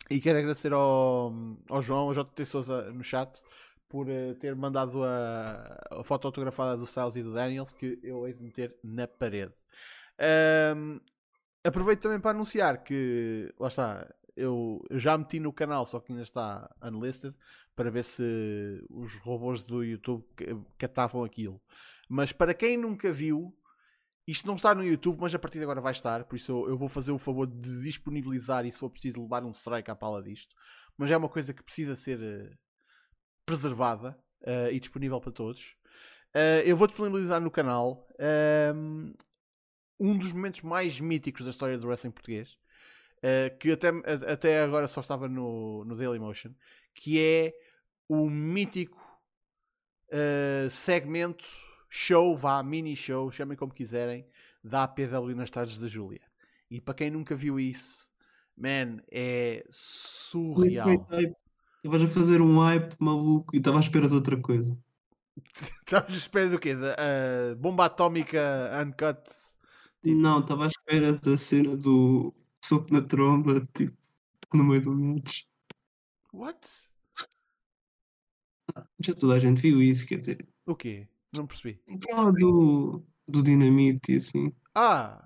E quero agradecer ao, ao João, ao JT Souza no chat, por ter mandado a, a foto autografada do Styles e do Daniels, que eu hei de meter na parede. Aproveito também para anunciar que, lá está, eu, eu já meti no canal, só que ainda está unlisted, para ver se os robôs do YouTube ca- catavam aquilo. Mas para quem nunca viu, isto não está no YouTube, mas a partir de agora vai estar, por isso eu, eu vou fazer o favor de disponibilizar e se for preciso levar um strike à pala disto. Mas é uma coisa que precisa ser eh, preservada eh, e disponível para todos. Eh, eu vou disponibilizar no canal ehm, um dos momentos mais míticos da história do wrestling português. Uh, que até, até agora só estava no, no Dailymotion, que é o mítico uh, segmento, show, vá, mini show, chamem como quiserem, da APW nas tardes da Júlia. E para quem nunca viu isso, man, é surreal. Estavas a fazer um hype maluco e estava à espera de outra coisa. Estavas à espera do quê? Da uh, bomba atómica uncut? Tipo- Não, estava à espera da cena do soco na tromba, tipo, no meio do match. What? Já toda a gente viu isso, quer dizer. O quê? Não percebi. Aquela do, do dinamite e assim. Ah!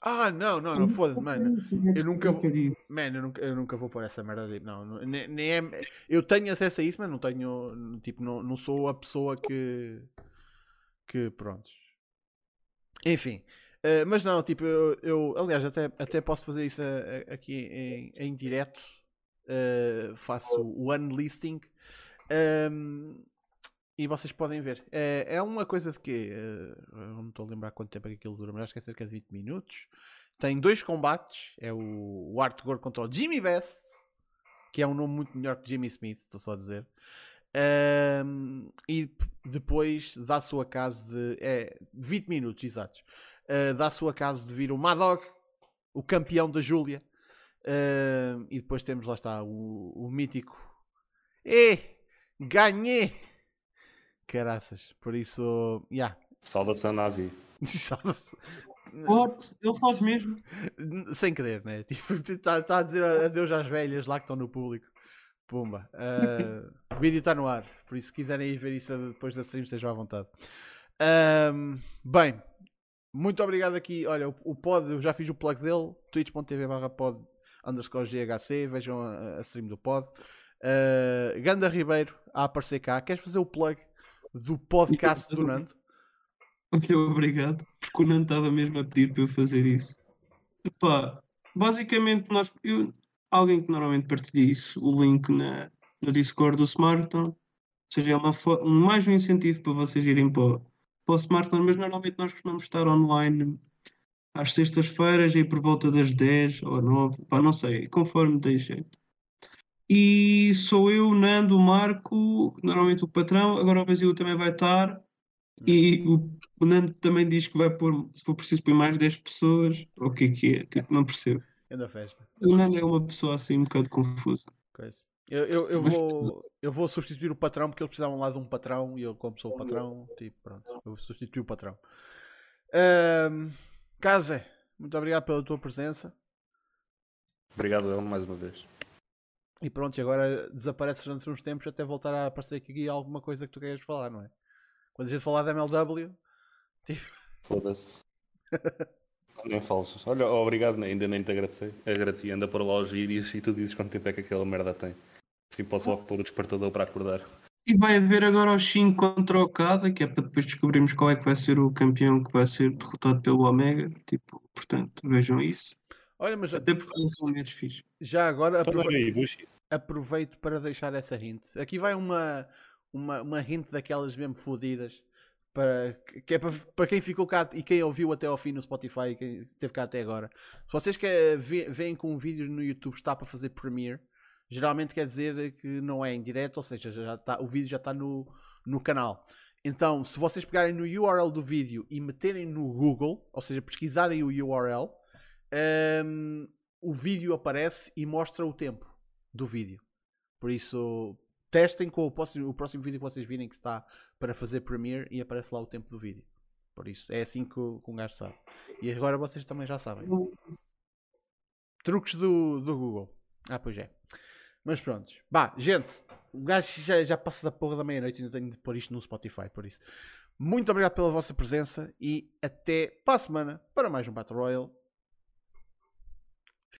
Ah, não, não, não, foda-se, mano. eu nunca vou-. Man, eu nunca, eu nunca vou pôr essa merda de. Não, não- nem, nem é. Eu tenho acesso a isso, mas não tenho. Tipo, não, não sou a pessoa que. Que. Prontos. Enfim. Eh, mas não, tipo, eu. eu- aliás, até, até posso fazer isso eh, aqui em, em direto. Eh, faço o unlisting. Ehm, e vocês podem ver. É, é uma coisa de? Eh, eu não estou a lembrar quanto tempo é que aquilo dura, mas acho que é cerca de 20 minutos. Tem dois combates. É o, o Art Gore contra o Jimmy Best, que é um nome muito melhor que Jimmy Smith, estou só a dizer. Ahm, e p- depois dá a sua casa de. É 20 minutos exatos. Ah, dá a sua casa de vir o Madog, o campeão da Júlia. Ahm, e depois temos lá está o, o mítico. E ganhei! Caraças, por isso, yeah. Salvação nazi. What? Ele faz mesmo? Sem querer, né? Tipo, está tá a dizer adeus às velhas lá que estão no público. Pumba. Ah, o vídeo está no ar, por isso se quiserem ir ver isso depois da stream, estejam à vontade. Ahm, bem, muito obrigado aqui. Olha, o, o pod, eu já fiz o plug dele, twitch.tv barra pod underscore GHC, vejam a, a stream do pod. Uh, Ganda Ribeiro a aparecer cá. Queres fazer o plug do podcast do Nando? Obrigado, porque o Nando estava mesmo a pedir para eu fazer isso. Epá, basicamente, nós, eu, alguém que normalmente partilha isso, o link na, no Discord do Smartphone, ou seja, é uma, um, mais um incentivo para vocês irem para, Smartphone, mas normalmente nós costumamos estar online às sextas-feiras, aí por volta das 10 ou 9, pá, não sei, conforme dê jeito. E sou eu, o Nando, o Marco, normalmente o patrão, agora o Brasil também vai estar. E o, o Nando também diz que vai pôr, se for preciso, pôr mais 10 pessoas. O que é que é? Tipo, não percebo. Anda festa. O Nando é uma pessoa assim um bocado confusa. Coisa. Eu, eu, eu, vou, eu vou substituir o patrão porque eles precisavam lá de um patrão e eu, como sou o patrão, tipo, pronto, eu vou substituir o patrão. Kaze, muito obrigado pela tua presença. Obrigado, El, mais uma vez. E pronto, e agora desapareces durante uns tempos até voltar a aparecer aqui alguma coisa que tu queres falar, não é? Quando a gente falar da MLW, Foda-se. Nem falsos. Olha, obrigado, ainda nem te agradeci. Agradeci, anda para lá os e tu dizes quanto tempo é que aquela merda tem. Assim posso logo pôr o despertador para acordar. E vai haver agora o Shin contra o Okada, que é para depois descobrirmos qual é que vai ser o campeão que vai ser derrotado pelo Omega. Tipo, portanto, vejam isso. olha, mas Até porque são menos fixe. já agora aprove- olha aí, Bushi. aproveito para deixar essa hint. Aqui vai uma, uma, uma hint daquelas mesmo fodidas. Para, que é para, para quem ficou cá e quem ouviu até ao fim no Spotify, quem esteve cá até agora. Se vocês que ve- veem com vídeos no YouTube está para fazer Premiere, geralmente quer dizer que não é em direto, ou seja, já está, o vídeo já está no, no canal. Então, se vocês pegarem no URL do vídeo e meterem no Google, ou seja, pesquisarem o URL, hum, o vídeo aparece e mostra o tempo do vídeo. Por isso, testem com o próximo, o próximo vídeo que vocês virem que está para fazer Premiere e aparece lá o tempo do vídeo. Por isso, é assim que, o- que um gajo sabe. E agora vocês também já sabem. Truques do, do Google. Ah, pois é. Mas pronto. Bah, gente, o gajo já, já passa da porra da meia-noite e ainda tenho de pôr isto no Spotify, por isso. Muito obrigado pela vossa presença e até para a semana para mais um Battle Royale.